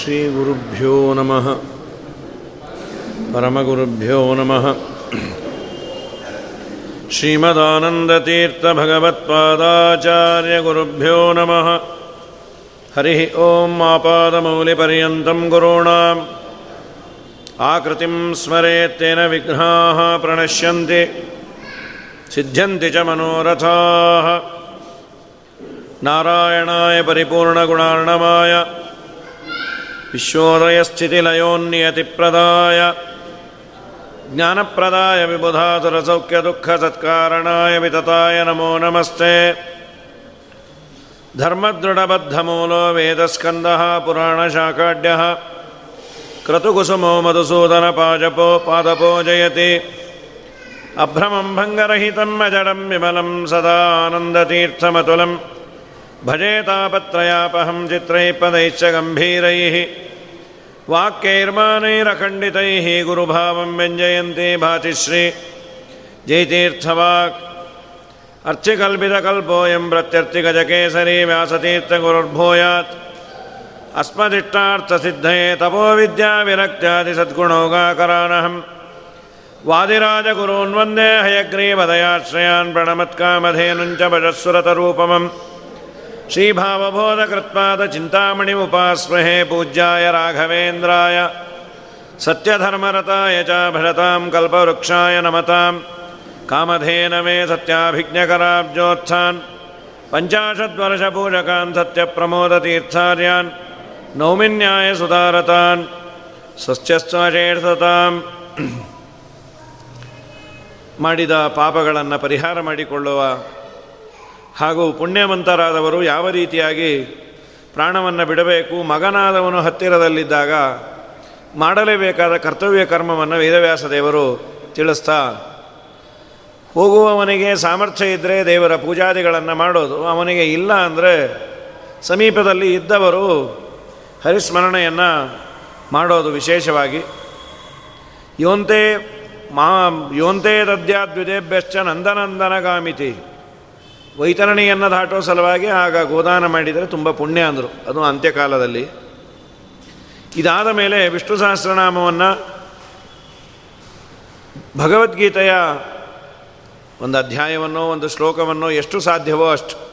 श्रीगुरुभ्यो नमः परमगुरुभ्यो नमः श्रीमदानन्दतीर्थभगवत्पादाचार्यगुरुभ्यो नमः हरिः ॐ आपादमौलिपर्यन्तं गुरूणाम् आकृतिं स्मरेत्तेन विघ्नाः प्रणश्यन्ति सिद्ध्यन्ति च मनोरथाः नारायणाय परिपूर्णगुणार्णमाय विश्वोदयस्थितिलयोन्नियतिप्रदाय ज्ञानप्रदाय विबुधातुरसौख्यदुःखसत्कारणाय वितताय नमो नमस्ते धर्मदृढबद्धमूलो वेदस्कन्दः पुराणशाकाढ्यः क्रतुकुसुमो मधुसूदनपाजपो पादपो जयति अभ्रमं भङ्गरहितं अजडं विमलं सदा आनन्दतीर्थमतुलं भजेतापत्रयापहं चित्रैः पदैश्च गम्भीरैः वाक्यैर्मानैरखण्डितैः गुरुभावं व्यञ्जयन्ति भातिश्री जयतीर्थवाक्। अर्चिकल्पितकल्पोऽयं प्रत्यर्थिगजकेसरी व्यासतीर्थगुरुर्भूयात्। अस्मदिष्टार्थसिद्धये तपोविद्याविरक्त्यादिसद्गुणौगाकरानहं वादिराजगुरून् वंदे हयग्रीवदयाश्रयान् प्रणमत्कामधेनुञ्च भजस्सुरतरूपमम् श्रीभावबोधकृत्पादचिन्तामणिमुपास्महे पूज्याय राघवेन्द्राय सत्यधर्मरताय च भजतां कल्पवृक्षाय नमतां कामधेनमे सत्याभिज्ञकराब्जोत्थान् पञ्चाशद्वर्षपूजकान् सत्यप्रमोदतीर्थार्यान् ನೌಮಿನ್ಯಾಯ ಸುಧಾರತಾನ್ ಸ್ವಚ್ಛಸ್ವಚೇರ್ಸತಾಂ ಮಾಡಿದ ಪಾಪಗಳನ್ನು ಪರಿಹಾರ ಮಾಡಿಕೊಳ್ಳುವ ಹಾಗೂ ಪುಣ್ಯವಂತರಾದವರು ಯಾವ ರೀತಿಯಾಗಿ ಪ್ರಾಣವನ್ನು ಬಿಡಬೇಕು, ಮಗನಾದವನು ಹತ್ತಿರದಲ್ಲಿದ್ದಾಗ ಮಾಡಲೇಬೇಕಾದ ಕರ್ತವ್ಯ ಕರ್ಮವನ್ನು ವೇದವ್ಯಾಸ ದೇವರು ತಿಳಿಸ್ತಾ, ಹೋಗುವವನಿಗೆ ಸಾಮರ್ಥ್ಯ ಇದ್ದರೆ ದೇವರ ಪೂಜಾದಿಗಳನ್ನು ಮಾಡೋದು, ಅವನಿಗೆ ಇಲ್ಲ ಅಂದರೆ ಸಮೀಪದಲ್ಲಿ ಇದ್ದವರು ಹರಿಸ್ಮರಣೆಯನ್ನು ಮಾಡೋದು ವಿಶೇಷವಾಗಿ. ಯೋಂತೆ ಮಾ ಯೋಂತೆ ದದ್ಯಾದ್ವಿದೇಭ್ಯಶ್ಚ ನಂದನಂದನಗಾಮಿತಿ. ವೈತರಣಿಯನ್ನು ದಾಟೋ ಸಲುವಾಗಿ ಆಗ ಗೋದಾನ ಮಾಡಿದರೆ ತುಂಬ ಪುಣ್ಯ ಅಂದರು. ಅದು ಅಂತ್ಯಕಾಲದಲ್ಲಿ. ಇದಾದ ಮೇಲೆ ವಿಷ್ಣು ಸಹಸ್ರನಾಮವನ್ನು ಭಗವದ್ಗೀತೆಯ ಒಂದು ಅಧ್ಯಾಯವನ್ನೋ ಒಂದು ಶ್ಲೋಕವನ್ನೋ ಎಷ್ಟು ಸಾಧ್ಯವೋ ಅಷ್ಟು.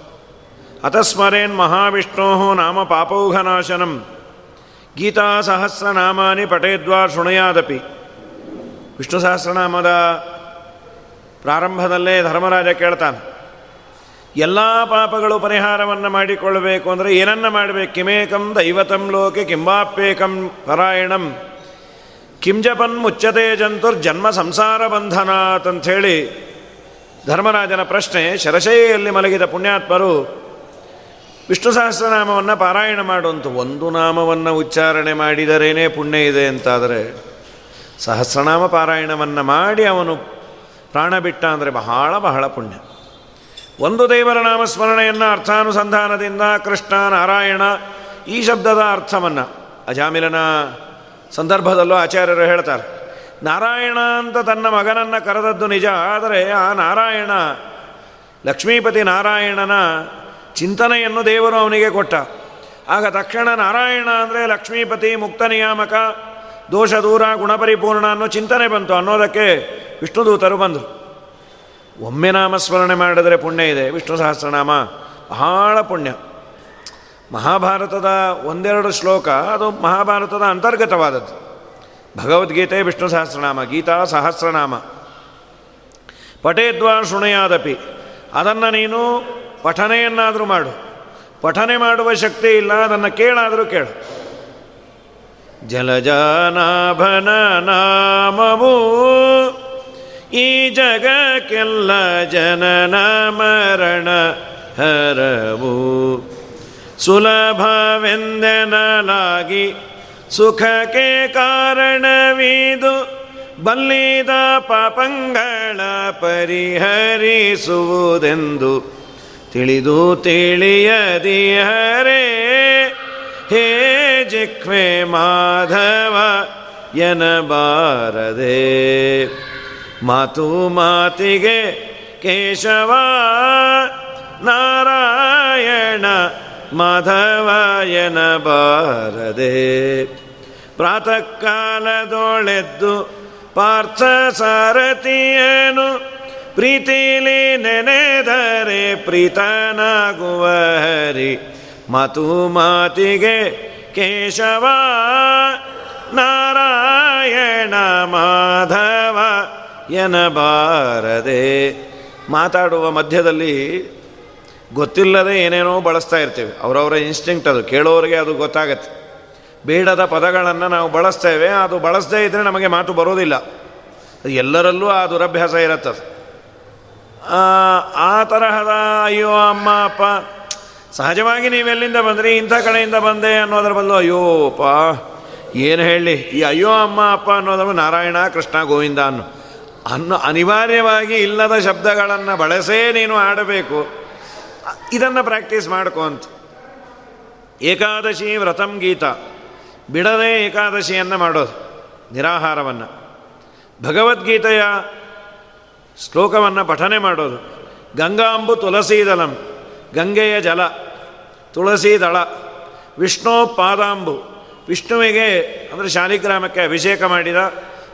ಅತಸ್ಮರೇನ್ ಮಹಾವಿಷ್ಣೋ ನಾಮ ಪಾಪೌಘನಾಶನಂ. ಗೀತಾ ಸಹಸ್ರನಾಮಾನಿ ಪಠೇದ್ವಾ ಶೃಣಯಾದಪಿ. ವಿಷ್ಣು ಸಹಸ್ರನಾಮದ ಪ್ರಾರಂಭದಲ್ಲೇ ಧರ್ಮರಾಜ ಕೇಳ್ತಾನೆ. ಎಲ್ಲ ಪಾಪಗಳು ಪರಿಹಾರವನ್ನು ಮಾಡಿಕೊಳ್ಳಬೇಕು ಅಂದರೆ ಏನನ್ನ ಮಾಡಬೇಕು? ಕಿಮೇಕಂ ದೈವತಂ ಲೋಕೆ ಕಿಂಬಾಪ್ಯೇಕಂ ಪರಾಯಣಂ. ಕಿಂಜಪನ್ ಮುಚ್ಚತೆ ಜಂತುರ್ ಜನ್ಮ ಸಂಸಾರ ಬಂಧನಾತ್ ಅಂಥೇಳಿ ಧರ್ಮರಾಜನ ಪ್ರಶ್ನೆ ಶರಶೈಯಲ್ಲಿ ಮಲಗಿದ ಪುಣ್ಯಾತ್ಮರು, ವಿಷ್ಣು ಸಹಸ್ರನಾಮವನ್ನು ಪಾರಾಯಣ ಮಾಡುವಂಥ ಒಂದು ನಾಮವನ್ನು ಉಚ್ಚಾರಣೆ ಮಾಡಿದರೇನೇ ಪುಣ್ಯ ಇದೆ ಅಂತಾದರೆ, ಸಹಸ್ರನಾಮ ಪಾರಾಯಣವನ್ನು ಮಾಡಿ ಅವನು ಪ್ರಾಣ ಬಿಟ್ಟ ಅಂದರೆ ಬಹಳ ಬಹಳ ಪುಣ್ಯ. ಒಂದು ದೇವರ ನಾಮಸ್ಮರಣೆಯನ್ನು ಅರ್ಥಾನುಸಂಧಾನದಿಂದ ಕೃಷ್ಣ ನಾರಾಯಣ ಈ ಶಬ್ದದ ಅರ್ಥವನ್ನು. ಅಜಾಮಿಲನ ಸಂದರ್ಭದಲ್ಲೂ ಆಚಾರ್ಯರು ಹೇಳ್ತಾರೆ, ನಾರಾಯಣ ಅಂತ ತನ್ನ ಮಗನನ್ನು ಕರೆದದ್ದು ನಿಜ, ಆದರೆ ಆ ನಾರಾಯಣ, ಲಕ್ಷ್ಮೀಪತಿ ನಾರಾಯಣನ ಚಿಂತನೆಯನ್ನು ದೇವರು ಅವನಿಗೆ ಕೊಟ್ಟ. ಆಗ ತಕ್ಷಣ ನಾರಾಯಣ ಅಂದರೆ ಲಕ್ಷ್ಮೀಪತಿ ಮುಕ್ತ ನಿಯಾಮಕ, ದೋಷ ದೂರ, ಗುಣಪರಿಪೂರ್ಣ ಅನ್ನೋ ಚಿಂತನೆ ಬಂತು. ಅನ್ನೋದಕ್ಕೆ ವಿಷ್ಣುದೂತರು ಬಂದರು. ಒಮ್ಮೆ ನಾಮಸ್ಮರಣೆ ಮಾಡಿದರೆ ಪುಣ್ಯ ಇದೆ. ವಿಷ್ಣು ಸಹಸ್ರನಾಮ, ಬಹಳ ಪುಣ್ಯ. ಮಹಾಭಾರತದ ಒಂದೆರಡು ಶ್ಲೋಕ, ಅದು ಮಹಾಭಾರತದ ಅಂತರ್ಗತವಾದದ್ದು. ಭಗವದ್ಗೀತೆ, ವಿಷ್ಣು ಸಹಸ್ರನಾಮ, ಗೀತಾ ಸಹಸ್ರನಾಮ. ಪಠೇದ್ವಾ ಶೃಣಯಾದಪಿ, ಅದನ್ನು ನೀನು ಪಠನೆಯನ್ನಾದರೂ ಮಾಡು. ಪಠನೆ ಮಾಡುವ ಶಕ್ತಿ ಇಲ್ಲ, ಅದನ್ನು ಕೇಳಾದರೂ ಕೇಳು. ಜಲಜಾನಾಭನ ನಾಮವು ಈ ಜಗಕ್ಕೆಲ್ಲ ಜನನ ಮರಣ ಹರವು. ಸುಲಭವೆಂದೆನಲಾಗಿ ಸುಖಕ್ಕೆ ಕಾರಣವಿದು ಬಲ್ಲಿದ ಪಾಪಂಗಳ ಪರಿಹರಿಸುವುದೆಂದು ತಿಳಿದು ತಿಳಿಯದಿಹರೇ ಹೇ ಜಿಕ್ವೆ ಮಾಧವ ಎನಬಾರದೆ. ಮಾತು ಮಾತಿಗೆ ಕೇಶವ ನಾರಾಯಣ ಮಾಧವಾಯನ ಬಾರದೆ. ಪ್ರಾತಃ ಕಾಲದೊಳೆದ್ದು ಪಾರ್ಥ ಸಾರಥಿಯನು, ಪ್ರೀತಿಲಿ ನೆನೆದರೆ ಪ್ರೀತನಾಗುವ ಹರಿ. ಮಾತು ಮಾತಿಗೆ ಕೇಶವ ನಾರಾಯಣ ಮಾಧವ ಎನಬಾರದೆ ಮಾತಾಡುವ ಮಧ್ಯದಲ್ಲಿ ಗೊತ್ತಿಲ್ಲದೆ ಏನೇನೋ ಬಳಸ್ತಾ ಇರ್ತೇವೆ. ಅವರವರ ಇನ್ಸ್ಟಿಂಕ್ಟ್ ಅದು. ಕೇಳೋರಿಗೆ ಅದು ಗೊತ್ತಾಗತ್ತೆ. ಬೇಡದ ಪದಗಳನ್ನು ನಾವು ಬಳಸ್ತೇವೆ ಅದು ಬಳಸದೇ ಇದ್ದರೆ ನಮಗೆ ಮಾತು ಬರೋದಿಲ್ಲ. ಎಲ್ಲರಲ್ಲೂ ಆ ದುರಭ್ಯಾಸ ಇರುತ್ತೆ ಆ ತರಹದ, ಅಯ್ಯೋ, ಅಮ್ಮ, ಅಪ್ಪ, ಸಹಜವಾಗಿ ನೀವೆಲ್ಲಿಂದ ಬಂದ್ರಿ? ಇಂಥ ಕಡೆಯಿಂದ ಬಂದೆ ಅನ್ನೋದ್ರ ಬದಲು ಅಯ್ಯೋಪ್ಪ ಏನು ಹೇಳಿ? ಈ ಅಯ್ಯೋ, ಅಮ್ಮ, ಅಪ್ಪ ಅನ್ನೋದ್ರ ನಾರಾಯಣ, ಕೃಷ್ಣ, ಗೋವಿಂದ ಅನ್ನು. ಅನ್ನು ಅನಿವಾರ್ಯವಾಗಿ ಇಲ್ಲದ ಶಬ್ದಗಳನ್ನು ಬಳಸೇ ನೀನು ಆಡಬೇಕು. ಇದನ್ನು ಪ್ರಾಕ್ಟೀಸ್ ಮಾಡ್ಕೊಂತ ಏಕಾದಶಿ ವ್ರತಂ ಗೀತ. ಬಿಡದೆ ಏಕಾದಶಿಯನ್ನು ಮಾಡೋದು, ನಿರಾಹಾರವನ್ನು. ಭಗವದ್ಗೀತೆಯ ಶ್ಲೋಕವನ್ನು ಪಠನೆ ಮಾಡೋದು. ಗಂಗಾಂಬು ತುಳಸೀದಲಂ ಗಂಗೆಯ ಜಲ, ತುಳಸಿ ದಳ, ವಿಷ್ಣು ಪಾದಾಂಬು. ವಿಷ್ಣುವಿಗೆ ಅಂದರೆ ಶಾಲಿಗ್ರಾಮಕ್ಕೆ ಅಭಿಷೇಕ ಮಾಡಿದ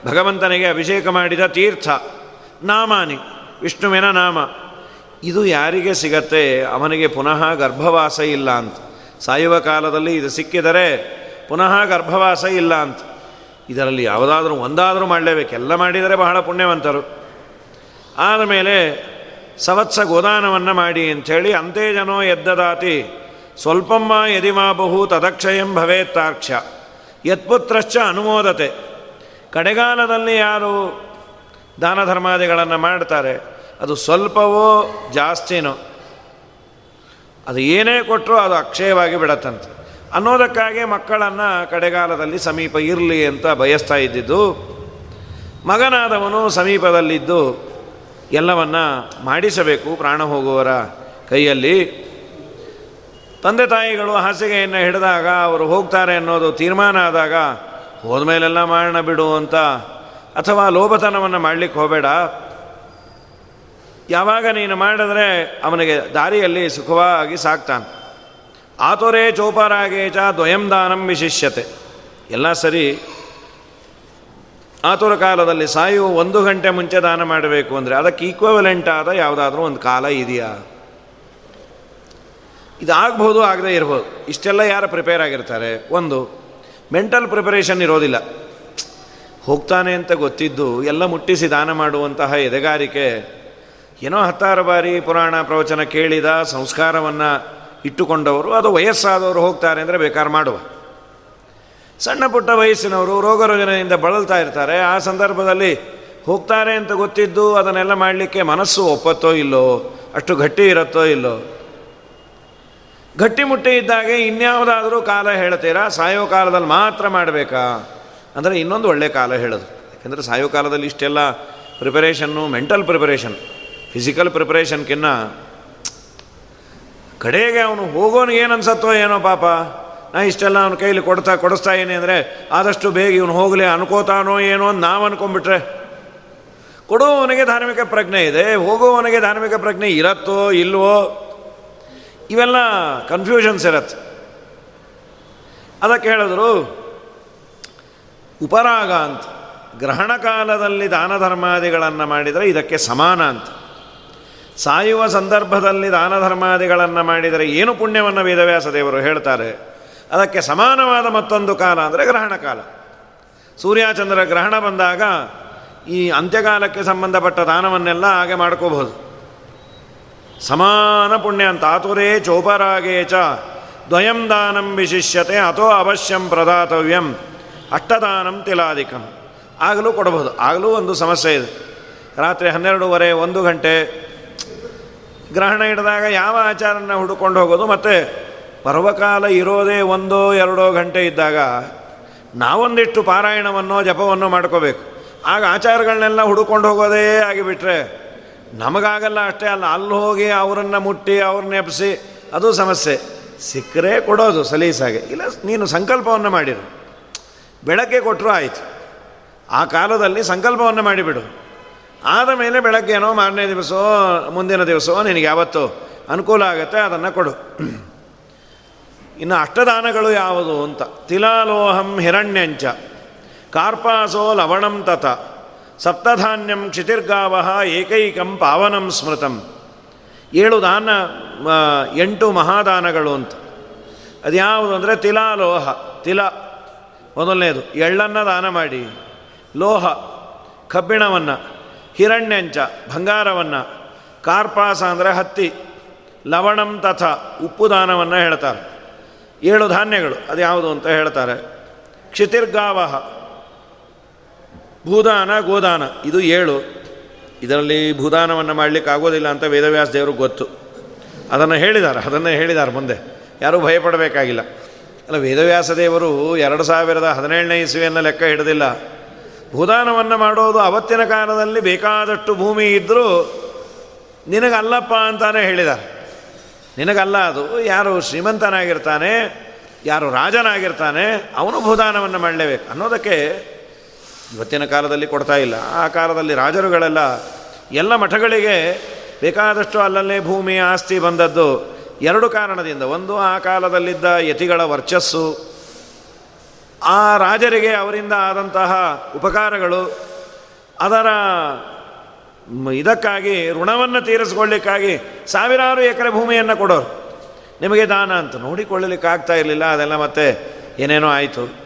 ಭಗವಂತನಿಗೆ ಅಭಿಷೇಕ ಮಾಡಿದ ತೀರ್ಥ, ನಾಮಾನಿ, ವಿಷ್ಣುವಿನ ನಾಮ. ಇದು ಯಾರಿಗೆ ಸಿಗತ್ತೆ? ಅವನಿಗೆ ಪುನಃ ಗರ್ಭವಾಸ ಇಲ್ಲ ಅಂತ. ಸಾಯುವ ಕಾಲದಲ್ಲಿ ಇದು ಸಿಕ್ಕಿದರೆ ಪುನಃ ಗರ್ಭವಾಸ ಇಲ್ಲ ಅಂತ. ಇದರಲ್ಲಿ ಯಾವುದಾದ್ರೂ ಒಂದಾದರೂ ಮಾಡಲೇಬೇಕು. ಎಲ್ಲ ಮಾಡಿದರೆ ಬಹಳ ಪುಣ್ಯವಂತರು. ಆದಮೇಲೆ ಸವತ್ಸ ಗೋದಾನವನ್ನು ಮಾಡಿ ಅಂಥೇಳಿ ಅಂತೇಜನೋ ಎದ್ದದಾತಿ ಸ್ವಲ್ಪಮ್ಮ ಯದಿಮಾ ಬಹು ತದಕ್ಷಯಂ ಭವೇತ್ತಾಕ್ಷ ಯತ್ಪುತ್ರಶ್ಚ ಅನುಮೋದತೆ. ಕಡೆಗಾಲದಲ್ಲಿ ಯಾರು ದಾನ ಧರ್ಮಾದಿಗಳನ್ನು ಮಾಡ್ತಾರೆ, ಅದು ಸ್ವಲ್ಪವೋ ಜಾಸ್ತಿನೋ, ಅದು ಏನೇ ಕೊಟ್ಟರೂ ಅದು ಅಕ್ಷಯವಾಗಿ ಬಿಡತ್ತಂತೆ. ಅನ್ನೋದಕ್ಕಾಗಿ ಮಕ್ಕಳನ್ನು ಕಡೆಗಾಲದಲ್ಲಿ ಸಮೀಪ ಇರಲಿ ಅಂತ ಬಯಸ್ತಾ ಇದ್ದಿದ್ದು, ಮಗನಾದವನು ಸಮೀಪದಲ್ಲಿದ್ದು ಎಲ್ಲವನ್ನ ಮಾಡಿಸಬೇಕು, ಪ್ರಾಣ ಹೋಗುವವರ ಕೈಯಲ್ಲಿ. ತಂದೆ ತಾಯಿಗಳು ಹಾಸಿಗೆಯನ್ನು ಹಿಡಿದಾಗ, ಅವರು ಹೋಗ್ತಾರೆ ಅನ್ನೋದು ತೀರ್ಮಾನ ಆದಾಗ ಹೋದ್ಮೇಲೆಲ್ಲ ಮಾಡೋಣ ಬಿಡು ಅಂತ. ಅಥವಾ ಲೋಭತನವನ್ನು ಮಾಡಲಿಕ್ಕೆ ಹೋಗಬೇಡ. ಯಾವಾಗ ನೀನು ಮಾಡಿದ್ರೆ ಅವನಿಗೆ ದಾರಿಯಲ್ಲಿ ಸುಖವಾಗಿ ಸಾಕ್ತಾನೆ. ಆತೊರೇ ಚೋಪರಾಗೇಚ ದ್ವಯಂ ದಾನಂ ವಿಶಿಷ್ಯತೆ. ಎಲ್ಲ ಸರಿ. ಆತುರ ಕಾಲದಲ್ಲಿ ಸಾಯುವ ಒಂದು ಗಂಟೆ ಮುಂಚೆ ದಾನ ಮಾಡಬೇಕು ಅಂದರೆ ಅದಕ್ಕೆ ಈಕ್ವಲೆಂಟ್ ಆದ ಯಾವುದಾದ್ರೂ ಒಂದು ಕಾಲ ಇದೆಯಾ? ಇದಾಗಬಹುದು ಆಗದೆ ಇರ್ಬೋದು. ಇಷ್ಟೆಲ್ಲ ಯಾರು ಪ್ರಿಪೇರ್ ಆಗಿರ್ತಾರೆ? ಒಂದು. ಮೆಂಟಲ್ ಪ್ರಿಪರೇಷನ್ ಇರೋದಿಲ್ಲ. ಹೋಗ್ತಾನೆ ಅಂತ ಗೊತ್ತಿದ್ದು ಎಲ್ಲ ಮುಟ್ಟಿಸಿ ದಾನ ಮಾಡುವಂತಹ ಎದೆಗಾರಿಕೆ. ಏನೋ ಹತ್ತಾರು ಬಾರಿ ಪುರಾಣ ಪ್ರವಚನ ಕೇಳಿದ ಸಂಸ್ಕಾರವನ್ನು ಇಟ್ಟುಕೊಂಡವರು, ಅದು ವಯಸ್ಸಾದವರು ಹೋಗ್ತಾರೆ ಅಂದರೆ ಬೇಕಾದ್ರೆ ಮಾಡುವ. ಸಣ್ಣ ಪುಟ್ಟ ವಯಸ್ಸಿನವರು ರೋಗ ರೋಗದಿಂದ ಬಳಲ್ತಾ ಇರ್ತಾರೆ. ಆ ಸಂದರ್ಭದಲ್ಲಿ ಹೋಗ್ತಾರೆ ಅಂತ ಗೊತ್ತಿದ್ದು ಅದನ್ನೆಲ್ಲ ಮಾಡಲಿಕ್ಕೆ ಮನಸ್ಸು ಒಪ್ಪತ್ತೋ ಇಲ್ಲೋ, ಅಷ್ಟು ಗಟ್ಟಿ ಇರುತ್ತೋ ಇಲ್ಲೋ ಗಟ್ಟಿ ಮುಟ್ಟಿ ಇದ್ದಾಗೆ ಇನ್ಯಾವುದಾದರೂ ಕಾಲ ಹೇಳ್ತೀರಾ? ಸಾಯೋ ಕಾಲದಲ್ಲಿ ಮಾತ್ರ ಮಾಡಬೇಕಾ? ಅಂದರೆ ಇನ್ನೊಂದು ಒಳ್ಳೆಯ ಕಾಲ ಹೇಳೋದು. ಯಾಕೆಂದರೆ ಸಾಯೋ ಕಾಲದಲ್ಲಿ ಇಷ್ಟೆಲ್ಲ ಪ್ರಿಪರೇಷನ್ನು, ಮೆಂಟಲ್ ಪ್ರಿಪರೇಷನ್, ಫಿಸಿಕಲ್ ಪ್ರಿಪರೇಷನ್ಕಿನ್ನ ಕಡೆಗೆ ಅವನು ಹೋಗೋನಿಗೆ ಏನು ಅನ್ಸತ್ತೋ ಏನೋ ಪಾಪ. ನಾ ಇಷ್ಟೆಲ್ಲ ಅವನ ಕೈಲಿ ಕೊಡ್ತಾ ಕೊಡಿಸ್ತಾ ಏನೇ ಅಂದರೆ ಆದಷ್ಟು ಬೇಗ ಇವನು ಹೋಗಲಿ, ಅನ್ಕೋತಾನೋ ಏನೋ ಅಂತ ನಾವು ಅನ್ಕೊಂಡ್ಬಿಟ್ರೆ. ಕೊಡುವವನಿಗೆ ಧಾರ್ಮಿಕ ಪ್ರಜ್ಞೆ ಇದೆ, ಹೋಗೋವನಿಗೆ ಧಾರ್ಮಿಕ ಪ್ರಜ್ಞೆ ಇರತ್ತೋ ಇಲ್ವೋ ಇವೆಲ್ಲ ಕನ್ಫ್ಯೂಷನ್ಸ್ ಇರತ್ತೆ. ಅದಕ್ಕೆ ಹೇಳಿದ್ರು, ಉಪರಾಗ ಅಂತ, ಗ್ರಹಣ ಕಾಲದಲ್ಲಿ ದಾನ ಧರ್ಮಾದಿಗಳನ್ನು ಮಾಡಿದರೆ ಇದಕ್ಕೆ ಸಮಾನ ಅಂತ. ಸಾಯುವ ಸಂದರ್ಭದಲ್ಲಿ ದಾನ ಧರ್ಮಾದಿಗಳನ್ನು ಮಾಡಿದರೆ ಏನು ಪುಣ್ಯವನ್ನು ವೇದವ್ಯಾಸ ದೇವರು ಹೇಳ್ತಾರೆ? ಅದಕ್ಕೆ ಸಮಾನವಾದ ಮತ್ತೊಂದು ಕಾಲ ಅಂದರೆ ಗ್ರಹಣ ಕಾಲ. ಸೂರ್ಯಚಂದ್ರ ಗ್ರಹಣ ಬಂದಾಗ ಈ ಅಂತ್ಯಕಾಲಕ್ಕೆ ಸಂಬಂಧಪಟ್ಟ ದಾನವನ್ನೆಲ್ಲ ಹಾಗೆ ಮಾಡ್ಕೋಬಹುದು. ಸಮಾನ ಪುಣ್ಯ ಅಂತ. ಆತುರೇ ಚೋಪರಾಗೇ ಚ. ದ್ವಯಂ ದಾನಂ ವಿಶಿಷ್ಯತೆ, ಅಥೋ ಅವಶ್ಯಂ ಪ್ರದಾತವ್ಯಂ. ಅಷ್ಟದಾನಂ ತಿಲಾಧಿಕಂ. ಆಗಲೂ ಕೊಡಬಹುದು. ಆಗಲೂ ಒಂದು ಸಮಸ್ಯೆ ಇದೆ. ರಾತ್ರಿ ಹನ್ನೆರಡೂವರೆ, ಒಂದು ಗಂಟೆ. ಗ್ರಹಣ ಹಿಡಿದಾಗ ಯಾವ ಆಚಾರನ ಹುಡುಕೊಂಡು ಹೋಗೋದು? ಮತ್ತು ಪರ್ವಕಾಲ ಇರೋದೇ ಒಂದೋ ಎರಡೋ ಗಂಟೆ ಇದ್ದಾಗ ನಾವೊಂದಿಷ್ಟು ಪಾರಾಯಣವನ್ನು ಜಪವನ್ನು ಮಾಡ್ಕೋಬೇಕು. ಆಗ ಆಚಾರಗಳನ್ನೆಲ್ಲ ಹುಡುಕೊಂಡು ಹೋಗೋದೇ ಆಗಿಬಿಟ್ರೆ ನಮಗಾಗಲ್ಲ ಅಷ್ಟೇ ಅಲ್ಲ, ಅಲ್ಲಿ ಹೋಗಿ ಅವರನ್ನು ಮುಟ್ಟಿ ಅವ್ರನ್ನ ಎಬ್ಸಿ ಅದು ಸಮಸ್ಯೆ. ಸಿಕ್ಕರೆ ಕೊಡೋದು ಸಲೀಸಾಗೆ. ಇಲ್ಲ, ನೀನು ಸಂಕಲ್ಪವನ್ನು ಮಾಡಿರು. ಬೆಳಗ್ಗೆ ಕೊಟ್ಟರು ಆಯಿತು. ಆ ಕಾಲದಲ್ಲಿ ಸಂಕಲ್ಪವನ್ನು ಮಾಡಿಬಿಡು. ಆದ ಮೇಲೆ ಬೆಳಗ್ಗೆನೋ ಮಾರನೇ ದಿವಸೋ, ಮುಂದಿನ ದಿವಸವೋ ನಿನಗೆ ಯಾವತ್ತು ಅನುಕೂಲ ಆಗುತ್ತೆ, ಅದನ್ನು ಕೊಡು. ಇನ್ನು ಅಷ್ಟದಾನಗಳು ಯಾವುದು ಅಂತ. ತಿಲಾಲೋಹಂ ಹಿರಣ್ಯಂಚ. ಕಾರ್ಪಾಸೋ ಲವಣಂ ತತ. ಸಪ್ತಧಾನ್ಯಂ ಕ್ಷಿತಿರ್ಗಾವ ಏಕೈಕಂ ಪಾವನಂ ಸ್ಮೃತಂ. ಏಳು ದಾನ ಎಂಟು ಮಹಾದಾನಗಳು ಅಂತ. ಅದ್ಯಾವುದು ಅಂದರೆ ತಿಲಾಲೋಹ ತಿಲ, ಮೊದಲನೇದು. ಎಳ್ಳನ್ನು ದಾನ ಮಾಡಿ. ಲೋಹ, ಕಬ್ಬಿಣವನ್ನು. ಹಿರಣ್ಯಂಚ, ಬಂಗಾರವನ್ನು. ಕಾರ್ಪಾಸ ಅಂದರೆ ಹತ್ತಿ. ಲವಣಂ ತಥ, ಉಪ್ಪು ದಾನವನ್ನು ಹೇಳ್ತಾರೆ. ಏಳು ಧಾನ್ಯಗಳು. ಅದು ಯಾವುದು ಅಂತ ಹೇಳ್ತಾರೆ. ಕ್ಷಿತಿರ್ಗಾವ ಭೂದಾನ, ಗೋದಾನ. ಇದು ಏಳು. ಇದರಲ್ಲಿ ಭೂದಾನವನ್ನು ಮಾಡಲಿಕ್ಕೆ ಆಗೋದಿಲ್ಲ ಅಂತ ವೇದವ್ಯಾಸ ದೇವರು ಗೊತ್ತು. ಅದನ್ನು ಹೇಳಿದ್ದಾರೆ ಅದನ್ನು ಹೇಳಿದ್ದಾರೆ ಮುಂದೆ. ಯಾರೂ ಭಯಪಡಬೇಕಾಗಿಲ್ಲ. ಅಲ್ಲ, ವೇದವ್ಯಾಸ ದೇವರು ಎರಡು ಸಾವಿರದ ಹದಿನೇಳನೇ ಇಸುವೆಯನ್ನು ಲೆಕ್ಕ ಹಿಡಿದಿಲ್ಲ. ಭೂದಾನವನ್ನು ಮಾಡೋದು ಅವತ್ತಿನ ಕಾಲದಲ್ಲಿ ಬೇಕಾದಷ್ಟು ಭೂಮಿ ಇದ್ದರೂ ನಿನಗಲ್ಲಪ್ಪ ಅಂತಾನೆ ಹೇಳಿದ್ದಾರೆ ನಿನಗಲ್ಲ ಅದು. ಯಾರು ಶ್ರೀಮಂತನಾಗಿರ್ತಾನೆ, ಯಾರು ರಾಜನಾಗಿರ್ತಾನೆ, ಅವನು ಭೂದಾನವನ್ನು ಮಾಡಲೇಬೇಕು ಅನ್ನೋದಕ್ಕೆ ಇವತ್ತಿನ ಕಾಲದಲ್ಲಿ ಕೊಡ್ತಾ ಇಲ್ಲ. ಆ ಕಾಲದಲ್ಲಿ ರಾಜರುಗಳೆಲ್ಲ ಎಲ್ಲ ಮಠಗಳಿಗೆ ಬೇಕಾದಷ್ಟು ಅಲ್ಲಲ್ಲೇ ಭೂಮಿ ಆಸ್ತಿ ಬಂದದ್ದು ಎರಡು ಕಾರಣದಿಂದ. ಒಂದು, ಆ ಕಾಲದಲ್ಲಿದ್ದ ಯತಿಗಳ ವರ್ಚಸ್ಸು. ಆ ರಾಜರಿಗೆ ಅವರಿಂದ ಆದಂತಹ ಉಪಕಾರಗಳು. ಅದರ ಇದಕ್ಕಾಗಿ, ಋಣವನ್ನು ತೀರಿಸ್ಕೊಳ್ಳಿಕ್ಕಾಗಿ ಸಾವಿರಾರು ಎಕರೆ ಭೂಮಿಯನ್ನು ಕೊಡೋರು. ನಿಮಗೆ ದಾನ ಅಂತ ನೋಡಿಕೊಳ್ಳಲಿಕ್ಕೆ ಆಗ್ತಾ ಇರಲಿಲ್ಲ, ಅದೆಲ್ಲ ಮತ್ತೆ ಏನೇನೋ ಆಯಿತು.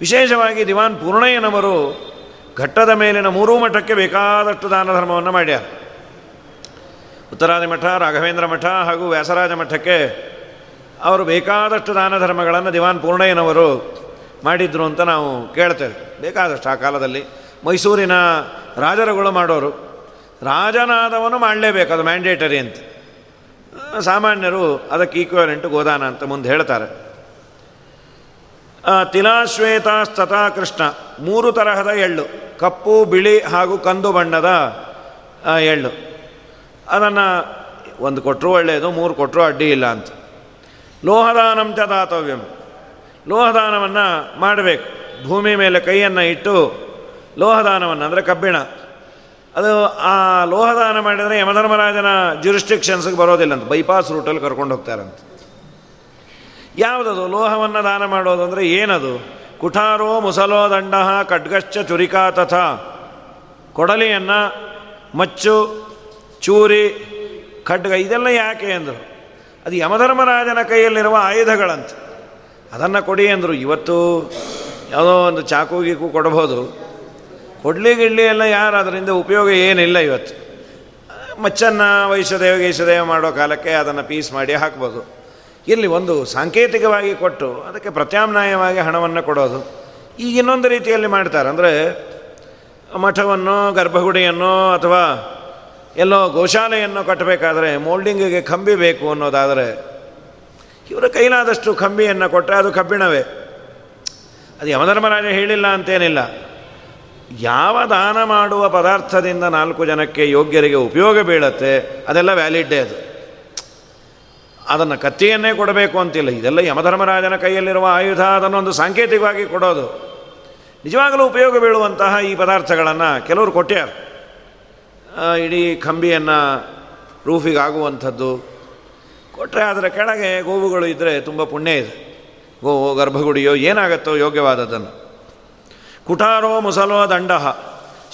ವಿಶೇಷವಾಗಿ ದಿವಾನ್ ಪೂರ್ಣಯ್ಯನವರು ಘಟ್ಟದ ಮೇಲಿನ ಮೂರೂ ಮಠಕ್ಕೆ ಬೇಕಾದಷ್ಟು ದಾನ ಧರ್ಮವನ್ನು ಮಾಡ್ಯಾರ. ಉತ್ತರಾದಿ ಮಠ, ರಾಘವೇಂದ್ರ ಮಠ ಹಾಗೂ ವ್ಯಾಸರಾಜ ಮಠಕ್ಕೆ ಅವರು ಬೇಕಾದಷ್ಟು ದಾನ ಧರ್ಮಗಳನ್ನು ದಿವಾನ್ ಪೂರ್ಣಯ್ಯನವರು ಮಾಡಿದ್ರು ಅಂತ ನಾವು ಕೇಳ್ತೇವೆ. ಬೇಕಾದಷ್ಟು ಆ ಕಾಲದಲ್ಲಿ ಮೈಸೂರಿನ ರಾಜರುಗಳು ಮಾಡೋರು. ರಾಜನಾದವನು ಮಾಡಲೇಬೇಕು, ಅದು ಮ್ಯಾಂಡೇಟರಿ ಅಂತ. ಸಾಮಾನ್ಯರು ಅದಕ್ಕೆ ಈಕ್ವಲೆಂಟು ಗೋದಾನ ಅಂತ ಮುಂದೆ ಹೇಳ್ತಾರೆ. ತಿಲಾಶ್ವೇತಾಸ್ತಥಾ ಕೃಷ್ಣ. ಮೂರು ತರಹದ ಎಳ್ಳು. ಕಪ್ಪು, ಬಿಳಿ ಹಾಗೂ ಕಂದು ಬಣ್ಣದ ಎಳ್ಳು. ಅದನ್ನು ಒಂದು ಕೊಟ್ಟರು ಒಳ್ಳೆಯದು ಮೂರು ಕೊಟ್ಟರು ಅಡ್ಡಿ ಇಲ್ಲ ಅಂತ. ಲೋಹದಾನಂ ಚ ದಾತವ್ಯಂ. ಲೋಹದಾನವನ್ನು ಮಾಡಬೇಕು. ಭೂಮಿ ಮೇಲೆ ಕೈಯನ್ನು ಇಟ್ಟು ಲೋಹದಾನವನ್ನು, ಅಂದರೆ ಕಬ್ಬಿಣ. ಅದು ಆ ಲೋಹದಾನ ಮಾಡಿದರೆ ಯಮಧರ್ಮರಾಜನ ಜುರಿಸ್ಟಿಕ್ಷನ್ಸ್ಗೆ ಬರೋದಿಲ್ಲ ಅಂತ. ಬೈಪಾಸ್ ರೂಟಲ್ಲಿ ಕರ್ಕೊಂಡು ಹೋಗ್ತಾರಂತ. ಯಾವುದದು? ಲೋಹವನ್ನು ದಾನ ಮಾಡೋದು ಅಂದರೆ ಏನದು? ಕುಠಾರೋ ಮುಸಲೋ ದಂಡ ಖಡ್ಗಶ್ಚ ಚುರಿಕಾ ತಥಾ. ಕೊಡಲಿಯನ್ನು, ಮಚ್ಚು, ಚೂರಿ, ಖಡ್ಗ, ಇದೆಲ್ಲ ಯಾಕೆ ಅಂದರು? ಅದು ಯಮಧರ್ಮರಾಜನ ಕೈಯಲ್ಲಿರುವ ಆಯುಧಗಳಂತೆ. ಅದನ್ನು ಕೊಡಿ ಅಂದರು. ಇವತ್ತು ಯಾವುದೋ ಒಂದು ಚಾಕು ಗೀಕು ಕೊಡ್ಬೋದು. ಕೊಡ್ಲಿ ಗಿಡ್ಲಿ ಎಲ್ಲ ಯಾರು ಅದರಿಂದ ಉಪಯೋಗ ಏನಿಲ್ಲ ಇವತ್ತು. ಮಚ್ಚನ್ನು ವೈಶ್ವದೇವ ದೇವ ಮಾಡೋ ಕಾಲಕ್ಕೆ ಅದನ್ನು ಪೀಸ್ ಮಾಡಿ ಹಾಕ್ಬೋದು. ಇಲ್ಲಿ ಒಂದು ಸಾಂಕೇತಿಕವಾಗಿ ಕೊಟ್ಟು ಅದಕ್ಕೆ ಪ್ರತ್ಯಾಮ್ನಾಯವಾಗಿ ಹಣವನ್ನು ಕೊಡೋದು. ಈಗ ಇನ್ನೊಂದು ರೀತಿಯಲ್ಲಿ ಮಾಡ್ತಾರೆ. ಅಂದರೆ ಮಠವನ್ನು, ಗರ್ಭಗುಡಿಯನ್ನು ಅಥವಾ ಎಲ್ಲೋ ಗೋಶಾಲೆಯನ್ನು ಕಟ್ಟಬೇಕಾದ್ರೆ ಮೋಲ್ಡಿಂಗಿಗೆ ಕಂಬಿ ಬೇಕು ಅನ್ನೋದಾದರೆ ಇವರ ಕೈಲಾದಷ್ಟು ಕಂಬಿಯನ್ನು ಕೊಟ್ಟರೆ ಅದು ಕಬ್ಬಿಣವೇ. ಅದು ಯಮಧರ್ಮರಾಜ ಹೇಳಿಲ್ಲ ಅಂತೇನಿಲ್ಲ. ಯಾವ ದಾನ ಮಾಡುವ ಪದಾರ್ಥದಿಂದ ನಾಲ್ಕು ಜನಕ್ಕೆ ಯೋಗ್ಯರಿಗೆ ಉಪಯೋಗ ಬೀಳತ್ತೆ ಅದೆಲ್ಲ ವ್ಯಾಲಿಡ್ಡೇ ಅದು. ಅದನ್ನು ಕತ್ತಿಯನ್ನೇ ಕೊಡಬೇಕು ಅಂತಿಲ್ಲ. ಇದೆಲ್ಲ ಯಮಧರ್ಮರಾಜನ ಕೈಯಲ್ಲಿರುವ ಆಯುಧ ಅದನ್ನೊಂದು ಸಾಂಕೇತಿಕವಾಗಿ ಕೊಡೋದು. ನಿಜವಾಗಲೂ ಉಪಯೋಗ ಬೀಳುವಂತಹ ಈ ಪದಾರ್ಥಗಳನ್ನು ಕೆಲವರು ಕೊಟ್ಟ್ಯಾರ ಇಡೀ ಕಂಬಿಯನ್ನು ರೂಫಿಗೆ ಆಗುವಂಥದ್ದು ಕೊಟ್ಟರೆ ಅದರ ಕೆಳಗೆ ಗೋವುಗಳು ಇದ್ದರೆ ತುಂಬ ಪುಣ್ಯ ಇದೆ. ಗೋವು ಗರ್ಭಗುಡಿಯೋ ಏನಾಗತ್ತೋ ಯೋಗ್ಯವಾದದ್ದನ್ನು. ಕುಟಾರೋ ಮುಸಲೋ ದಂಡ.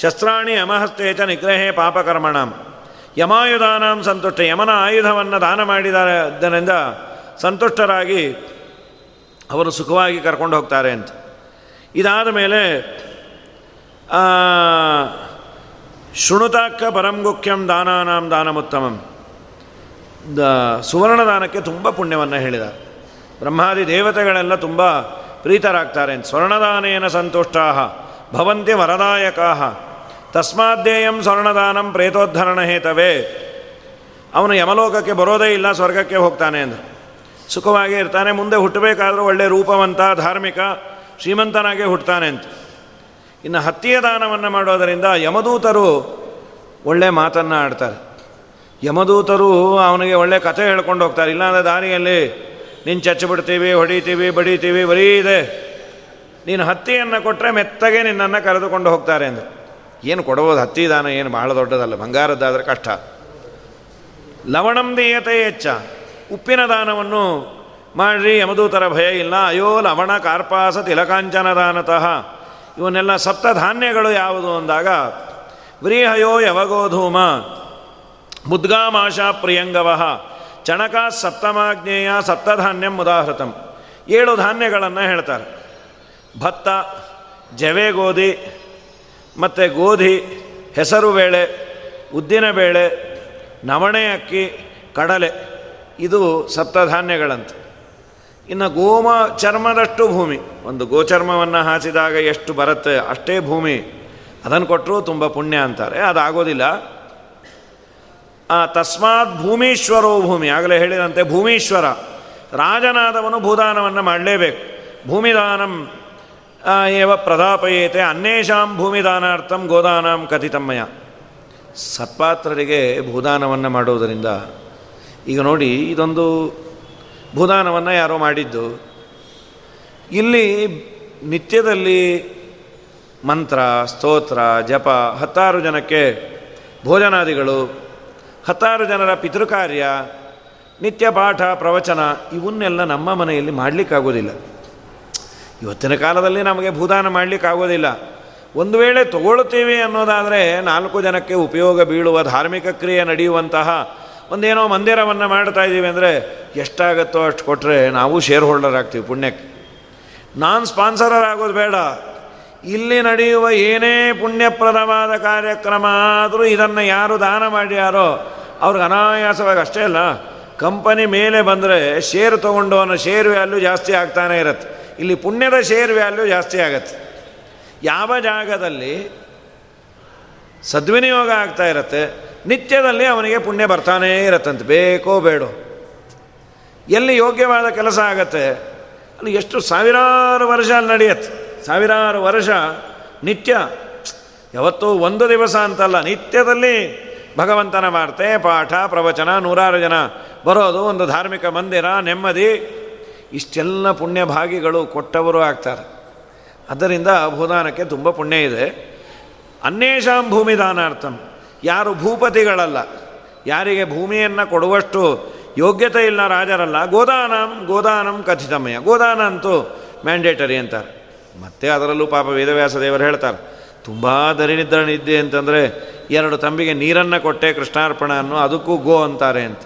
ಶಸ್ತ್ರಾಣಿ ಯಮಹಸ್ತೇಚ ನಿಗ್ರಹೇ ಪಾಪಕರ್ಮಣ. ಯಮಾಯುಧಾನಾಂ ಸಂತುಷ್ಟ, ಯಮನ ಆಯುಧವನ್ನು ದಾನ ಮಾಡಿದ್ದರಿಂದ ಸಂತುಷ್ಟರಾಗಿ ಅವರು ಸುಖವಾಗಿ ಕರ್ಕೊಂಡು ಹೋಗ್ತಾರೆ ಅಂತ. ಇದಾದ ಮೇಲೆ ಶೃಣುತಾಕ್ಕ ಪರಂಗುಖ್ಯಂ ದಾನಾನಾಂ ದಾನಮುತ್ತಮಂ. ದ, ಸುವರ್ಣದಾನಕ್ಕೆ ತುಂಬ ಪುಣ್ಯವನ್ನು ಹೇಳಿದ. ಬ್ರಹ್ಮಾದಿ ದೇವತೆಗಳೆಲ್ಲ ತುಂಬ ಪ್ರೀತರಾಗ್ತಾರೆ ಸ್ವರ್ಣದಾನೇನ ಸಂತುಷ್ಟಾ ಭವಂತಿ ವರದಾಯಕಾ ತಸ್ಮಾದ್ದೇಯಂ ಸ್ವರ್ಣದಾನಂ ಪ್ರೇತೋದ್ಧರಣ ಹೇತವೇ. ಅವನು ಯಮಲೋಕಕ್ಕೆ ಬರೋದೇ ಇಲ್ಲ, ಸ್ವರ್ಗಕ್ಕೆ ಹೋಗ್ತಾನೆ ಅಂದರು ಸುಖವಾಗಿ ಇರ್ತಾನೆ, ಮುಂದೆ ಹುಟ್ಟಬೇಕಾದ್ರೂ ಒಳ್ಳೆಯ ರೂಪವಂತ, ಧಾರ್ಮಿಕ, ಶ್ರೀಮಂತನಾಗೆ ಹುಟ್ಟತಾನೆ ಅಂತ. ಇನ್ನು ಹತ್ತಿಯ ದಾನವನ್ನು ಮಾಡೋದರಿಂದ ಯಮದೂತರು ಒಳ್ಳೆ ಮಾತನ್ನು ಆಡ್ತಾರೆ. ಯಮದೂತರು ಅವನಿಗೆ ಒಳ್ಳೆ ಕಥೆ ಹೇಳ್ಕೊಂಡು ಹೋಗ್ತಾರೆ, ಇಲ್ಲಾಂದರೆ ದಾರಿಯಲ್ಲಿ ನೀನು ಚಚ್ಚಿಬಿಡ್ತೀವಿ, ಹೊಡಿತೀವಿ, ಬಡಿತೀವಿ, ಬರೀ ಇದೆ. ನೀನು ಹತ್ತಿಯನ್ನು ಕೊಟ್ಟರೆ ಮೆತ್ತಗೆ ನಿನ್ನನ್ನು ಕರೆದುಕೊಂಡು ಹೋಗ್ತಾರೆ ಎಂದು ಏನು ಕೊಡಬಹುದು? ಹತ್ತಿ ದಾನ ಏನು ಬಹಳ ದೊಡ್ಡದಲ್ಲ, ಬಂಗಾರದ್ದಾದರೆ ಕಷ್ಟ. ಲವಣಂ ದೀಯತೆ ಹೆಚ್ಚ ಉಪ್ಪಿನ ದಾನವನ್ನು ಮಾಡ್ರಿ, ಯಮದೂತರ ಭಯ ಇಲ್ಲ. ಅಯೋ ಲವಣ, ಕಾರ್ಪಾಸ ತಿಲಕಾಂಚನ ದಾನತಃ. ಇವನ್ನೆಲ್ಲ ಸಪ್ತ ಧಾನ್ಯಗಳು ಯಾವುದು ಅಂದಾಗ, ವ್ರೀಹಯೋ ಯವಗೋಧೂಮ ಮುದ್ಗಾಮಾಶಾ ಪ್ರಿಯಂಗವ. ಚಣಕ ಸಪ್ತಮಾಜ್ಞೇಯ ಸಪ್ತಧಾನ್ಯಂ ಉದಾಹೃತಂ ಏಳು ಧಾನ್ಯಗಳನ್ನು ಹೇಳ್ತಾರೆ. ಭತ್ತ, ಜವೆ ಗೋಧಿ ಮತ್ತು ಗೋಧಿ, ಹೆಸರು ಬೇಳೆ, ಉದ್ದಿನ ಬೇಳೆ, ನವಣೆ ಅಕ್ಕಿ, ಕಡಲೆ, ಇದು ಸಪ್ತಧಾನ್ಯಗಳಂತೆ. ಇನ್ನು ಗೋಮ ಚರ್ಮದಷ್ಟು ಭೂಮಿ. ಒಂದು ಗೋಚರ್ಮವನ್ನು ಹಾಸಿದಾಗ ಎಷ್ಟು ಬರುತ್ತೆ ಅಷ್ಟೇ ಭೂಮಿ. ಅದನ್ನು ಕೊಟ್ಟರು ತುಂಬ ಪುಣ್ಯ ಅಂತಾರೆ. ಅದಾಗೋದಿಲ್ಲ. ತಸ್ಮಾತ್ ಭೂಮೀಶ್ವರೋ ಭೂಮಿ. ಆಗಲೇ ಹೇಳಿದಂತೆ ಭೂಮೀಶ್ವರ. ರಾಜನಾದವನು ಭೂದಾನವನ್ನು ಮಾಡಲೇಬೇಕು. ಭೂಮಿದಾನಂ ಏವ ಪ್ರದಾಪಯೇತೆ ಭೂಮಿ ಭೂಮಿದಾನಾರ್ಥಂ ಗೋದಾನಂ ಕಥಿತಮ್ಮಯ. ಸತ್ಪಾತ್ರರಿಗೆ ಭೂದಾನವನ್ನು ಮಾಡುವುದರಿಂದ ಈಗ ನೋಡಿ, ಇದೊಂದು ಭೂದಾನವನ್ನು ಯಾರೋ ಮಾಡಿದ್ದು. ಇಲ್ಲಿ ನಿತ್ಯದಲ್ಲಿ ಮಂತ್ರ, ಸ್ತೋತ್ರ, ಜಪ, ಹತ್ತಾರು ಜನಕ್ಕೆ ಭೋಜನಾದಿಗಳು, ಹತ್ತಾರು ಜನರ ಪಿತೃಕಾರ್ಯ, ನಿತ್ಯ ಪಾಠ, ಪ್ರವಚನ, ಇವನ್ನೆಲ್ಲ ನಮ್ಮ ಮನೆಯಲ್ಲಿ ಮಾಡಲಿಕ್ಕಾಗೋದಿಲ್ಲ. ಇವತ್ತಿನ ಕಾಲದಲ್ಲಿ ನಮಗೆ ಭೂದಾನ ಮಾಡಲಿಕ್ಕಾಗೋದಿಲ್ಲ ಒಂದು ವೇಳೆ ತಗೊಳ್ತೀವಿ ಅನ್ನೋದಾದರೆ ನಾಲ್ಕು ಜನಕ್ಕೆ ಉಪಯೋಗ ಬೀಳುವ ಧಾರ್ಮಿಕ ಕ್ರಿಯೆ ನಡೆಯುವಂತಹ ಒಂದೇನೋ ಮಂದಿರವನ್ನು ಮಾಡ್ತಾ ಇದ್ದೀವಿ ಅಂದರೆ ಎಷ್ಟಾಗತ್ತೋ ಅಷ್ಟು ಕೊಟ್ಟರೆ ನಾವು ಶೇರ್ ಹೋಲ್ಡರ್ ಆಗ್ತೀವಿ ಪುಣ್ಯಕ್ಕೆ. ನಾನ್ ಸ್ಪಾನ್ಸರರ್ ಆಗೋದು ಬೇಡ. ಇಲ್ಲಿ ನಡೆಯುವ ಏನೇ ಪುಣ್ಯಪ್ರದವಾದ ಕಾರ್ಯಕ್ರಮ ಆದರೂ ಇದನ್ನು ಯಾರು ದಾನ ಮಾಡ್ಯಾರೋ ಅವ್ರಿಗೆ ಅನಾಯಾಸವಾಗಿ ಅಷ್ಟೇ ಅಲ್ಲ ಕಂಪನಿ ಮೇಲೆ ಬಂದರೆ ಶೇರ್ ಅನ್ನೋ ಶೇರ್ ವ್ಯಾಲ್ಯೂ ಜಾಸ್ತಿ ಆಗ್ತಾನೆ ಇರುತ್ತೆ. ಇಲ್ಲಿ ಪುಣ್ಯದ ಶೇರ್ ವ್ಯಾಲ್ಯೂ ಜಾಸ್ತಿ ಆಗತ್ತೆ. ಯಾವ ಜಾಗದಲ್ಲಿ ಸದ್ವಿನಿಯೋಗ ಆಗ್ತಾ ಇರತ್ತೆ, ನಿತ್ಯದಲ್ಲಿ ಅವನಿಗೆ ಪುಣ್ಯ ಬರ್ತಾನೇ ಇರತ್ತಂತೆ, ಬೇಕೋ ಬೇಡೋ. ಎಲ್ಲಿ ಯೋಗ್ಯವಾದ ಕೆಲಸ ಆಗತ್ತೆ, ಅಲ್ಲಿ ಎಷ್ಟು ಸಾವಿರಾರು ವರ್ಷ ಅಲ್ಲಿ ನಡೆಯತ್ತೆ. ಸಾವಿರಾರು ವರ್ಷ ನಿತ್ಯ, ಯಾವತ್ತೂ ಒಂದು ದಿವಸ ಅಂತಲ್ಲ, ನಿತ್ಯದಲ್ಲಿ ಭಗವಂತನ ವಾರ್ತೆ, ಪಾಠ, ಪ್ರವಚನ, ನೂರಾರು ಜನ ಬರೋದು ಒಂದು ಧಾರ್ಮಿಕ ಮಂದಿರ, ನೆಮ್ಮದಿ ಇಷ್ಟೆಲ್ಲ ಪುಣ್ಯ ಭಾಗಿಗಳು ಕೊಟ್ಟವರು ಆಗ್ತಾರೆ. ಅದರಿಂದ ಭೂದಾನಕ್ಕೆ ತುಂಬ ಪುಣ್ಯ ಇದೆ. ಅನ್ಯೇಷಾಂ ಭೂಮಿದಾನಾರ್ಥಂ ಯಾರು ಭೂಪತಿಗಳಲ್ಲ, ಯಾರಿಗೆ ಭೂಮಿಯನ್ನು ಕೊಡುವಷ್ಟು ಯೋಗ್ಯತೆ ಇಲ್ಲ ರಾಜರಲ್ಲ, ಗೋದಾನಂ ಗೋದಾನಂ ಕಥಿತಮಯ. ಗೋದಾನ ಅಂತೂ ಮ್ಯಾಂಡೇಟರಿ ಅಂತಾರೆ. ಮತ್ತೆ ಅದರಲ್ಲೂ ಪಾಪ ವೇದವ್ಯಾಸ ದೇವರು ಹೇಳ್ತಾರೆ, ತುಂಬ ದರಿನಿದ್ರನಿದ್ದೆ ಅಂತಂದರೆ ಎರಡು ತಂಬಿಗೆ ನೀರನ್ನು ಕೊಟ್ಟೆ ಕೃಷ್ಣಾರ್ಪಣ ಅನ್ನೋ, ಅದಕ್ಕೂ ಗೋ ಅಂತಾರೆ ಅಂತ.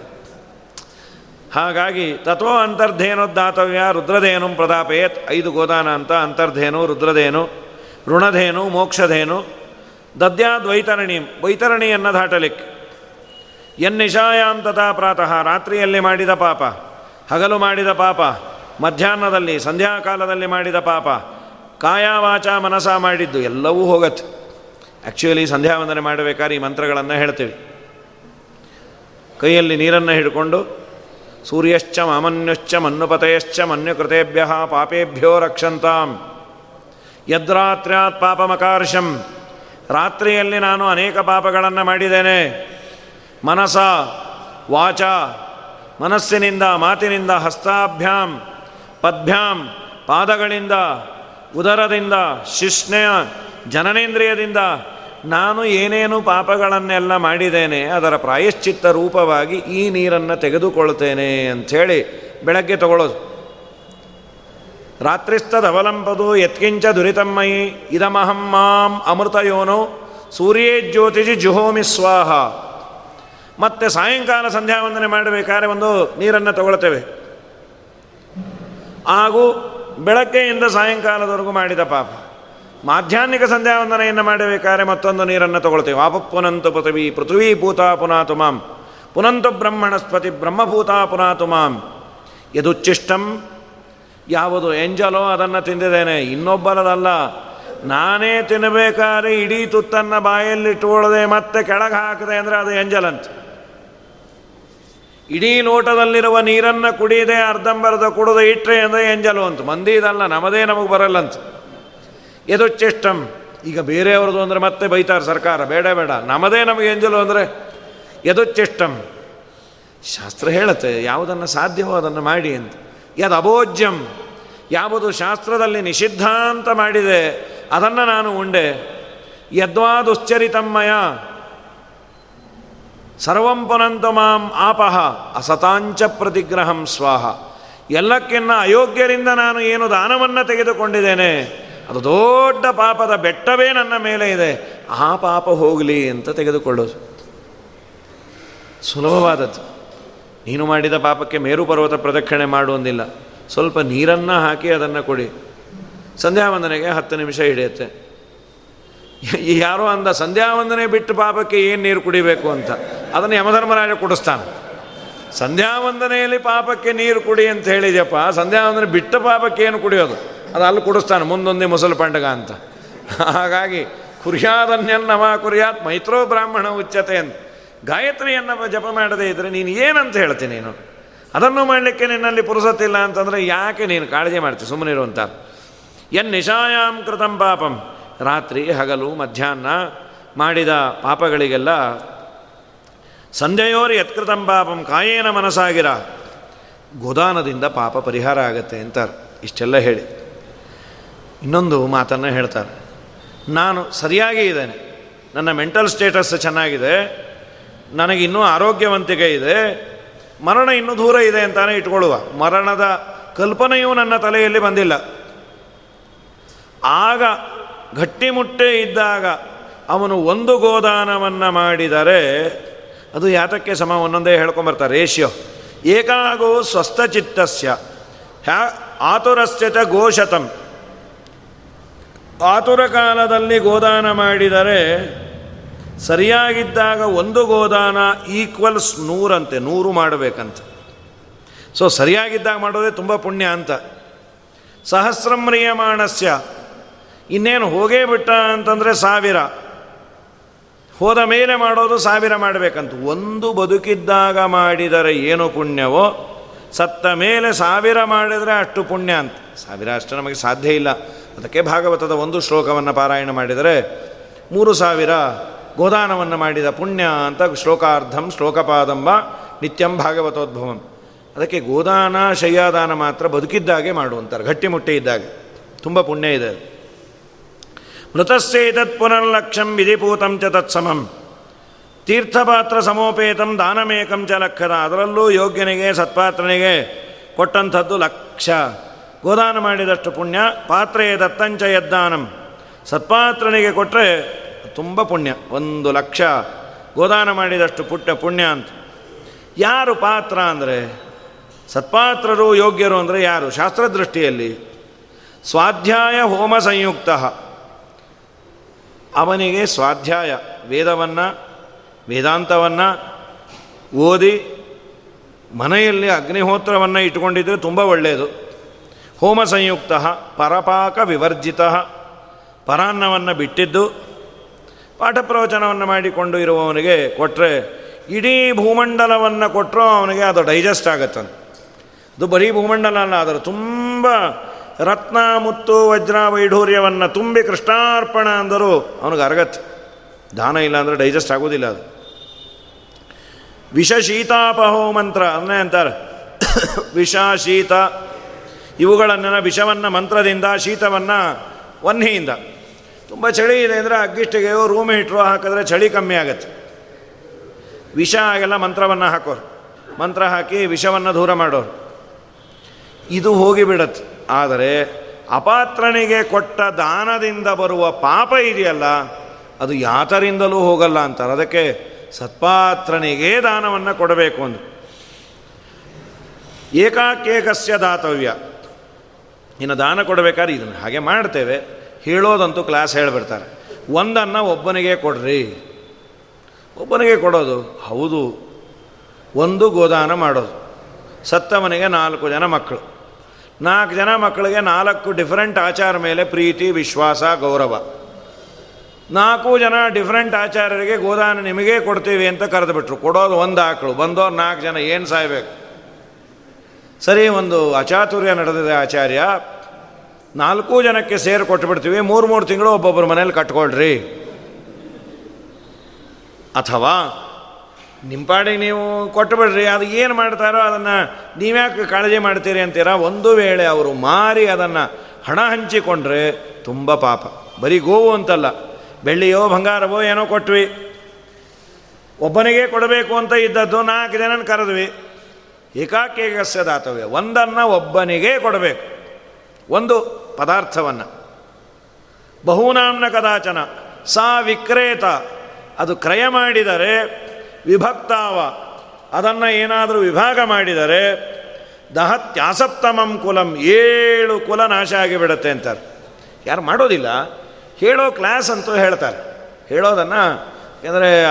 ಹಾಗಾಗಿ ತತ್ವ ಅಂತರ್ಧೇನುದ್ದಾತವ್ಯ ರುದ್ರಧೇನು ಪ್ರದಾಪಯೇತ್ ಐದು ಗೋದಾನ ಅಂತ ಅಂತರ್ಧೇನು, ರುದ್ರಧೇನು, ಋಣಧೇನು, ಮೋಕ್ಷಧೇನು ದದ್ಯಾ ದ್ವೈತರಣಿ ವೈತರಣಿಯನ್ನು ದಾಟಲಿಕ್ಕೆ ಎನ್ನಿಶಾಯಾಂ ತಥಾ ಪ್ರಾತಃ, ರಾತ್ರಿಯಲ್ಲಿ ಮಾಡಿದ ಪಾಪ, ಹಗಲು ಮಾಡಿದ ಪಾಪ, ಮಧ್ಯಾಹ್ನದಲ್ಲಿ, ಸಂಧ್ಯಾಕಾಲದಲ್ಲಿ ಮಾಡಿದ ಪಾಪ ಕಾಯ ವಾಚ ಮನಸ ಮಾಡಿದ್ದು, ಎಲ್ಲವೂ ಹೋಗತ್ತೆ. ಆ್ಯಕ್ಚುಲಿ ಸಂಧ್ಯಾವಂದನೆ ಮಾಡಬೇಕಾದ್ರೆ ಈ ಮಂತ್ರಗಳನ್ನು ಹೇಳ್ತೀವಿ. ಕೈಯಲ್ಲಿ ನೀರನ್ನು ಹಿಡ್ಕೊಂಡು ಸೂರ್ಯಶ್ಚ ಮಾಮನ್ಯುಶ್ಚ ಮನ್ನುಪತಯಶ್ಚ ಮನ್ಯುಕೃತೆಭ್ಯ ಪಾಪೇಭ್ಯೋ ರಕ್ಷಂತಾಂ. ಯದ್ರಾತ್ರ್ಯಾತ್ ಪಾಪಮಕಾರ್ಷಂ. ರಾತ್ರಿಯಲ್ಲಿ ನಾನು ಅನೇಕ ಪಾಪಗಳನ್ನು ಮಾಡಿದ್ದೇನೆ. ಮನಸ, ವಾಚ, ಮನಸ್ಸಿನಿಂದ, ಮಾತಿನಿಂದ, ಹಸ್ತಾಭ್ಯಾಂ, ಪದ್ಭ್ಯಾಂ, ಪಾದಗಳಿಂದ, ಉದರದಿಂದ, ಶಿಷ್ಣೆಯ, ಜನನೇಂದ್ರಿಯದಿಂದ ನಾನು ಏನೇನು ಪಾಪಗಳನ್ನೆಲ್ಲ ಮಾಡಿದ್ದೇನೆ, ಅದರ ಪ್ರಾಯಶ್ಚಿತ್ತ ರೂಪವಾಗಿ ಈ ನೀರನ್ನು ತೆಗೆದುಕೊಳ್ತೇನೆ ಅಂಥೇಳಿ ಬೆಳಗ್ಗೆ ತಗೊಳ್ಳೋದು. ರಾತ್ರಿಸ್ತದವಲಂಬದು ಯತ್ಕಿಂಚ ದುರಿತಮ್ಮಯಿ ಇದಮಹಂ ಮಾಂ ಅಮೃತಯೋನು ಸೂರ್ಯೇ ಜ್ಯೋತಿಜಿ ಜುಹೋಮಿ ಸ್ವಾಹ. ಮತ್ತೆ ಸಾಯಂಕಾಲ ಸಂಧ್ಯಾ ವಂದನೆ ಮಾಡಬೇಕಾದ್ರೆ ಒಂದು ನೀರನ್ನು ತಗೊಳ್ತೇವೆ. ಹಾಗೂ ಬೆಳಗ್ಗೆಯಿಂದ ಸಾಯಂಕಾಲದವರೆಗೂ ಮಾಡಿದ ಪಾಪ. ಮಾಧ್ಯಾಹ್ನಿಕ ಸಂಧ್ಯಾವಂದನೆಯನ್ನು ಮಾಡಬೇಕಾದ್ರೆ ಮತ್ತೊಂದು ನೀರನ್ನು ತಗೊಳ್ತೇವೆ. ಆಪಪ್ಪುನಂತು ಪೃಥ್ವಿ, ಪೃಥ್ವೀ ಭೂತ ಪುನಾತು ಮಾಂ. ಪುನಂತು ಬ್ರಹ್ಮಣಸ್ಪತಿ ಬ್ರಹ್ಮಭೂತ ಪುನಾತು ಮಾಂ. ಯದುಚ್ಚಿಷ್ಟಂ ಯಾವುದು ಎಂಜಲೋ ಅದನ್ನು ತಿಂದಿದ್ದೇನೆ, ಇನ್ನೊಬ್ಬರದಲ್ಲ. ನಾನೇ ತಿನ್ನಬೇಕಾದ್ರೆ ಇಡೀ ತುತ್ತನ್ನು ಬಾಯಲ್ಲಿಟ್ಟುಕೊಳ್ಳದೆ ಮತ್ತೆ ಕೆಳಗೆ ಹಾಕಿದೆ ಅಂದರೆ ಅದು ಎಂಜಲಂತ ಇಡೀ ಲೋಟದಲ್ಲಿರುವ ನೀರನ್ನು ಕುಡಿಯದೆ ಅರ್ಧಂಬರ್ಧ ಕುಡಿದು ಇಟ್ಟರೆ ಅಂದರೆ ಎಂಜಲು ಅಂತ. ಮಂದಿ ಇದಲ್ಲ ನಮ್ಮದೇ ನಮಗೆ ಬರಲ್ಲಂತ. ಎದುಚ್ಚಿಷ್ಟಂ ಈಗ ಬೇರೆಯವ್ರದ್ದು ಅಂದರೆ ಮತ್ತೆ ಬೈತಾರೆ ಸರ್ಕಾರ. ಬೇಡ ಬೇಡ. ನಮ್ಮದೇ ನಮಗೆ ಎಂಜಲು ಅಂದರೆ ಎದುಚ್ಚಿಷ್ಟಂ ಶಾಸ್ತ್ರ ಹೇಳುತ್ತೆ, ಯಾವುದನ್ನು ಸಾಧ್ಯವೋ ಅದನ್ನು ಮಾಡಿ ಅಂತ. ಯದ್ ಅಭೋಜ್ಯಂ ಯಾವುದು ಶಾಸ್ತ್ರದಲ್ಲಿ ನಿಷಿದ್ಧ ಅಂತ ಮಾಡಿದೆ, ಅದನ್ನು ನಾನು ಉಂಡೆ. ಯದ್ವಾ ದುಶ್ಚರಿತಮ್ಮಯ ಸರ್ವಂ ಪುನಂತ ಮಾಂ ಆಪಹ ಅಸತಾಂಚ ಪ್ರತಿಗ್ರಹಂ ಸ್ವಾಹ. ಎಲ್ಲಕ್ಕಿನ್ನ ಅಯೋಗ್ಯರಿಂದ ನಾನು ಏನು ದಾನವನ್ನು ತೆಗೆದುಕೊಂಡಿದ್ದೇನೆ ಅದು ದೊಡ್ಡ ಪಾಪದ ಬೆಟ್ಟವೇ ನನ್ನ ಮೇಲೆ ಇದೆ. ಆ ಪಾಪ ಹೋಗಲಿ ಅಂತ ತೆಗೆದುಕೊಳ್ಳೋದು. ಸುಲಭವಾದದ್ದು. ನೀನು ಮಾಡಿದ ಪಾಪಕ್ಕೆ ಮೇರು ಪರ್ವತ ಪ್ರದಕ್ಷಿಣೆ ಮಾಡುವಂದಿಲ್ಲ ಸ್ವಲ್ಪ ನೀರನ್ನು ಹಾಕಿ ಅದನ್ನು ಕೊಡಿ. ಸಂಧ್ಯಾ ವಂದನೆಗೆ ಹತ್ತು ನಿಮಿಷ ಹಿಡಿಯುತ್ತೆ. ಯಾರೋ ಅಂದ ಸಂಧ್ಯಾ ವಂದನೆ ಬಿಟ್ಟು ಪಾಪಕ್ಕೆ ಏನು ನೀರು ಕುಡಿಬೇಕು ಅಂತ? ಅದನ್ನು ಯಮಧರ್ಮರಾಜ ಕುಡಿಸ್ತಾನೆ. ಸಂಧ್ಯಾ ವಂದನೆಯಲ್ಲಿ ಪಾಪಕ್ಕೆ ನೀರು ಕುಡಿ ಅಂತ ಹೇಳಿದ್ಯಪ್ಪ. ಸಂಧ್ಯಾವಂದನೆ ಬಿಟ್ಟ ಪಾಪಕ್ಕೆ ಏನು ಕುಡಿಯೋದು? ಅದು ಅಲ್ಲಿ ಕುಡಿಸ್ತಾನೆ, ಮುಂದೊಂದೇ ಮೊಸಲು ಪಂಡಗ ಅಂತ. ಹಾಗಾಗಿ ಕುರ್ಯಾದನ್ಯನ್ನವ ಕುರಿಯಾತ್, ಮೈತ್ರೋ ಬ್ರಾಹ್ಮಣ ಉಚ್ಚತೆ ಅಂತ. ಗಾಯತ್ರಿಯನ್ನು ಜಪ ಮಾಡದೇ ಇದ್ದರೆ ನೀನು ಏನಂತ ಹೇಳ್ತೀನಿ ನೀನು? ಅದನ್ನು ಮಾಡಲಿಕ್ಕೆ ನಿನ್ನಲ್ಲಿ ಪುರುಸತ್ತಿಲ್ಲ ಅಂತಂದರೆ ಯಾಕೆ ನೀನು ಕಾಳಜಿ ಮಾಡ್ತೀವಿ ಸುಮ್ಮನಿರುವಂಥ ಎನ್ ನಿಶಾಯಾಮ್ ಕೃತಂ ಪಾಪಂ. ರಾತ್ರಿ, ಹಗಲು, ಮಧ್ಯಾಹ್ನ ಮಾಡಿದ ಪಾಪಗಳಿಗೆಲ್ಲ ಸಂಜೆಯೋರು ಯತ್ಕೃತಂ ಪಾಪಂ, ಕಾಯೇನ ಮನಸ್ಸಾಗಿರ. ಗೋದಾನದಿಂದ ಪಾಪ ಪರಿಹಾರ ಆಗತ್ತೆ ಅಂತಾರೆ. ಇಷ್ಟೆಲ್ಲ ಹೇಳಿ. ಇನ್ನೊಂದು ಮಾತನ್ನು ಹೇಳ್ತಾರೆ. ನಾನು ಸರಿಯಾಗಿ ಇದ್ದೇನೆ. ನನ್ನ ಮೆಂಟಲ್ ಸ್ಟೇಟಸ್ ಚೆನ್ನಾಗಿದೆ. ನನಗಿನ್ನೂ ಆರೋಗ್ಯವಂತಿಕೆ ಇದೆ. ಮರಣ ಇನ್ನೂ ದೂರ ಇದೆ ಅಂತಾನೆ ಇಟ್ಕೊಳ್ಳುವ. ಮರಣದ ಕಲ್ಪನೆಯೂ ನನ್ನ ತಲೆಯಲ್ಲಿ ಬಂದಿಲ್ಲ. ಆಗ ಗಟ್ಟಿಮುಟ್ಟೆ ಇದ್ದಾಗ ಅವನು ಒಂದು ಗೋದಾನವನ್ನು ಮಾಡಿದರೆ ಅದು ಯಾತಕ್ಕೆ ಸಮ ಒಂದೊಂದೇ ಹೇಳ್ಕೊಂಬರ್ತಾರೆ ರೇಷ್ಯೋ ಏಕಾಗೋ ಸ್ವಸ್ಥಚಿತ್ತಸ್ಯ ಹ್ಯಾ ಆತುರಸ್ಯ ಚ ಗೋಶತಂ. ಆತುರ ಕಾಲದಲ್ಲಿ ಗೋದಾನ ಮಾಡಿದರೆ ಸರಿಯಾಗಿದ್ದಾಗ ಒಂದು ಗೋದಾನ ಈಕ್ವಲ್ಸ್ ನೂರಂತೆ, ನೂರು ಮಾಡಬೇಕಂತ. ಸೊ ಸರಿಯಾಗಿದ್ದಾಗ ಮಾಡೋದೇ ತುಂಬ ಪುಣ್ಯ ಅಂತ. ಸಹಸ್ರಮ್ರಿಯಮಾಣಸ್ಯ. ಇನ್ನೇನು ಹೋಗೇ ಬಿಟ್ಟ ಅಂತಂದರೆ ಸಾವಿರ. ಹೋದ ಮೇಲೆ ಮಾಡೋದು ಸಾವಿರ ಮಾಡಬೇಕಂತ. ಒಂದು ಬದುಕಿದ್ದಾಗ ಮಾಡಿದರೆ ಏನು ಪುಣ್ಯವೋ, ಸತ್ತ ಮೇಲೆ ಸಾವಿರ ಮಾಡಿದರೆ ಅಷ್ಟು ಪುಣ್ಯ ಅಂತ. ಸಾವಿರ ಅಷ್ಟು ನಮಗೆ ಸಾಧ್ಯ ಇಲ್ಲ. ಅದಕ್ಕೆ ಭಾಗವತದ ಒಂದು ಶ್ಲೋಕವನ್ನು ಪಾರಾಯಣ ಮಾಡಿದರೆ ಮೂರು ಸಾವಿರ ಗೋದಾನವನ್ನು ಮಾಡಿದ ಪುಣ್ಯ ಅಂತ ಶ್ಲೋಕಾರ್ಧಂ, ಶ್ಲೋಕಪಾದಂಬ, ನಿತ್ಯಂ ಭಾಗವತೋದ್ಭವಂ. ಅದಕ್ಕೆ ಗೋದಾನ, ಶಯ್ಯಾದಾನ ಮಾತ್ರ ಬದುಕಿದ್ದಾಗೆ ಮಾಡುವಂತಾರೆ, ಗಟ್ಟಿಮುಟ್ಟೆ ಇದ್ದಾಗ. ತುಂಬ ಪುಣ್ಯ ಇದೆ ಮೃತಸ್ಸೇತತ್ ಪುನರ್ಲಕ್ಷಂ ವಿಧಿಪೂತಂ ಚ ತತ್ಸಮಂ ತೀರ್ಥಪಾತ್ರ ಸಮೋಪೇತಂ ದಾನಮೇಕಂ ಚ ಲಕ್ಷದ. ಅದರಲ್ಲೂ ಯೋಗ್ಯನಿಗೆ, ಸತ್ಪಾತ್ರನಿಗೆ ಕೊಟ್ಟಂಥದ್ದು ಲಕ್ಷ. ಗೋದಾನ ಮಾಡಿದಷ್ಟು ಪುಣ್ಯ, ಪಾತ್ರೆಯ ದತ್ತಂಚ ಯದ್ದಾನಂ. ಸತ್ಪಾತ್ರನಿಗೆ ಕೊಟ್ಟರೆ ತುಂಬ ಪುಣ್ಯ, ಒಂದು ಲಕ್ಷ. ಗೋದಾನ ಮಾಡಿದಷ್ಟು ಪುಟ್ಟ ಪುಣ್ಯ ಅಂತ. ಯಾರು ಪಾತ್ರ ಅಂದರೆ, ಸತ್ಪಾತ್ರರು ಯೋಗ್ಯರು ಅಂದರೆ ಯಾರು? ಶಾಸ್ತ್ರದೃಷ್ಟಿಯಲ್ಲಿ ಸ್ವಾಧ್ಯಾಯ ಹೋಮ ಸಂಯುಕ್ತ. ಅವನಿಗೆ ಸ್ವಾಧ್ಯಾಯ, ವೇದವನ್ನು, ವೇದಾಂತವನ್ನು ಓದಿ ಮನೆಯಲ್ಲಿ ಅಗ್ನಿಹೋತ್ರವನ್ನು ಇಟ್ಟುಕೊಂಡಿದ್ದರೆ ತುಂಬ ಒಳ್ಳೆಯದು ಹೋಮ ಸಂಯುಕ್ತ ಪರಪಾಕ ವಿವರ್ಜಿತ ಪರಾನ್ನವನ್ನು ಬಿಟ್ಟಿದ್ದು ಪಾಠ ಪ್ರವಚನವನ್ನು ಮಾಡಿಕೊಂಡು ಇರುವವನಿಗೆ ಕೊಟ್ಟರೆ ಇಡೀ ಭೂಮಂಡಲವನ್ನು ಕೊಟ್ಟರು ಅವನಿಗೆ ಅದು ಡೈಜೆಸ್ಟ್ ಆಗುತ್ತೆ ಅದು ಬರೀ ಭೂಮಂಡಲ ಅಲ್ಲ, ಅದರ ತುಂಬ ರತ್ನ, ಮುತ್ತು, ವಜ್ರ, ವೈಢೂರ್ಯವನ್ನು ತುಂಬಿ ಕೃಷ್ಣಾರ್ಪಣ ಅಂದರೂ ಅವನಿಗೆ ಅರಗತ್ತೆ ದಾನ ಇಲ್ಲ ಅಂದರೆ ಡೈಜೆಸ್ಟ್ ಆಗೋದಿಲ್ಲ ಅದು. ವಿಷ ಶೀತಾಪಹೋ ಮಂತ್ರ ಅನ್ನೇ ಅಂತಾರೆ. ವಿಷ ಶೀತ ಇವುಗಳನ್ನೆಲ್ಲ ವಿಷವನ್ನು ಮಂತ್ರದಿಂದ, ಶೀತವನ್ನು ವನ್ಹಿಯಿಂದ. ತುಂಬ ಚಳಿ ಇದೆ ಅಂದರೆ ಅಗ್ಗಿಷ್ಟಿಗೆ ರೂಮ್ ಹೀಟ್ರು ಹಾಕಿದ್ರೆ ಚಳಿ ಕಮ್ಮಿ ಆಗುತ್ತೆ. ವಿಷ ಆಗೆಲ್ಲ ಮಂತ್ರವನ್ನು ಹಾಕೋರು. ಮಂತ್ರ ಹಾಕಿ ವಿಷವನ್ನು ದೂರ ಮಾಡೋರು. ಇದು ಹೋಗಿಬಿಡತ್ತೆ ಆದರೆ ಅಪಾತ್ರನಿಗೆ ಕೊಟ್ಟ ದಾನದಿಂದ ಬರುವ ಪಾಪ ಇದೆಯಲ್ಲ, ಅದು ಯಾತರಿಂದಲೂ ಹೋಗಲ್ಲ ಅಂತಾರೆ. ಅದಕ್ಕೆ ಸತ್ಪಾತ್ರನಿಗೆ ದಾನವನ್ನು ಕೊಡಬೇಕು ಅಂದರು. ಏಕಾಕೇಕಸ್ಯ ದಾತವ್ಯ. ಇನ್ನು ದಾನ ಕೊಡಬೇಕಾದ್ರೆ ಇದನ್ನು ಹಾಗೆ ಮಾಡ್ತೇವೆ. ಹೇಳೋದಂತೂ ಕ್ಲಾಸ್ ಹೇಳಿಬಿಡ್ತಾರೆ. ಒಂದನ್ನು ಒಬ್ಬನಿಗೆ ಕೊಡ್ರಿ. ಒಬ್ಬನಿಗೆ ಕೊಡೋದು? ಹೌದು. ಒಂದು ಗೋದಾನ ಮಾಡೋದು. ಸತ್ತವನಿಗೆ ನಾಲ್ಕು ಜನ ಮಕ್ಕಳು. ನಾಲ್ಕು ಜನ ಮಕ್ಕಳಿಗೆ ನಾಲ್ಕು ಡಿಫ್ರೆಂಟ್ ಆಚಾರ ಮೇಲೆ ಪ್ರೀತಿ, ವಿಶ್ವಾಸ, ಗೌರವ. ನಾಲ್ಕು ಜನ ಡಿಫ್ರೆಂಟ್ ಆಚಾರ್ಯರಿಗೆ ಗೋದಾನ ನಿಮಗೇ ಕೊಡ್ತೀವಿ ಅಂತ ಕರೆದುಬಿಟ್ರು. ಕೊಡೋದು ಒಂದು ಆಕಳು ಬಂದೋರು ನಾಲ್ಕು ಜನ ಏನು ಸಾಯ್ಬೇಕು? ಸರಿ, ಒಂದು ಅಚಾತುರ್ಯ ನಡೆದಿದೆ ಆಚಾರ್ಯ. ನಾಲ್ಕು ಜನಕ್ಕೆ ಸೇರಿ ಕೊಟ್ಟುಬಿಡ್ತೀವಿ ಮೂರು ಮೂರು ತಿಂಗಳು ಒಬ್ಬೊಬ್ಬರ ಮನೇಲಿ ಕಟ್ಕೊಳ್ರಿ. ಅಥವಾ ನಿಂಪಾಡಿಗೆ ನೀವು ಕೊಟ್ಟುಬಿಡ್ರಿ ಅದು ಏನು ಮಾಡ್ತಾರೋ ಅದನ್ನು ನೀವ್ಯಾಕೆ ಕಾಳಜಿ ಮಾಡ್ತೀರಿ ಅಂತೀರಾ? ಒಂದು ವೇಳೆ ಅವರು ಮಾರಿ ಅದನ್ನು ಹಣ ಹಂಚಿಕೊಂಡ್ರೆ ತುಂಬ ಪಾಪ. ಬರೀ ಗೋವು ಅಂತಲ್ಲ. ಬೆಳ್ಳಿಯೋ, ಬಂಗಾರವೋ ಏನೋ ಕೊಟ್ವಿ. ಒಬ್ಬನಿಗೆ ಕೊಡಬೇಕು ಅಂತ ಇದ್ದದ್ದು ನಾಲ್ಕು ಜನನ ಕರೆದ್ವಿ. ಏಕಾಕೇಕಸ್ಯ ದಾತವ್ಯ ಒಂದನ್ನು ಒಬ್ಬನಿಗೆ ಕೊಡಬೇಕು. ಒಂದು ಪದಾರ್ಥವನ್ನು. ಬಹುನಾಮ್ನ ಕದಾಚನ ಸಾ ವಿಕ್ರೇತ. ಅದು ಕ್ರಯ ಮಾಡಿದರೆ ವಿಭಕ್ತಾವ. ಅದನ್ನು ಏನಾದರೂ ವಿಭಾಗ ಮಾಡಿದರೆ ದಹತ್ಯಾಸಪ್ತಮಂ ಕುಲಂ ಏಳು ಕುಲ ನಾಶ ಆಗಿಬಿಡುತ್ತೆ ಅಂತಾರೆ. ಯಾರು ಮಾಡೋದಿಲ್ಲ. ಹೇಳೋ ಕ್ಲಾಸ್ ಅಂತೂ ಹೇಳ್ತಾರೆ. ಹೇಳೋದನ್ನು ಏಕೆಂದರೆ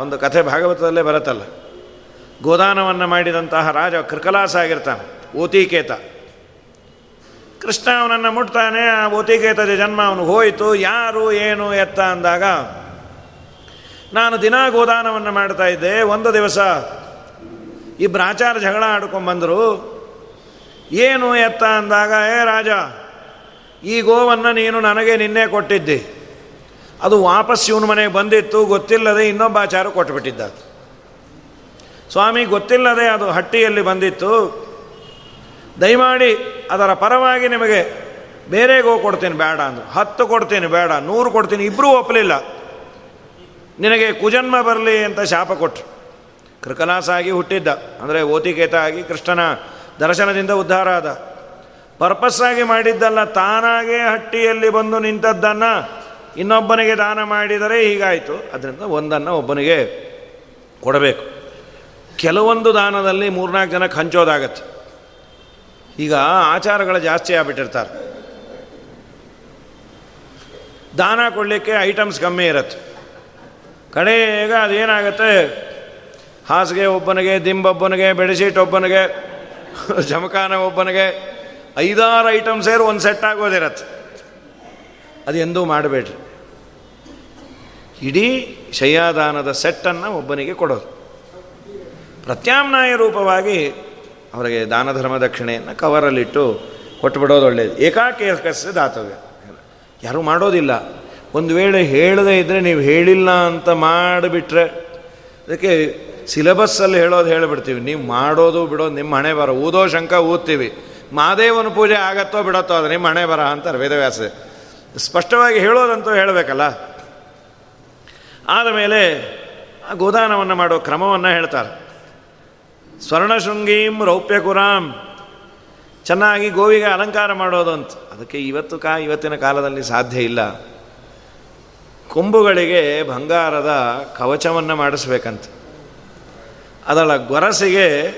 ಒಂದು ಕಥೆ ಭಾಗವತದಲ್ಲೇ ಬರುತ್ತಲ್ಲ. ಗೋದಾನವನ್ನು ಮಾಡಿದಂತಹ ರಾಜ ಕೃಕಲಾಸ ಆಗಿರ್ತಾನೆ, ಓತಿಕೇತ. ಕೃಷ್ಣ ಅವನನ್ನು ಮುಟ್ತಾನೆ, ಆ ಓತಿಕೇತದ ಜನ್ಮ ಅವನು ಹೋಯಿತು, ಯಾರು, ಏನು, ಎತ್ತ ಅಂದಾಗ, ನಾನು ದಿನಾ ಗೋದಾನವನ್ನು ಮಾಡ್ತಾ ಇದ್ದೆ, ಒಂದು ದಿವಸ ಇಬ್ಬರು ಆಚಾರ ಜಗಳ ಆಡ್ಕೊಂಡ್ಬಂದರು ಏನು, ಎತ್ತ ಅಂದಾಗ, ಏ ರಾಜ, ಈ ಗೋವನ್ನು ನೀನು ನನಗೆ ನಿನ್ನೆ ಕೊಟ್ಟಿದ್ದೆ. ಅದು ವಾಪಸ್ ಇವನ ಮನೆಗೆ ಬಂದಿತ್ತು, ಗೊತ್ತಿಲ್ಲದೆ ಇನ್ನೊಬ್ಬ ಆಚಾರ ಕೊಟ್ಟುಬಿಟ್ಟಿದ್ದ ಸ್ವಾಮಿ ಗೊತ್ತಿಲ್ಲದೆ ಅದು ಹಟ್ಟಿಯಲ್ಲಿ ಬಂದಿತ್ತು. ದಯಮಾಡಿ ಅದರ ಪರವಾಗಿ ನಿಮಗೆ ಬೇರೆ ಗೋ ಕೊಡ್ತೀನಿ, ಬೇಡ ಅಂದರು ಹತ್ತು ಕೊಡ್ತೀನಿ, ಬೇಡ. ನೂರು ಕೊಡ್ತೀನಿ ಇಬ್ಬರೂ ಒಪ್ಪಲಿಲ್ಲ ನಿನಗೆ ಕುಜನ್ಮ ಬರಲಿ ಅಂತ ಶಾಪ ಕೊಟ್ಟರು ಕೃಕಲಾಸಾಗಿ ಹುಟ್ಟಿದ್ದ. ಅಂದರೆ ಓತಿಕೇತ ಆಗಿ ಕೃಷ್ಣನ ದರ್ಶನದಿಂದ ಉದ್ಧಾರ ಆದ. ಪರ್ಪಸ್ಸಾಗಿ ಮಾಡಿದ್ದಲ್ಲ, ತಾನಾಗೇ ಹಟ್ಟಿಯಲ್ಲಿ ಬಂದು ನಿಂತದ್ದನ್ನು ಇನ್ನೊಬ್ಬನಿಗೆ ದಾನ ಮಾಡಿದರೆ ಹೀಗಾಯಿತು. ಅದರಿಂದ ಒಂದನ್ನು ಒಬ್ಬನಿಗೆ ಕೊಡಬೇಕು. ಕೆಲವೊಂದು ದಾನದಲ್ಲಿ ಮೂರ್ನಾಲ್ಕು ಜನಕ್ಕೆ ಹಂಚೋದಾಗತ್ತೆ. ಈಗ ಆಚಾರಗಳು ಜಾಸ್ತಿ ಆಗ್ಬಿಟ್ಟಿರ್ತಾರೆ. ದಾನ ಕೊಡಲಿಕ್ಕೆ ಐಟಮ್ಸ್ ಕಮ್ಮಿ ಇರುತ್ತೆ. ಕಡೆಗ ಅದೇನಾಗತ್ತೆ? ಹಾಸಿಗೆ ಒಬ್ಬನಿಗೆ ದಿಂಬೊಬ್ಬನಿಗೆ ಬೆಡ್ಶೀಟ್ ಒಬ್ಬನಿಗೆ, ಜಮಖಾನ ಒಬ್ಬನಿಗೆ ಐದಾರು ಐಟಮ್ ಸೇರಿ ಒಂದು ಸೆಟ್ ಆಗೋದಿರತ್ತೆ. ಅದು ಎಂದೂ ಮಾಡಬೇಡ್ರಿ. ಇಡೀ ಶಯ್ಯಾದಾನದ ಸೆಟ್ಟನ್ನು ಒಬ್ಬನಿಗೆ ಕೊಡೋದು. ಪ್ರತ್ಯಾಮ್ನಾಯ ರೂಪವಾಗಿ ಅವರಿಗೆ ದಾನ ಧರ್ಮ ದಕ್ಷಿಣೆಯನ್ನು ಕವರಲ್ಲಿಟ್ಟು ಕೊಟ್ಟುಬಿಡೋದು ಒಳ್ಳೆಯದು ಏಕಾಕೇಕಸ್ಯ ದಾತವ್ಯ. ಯಾರೂ ಮಾಡೋದಿಲ್ಲ. ಒಂದು ವೇಳೆ ಹೇಳದೇ ಇದ್ದರೆ ನೀವು ಹೇಳಿಲ್ಲ ಅಂತ ಮಾಡಿಬಿಟ್ರೆ ಅದಕ್ಕೆ ಸಿಲೆಬಸ್ಸಲ್ಲಿ ಹೇಳೋದು ಹೇಳಿಬಿಡ್ತೀವಿ. ನೀವು ಮಾಡೋದು ಬಿಡೋದು ನಿಮ್ಮ ಹಣೆ ಬರ. ಊದೋ ಶಂಕ ಊದ್ತೀವಿ. ಮಾದೇವನ ಪೂಜೆ ಆಗತ್ತೋ ಬಿಡತ್ತೋ ಅದು ನಿಮ್ಮ ಹಣೆ ಬರ ಅಂತಾರೆ ವೇದವ್ಯಾಸ ಸ್ಪಷ್ಟವಾಗಿ ಹೇಳೋದಂತೂ ಹೇಳಬೇಕಲ್ಲ. ಆದಮೇಲೆ ಗೋದಾನವನ್ನು ಮಾಡೋ ಕ್ರಮವನ್ನು ಹೇಳ್ತಾರೆ. ಸ್ವರ್ಣಶೃಂಗೀಂ ರೌಪ್ಯಕುರಾಂ. ಚೆನ್ನಾಗಿ ಗೋವಿಗೆ ಅಲಂಕಾರ ಮಾಡೋದು ಅಂತ. ಅದಕ್ಕೆ ಇವತ್ತು ಕಾ, ಇವತ್ತಿನ ಕಾಲದಲ್ಲಿ ಸಾಧ್ಯ ಇಲ್ಲ. ಕೊಂಬುಗಳಿಗೆ ಬಂಗಾರದ ಕವಚವನ್ನು ಮಾಡಿಸ್ಬೇಕಂತ. ಅದರ ಗೊರಸಿಗೆ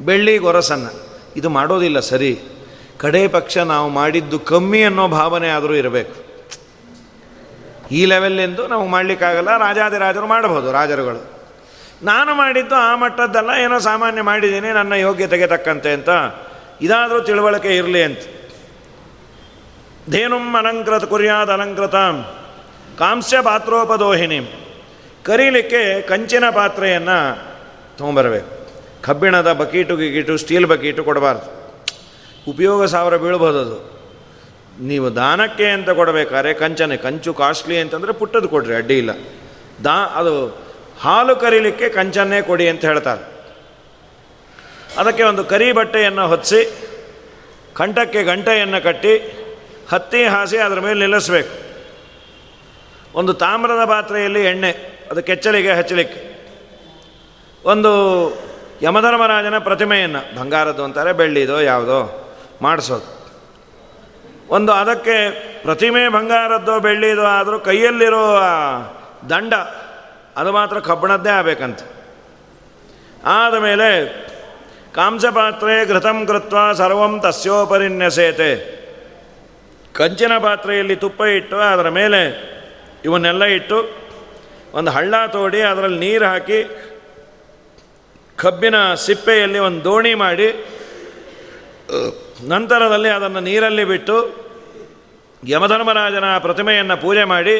ಬೆಳ್ಳಿ ಗೊರಸನ್ನು. ಇದು ಮಾಡೋದಿಲ್ಲ ಸರಿ. ಕಡೆ ಪಕ್ಷ ನಾವು ಮಾಡಿದ್ದು ಕಮ್ಮಿ ಅನ್ನೋ ಭಾವನೆ ಆದರೂ ಇರಬೇಕು. ಈ ಲೆವೆಲ್ಲಿಂದು ನಾವು ಮಾಡಲಿಕ್ಕಾಗಲ್ಲ. ರಾಜಾದಿರಾಜರು ಮಾಡಬಹುದು, ರಾಜರುಗಳು. ನಾನು ಮಾಡಿದ್ದು ಆ ಮಟ್ಟದ್ದಲ್ಲ, ಏನೋ ಸಾಮಾನ್ಯ ಮಾಡಿದ್ದೀನಿ, ನನ್ನ ಯೋಗ್ಯತೆಗೆ ತಕ್ಕಂತೆ ಅಂತ. ಇದಾದರೂ ತಿಳುವಳಿಕೆ ಇರಲಿ ಅಂತ. ಧೇನುಂ ಅಲಂಕೃತ ಕುರಿಯಾದ ಅಲಂಕೃತ, ಕಾಂಸ್ಯ ಪಾತ್ರೋಪದೋಹಿನಿ. ಕರೀಲಿಕ್ಕೆ ಕಂಚಿನ ಪಾತ್ರೆಯನ್ನು ತೊಗೊಂಬರಬೇಕು. ಕಬ್ಬಿಣದ ಬಕೀಟು ಗಿಗೀಟು ಸ್ಟೀಲ್ ಬಕೀಟು ಕೊಡಬಾರ್ದು. ಉಪಯೋಗ ಸಾವಿರ ಬೀಳ್ಬೋದು ಅದು. ನೀವು ದಾನಕ್ಕೆ ಅಂತ ಕೊಡಬೇಕಾದ್ರೆ ಕಂಚನೆ, ಕಂಚು ಕಾಸ್ಟ್ಲಿ ಅಂತಂದರೆ ಪುಟ್ಟದ್ದು ಕೊಡ್ರಿ, ಅಡ್ಡಿ ಇಲ್ಲ. ದಾ ಅದು ಹಾಲು ಕರೀಲಿಕ್ಕೆ ಕಂಚನ್ನೇ ಕೊಡಿ ಅಂತ ಹೇಳ್ತಾರೆ. ಅದಕ್ಕೆ ಒಂದು ಕರಿ ಬಟ್ಟೆಯನ್ನು ಹೊತ್ತಿಸಿ ಕಂಠಕ್ಕೆ ಗಂಟೆಯನ್ನು ಕಟ್ಟಿ, ಹತ್ತಿ ಹಾಸಿ ಅದರ ಮೇಲೆ ನಿಲ್ಲಿಸಬೇಕು. ಒಂದು ತಾಮ್ರದ ಪಾತ್ರೆಯಲ್ಲಿ ಎಣ್ಣೆ, ಅದು ಕೆಚ್ಚಲಿಗೆ ಹಚ್ಚಲಿಕ್ಕೆ. ಒಂದು ಯಮಧರ್ಮರಾಜನ ಪ್ರತಿಮೆಯನ್ನು, ಬಂಗಾರದ್ದು ಅಂತಾರೆ, ಬೆಳ್ಳಿದೋ ಯಾವುದೋ ಮಾಡಿಸೋದು. ಒಂದು ಅದಕ್ಕೆ ಪ್ರತಿಮೆ ಬಂಗಾರದ್ದೋ ಬೆಳ್ಳಿದೋ ಆದರೂ ಕೈಯಲ್ಲಿರೋ ದಂಡ ಅದು ಮಾತ್ರ ಕಬ್ಬಣದ್ದೇ ಆಗಬೇಕಂತ. ಆದಮೇಲೆ ಕಾಂಸಪಾತ್ರೆ ಘೃತಂ ಕೃತ್ವ ಸರ್ವಂ ತಸ್ಯೋಪರಿನ್ಯಸೇತೆ ಕಂಚಿನ ಪಾತ್ರೆಯಲ್ಲಿ ತುಪ್ಪ ಇಟ್ಟು ಅದರ ಮೇಲೆ ಇವನ್ನೆಲ್ಲ ಇಟ್ಟು ಒಂದು ಹಳ್ಳ ತೋಡಿ ಅದರಲ್ಲಿ ನೀರು ಹಾಕಿ ಕಬ್ಬಿನ ಸಿಪ್ಪೆಯಲ್ಲಿ ಒಂದು ದೋಣಿ ಮಾಡಿ, ನಂತರದಲ್ಲಿ ಅದನ್ನು ನೀರಲ್ಲಿ ಬಿಟ್ಟು ಯಮಧರ್ಮರಾಜನ ಪ್ರತಿಮೆಯನ್ನು ಪೂಜೆ ಮಾಡಿ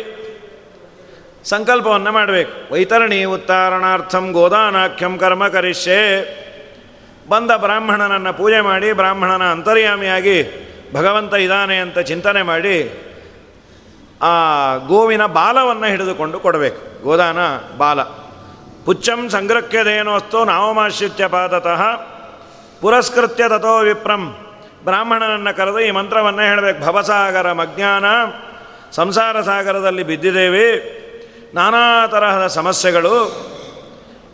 ಸಂಕಲ್ಪವನ್ನು ಮಾಡಬೇಕು. ವೈತರಣಿ ಉತ್ತಾರಣಾರ್ಥಂ ಗೋದಾನಾಖ್ಯಂ ಕರ್ಮ ಕರಿಷ್ಯೆ. ಬಂದ ಬ್ರಾಹ್ಮಣನನ್ನು ಪೂಜೆ ಮಾಡಿ, ಬ್ರಾಹ್ಮಣನ ಅಂತರ್ಯಾಮಿಯಾಗಿ ಭಗವಂತ ಇದ್ದಾನೆ ಅಂತ ಚಿಂತನೆ ಮಾಡಿ, ಆ ಗೋವಿನ ಬಾಲವನ್ನು ಹಿಡಿದುಕೊಂಡು ಕೊಡಬೇಕು. ಗೋದಾನ ಬಾಲ. ಪುಚ್ಚಂ ಸಂಗ್ರಹ್ಯದೇನೋಸ್ತು ನಾವಮಾಶ್ರಿತ್ಯ ಪಾದತಃ ಪುರಸ್ಕೃತ್ಯ ತಥೋ ವಿಪ್ರಂ. ಬ್ರಾಹ್ಮಣನನ್ನು ಕರೆದು ಈ ಮಂತ್ರವನ್ನು ಹೇಳಬೇಕು. ಭವಸಾಗರ ಮಜ್ಞಾನ ಸಂಸಾರ ಸಾಗರದಲ್ಲಿ ಬಿದ್ದಿದ್ದೇವೆ. ನಾನಾ ತರಹದ ಸಮಸ್ಯೆಗಳು.